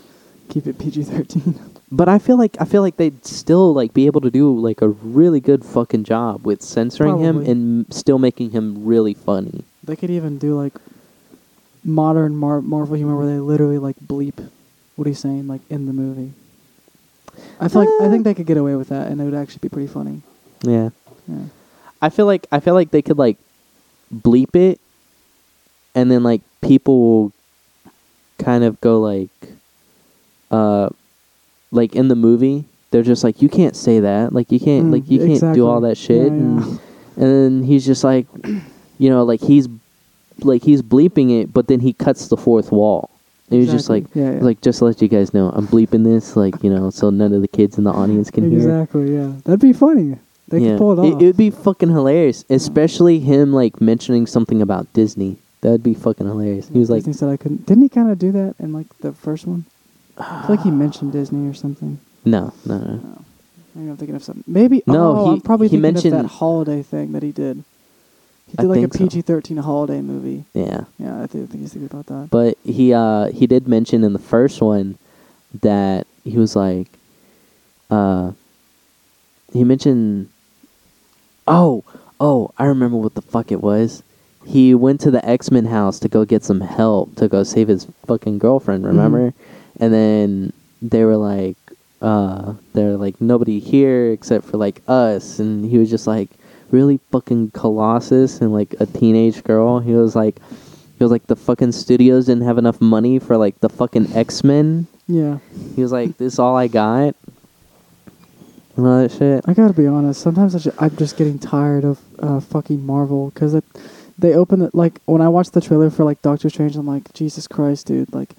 keep it PG thirteen. [laughs] But I feel like I feel like they'd still like be able to do like a really good fucking job with censoring him Probably. and still making him really funny. They could even do like modern Mar- Marvel humor where they literally like bleep what he's saying like in the movie. I feel like I think they could get away with that, and it would actually be pretty funny. Yeah. Yeah. I feel like I feel like they could like bleep it and then like people will kind of go like uh like in the movie they're just like you can't say that like you can't Mm, like you can't exactly. do all that shit Yeah, and yeah. and then he's just like you know like he's like he's bleeping it but then he cuts the fourth wall and he's just like Yeah, yeah. like just to let you guys know I'm bleeping this like you know so none of the kids in the audience can hear exactly. Yeah, that'd be funny. They yeah. could pull it off. It would be fucking hilarious, especially him like mentioning something about Disney. That would be fucking hilarious. He was like, Disney said I couldn't. Didn't he kind of do that in like the first one? I feel like he mentioned Disney or something. no, no, no. No. Maybe I'm thinking of something. Maybe No, oh, he- I'm probably he thinking of mentioned- that holiday thing that he did. He I did like a. PG-13 holiday movie. Yeah, Yeah, I think, I think he's thinking about that. but he uh he did mention in the first one that he was like, uh, he mentioned, oh, oh, I remember what the fuck it was. He went to the X Men house to go get some help to go save his fucking girlfriend. Remember? And then they were like, uh, they're like nobody here except for like us, and he was just like really fucking Colossus and like a teenage girl. He was like, he was like the fucking studios didn't have enough money for like the fucking X Men. yeah, He was like, this is all I got. And all that shit. I gotta be honest. Sometimes I I'm just getting tired of uh, fucking Marvel because they open it like when I watch the trailer for like Doctor Strange. I'm like, Jesus Christ, dude! Like,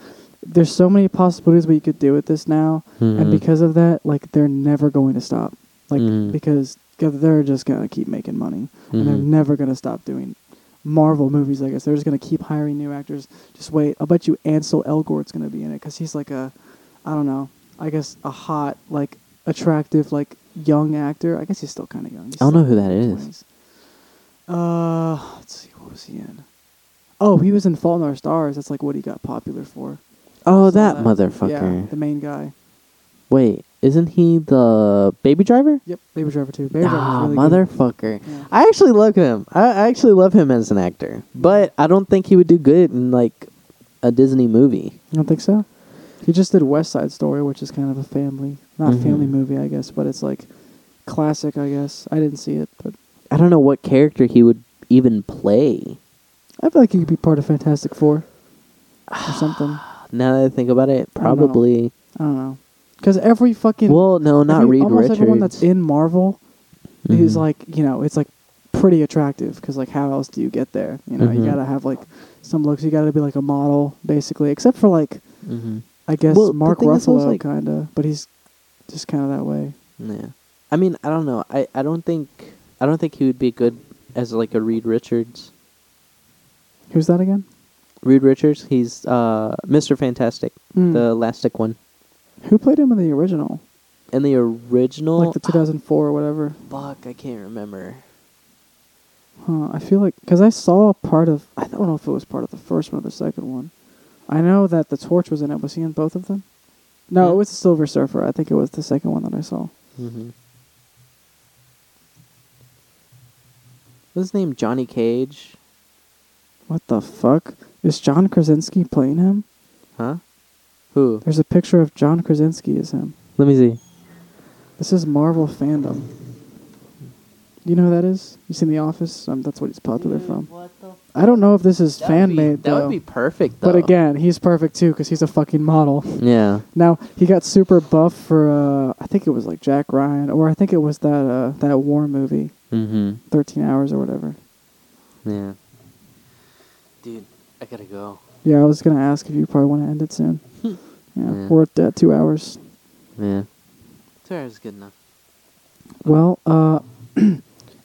there's so many possibilities what you could do with this now, and Mhm. because of that, like they're never going to stop. Like Mhm. because 'cause they're just gonna keep making money, and they're Mhm. never gonna stop doing Marvel movies. I guess they're just gonna keep hiring new actors. Just wait. I'll bet you Ansel Elgort's gonna be in it because he's like a, I don't know. I guess a hot, like attractive, like young actor. I guess he's still kind of young. He's I don't know who that in is. Uh, let's see. What was he in? Oh, he was in Fault in Our Stars. That's like what he got popular for. Oh, So that Yeah, motherfucker. the main guy. Wait, isn't he the baby driver? Yep, Baby Driver too. Baby ah, Driver's really good. motherfucker. Yeah. I actually love him. I, I actually love him as an actor, but I don't think he would do good in like a Disney movie. You don't think so? He just did West Side Story, which is kind of a family, not Mhm. family movie, I guess, but it's like classic, I guess. I didn't see it, but I don't know what character he would even play. I feel like he could be part of Fantastic Four or [sighs] something. Now that I think about it, I don't know. probably. I don't know, because every fucking Well, no, not every, Reed almost Richards. everyone that's in Marvel is Mhm. like you know it's like pretty attractive because like how else do you get there? You know, Mhm. you gotta have like some looks. You gotta be like a model basically, except for like Mhm. I guess Well, Mark thing is, I was Ruffalo like- kind of, but he's just kind of that way. Yeah. I mean, I don't know. I, I don't think I don't think he would be good as like a Reed Richards. Who's that again? Reed Richards, he's uh Mr. Fantastic, Hmm. the elastic one. Who played him in the original? In the original like the 2004 or whatever. fuck, I can't remember. Huh, I feel like because I saw a part of I don't know if it was part of the first one or the second one. I know that the torch was in it. Was he in both of them? No, Hmm? it was the Silver Surfer. I think it was the second one that I saw. Mm-hmm. What's his name? Johnny Cage? What the fuck is John Krasinski playing him? Huh? Who? There's a picture of John Krasinski as him. Let me see. This is Marvel fandom. You know who that is? You seen The Office? Um, that's what he's popular from. I don't know if this is fan made That though. would be perfect though. but again, he's perfect too because he's a fucking model. Yeah. Now he got super buff for uh, I think it was like Jack Ryan or I think it was that uh, that war movie, Mm-hmm. Thirteen Hours or whatever. Yeah. Dude, I gotta go. Yeah, I was gonna ask if you probably want to end it soon. [laughs] yeah, Yeah. we're at uh, two hours. Yeah. Two hours is good enough. Well, uh, [clears throat]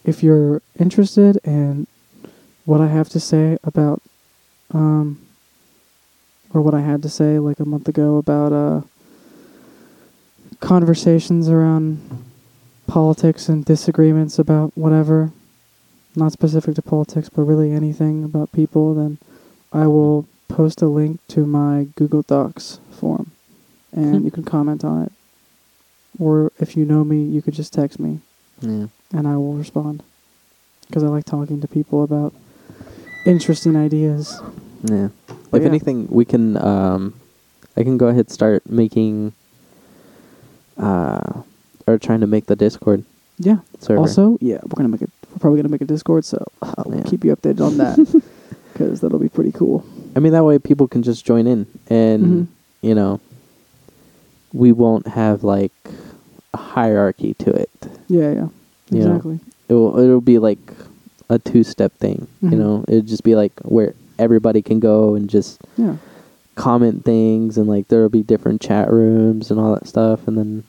if you're interested in what I have to say about, um, or what I had to say like a month ago about uh, conversations around politics and disagreements about whatever, not specific to politics, but really anything about people, then I will post a link to my Google Docs form, and Hmm. you can comment on it. Or if you know me, you could just text me Yeah. and I will respond. Because I like talking to people about interesting ideas. Yeah. But if yeah. anything, we can. Um, I can go ahead start making. Uh, or trying to make the Discord Yeah. server. Also, yeah, we're gonna make it. We're probably gonna make a Discord, so [laughs] I will Yeah. keep you updated on that [laughs] because that'll be pretty cool. I mean, that way people can just join in, and Mhm. you know, we won't have like a hierarchy to it. Yeah, yeah, You know. exactly. It will. It'll be like a two-step thing. Mhm. You know, it'd just be like where everybody can go and just Yeah, comment things, and like there'll be different chat rooms and all that stuff, and then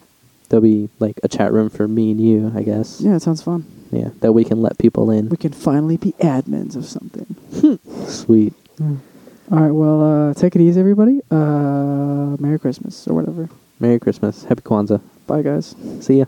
there'll be like a chat room for me and you, I guess. yeah, it sounds fun. Yeah, that we can let people in. We can finally be admins of something. [laughs] Sweet. All right, well, uh, take it easy, everybody. Uh, Merry Christmas or whatever. Merry Christmas. Happy Kwanzaa. Bye, guys. See ya.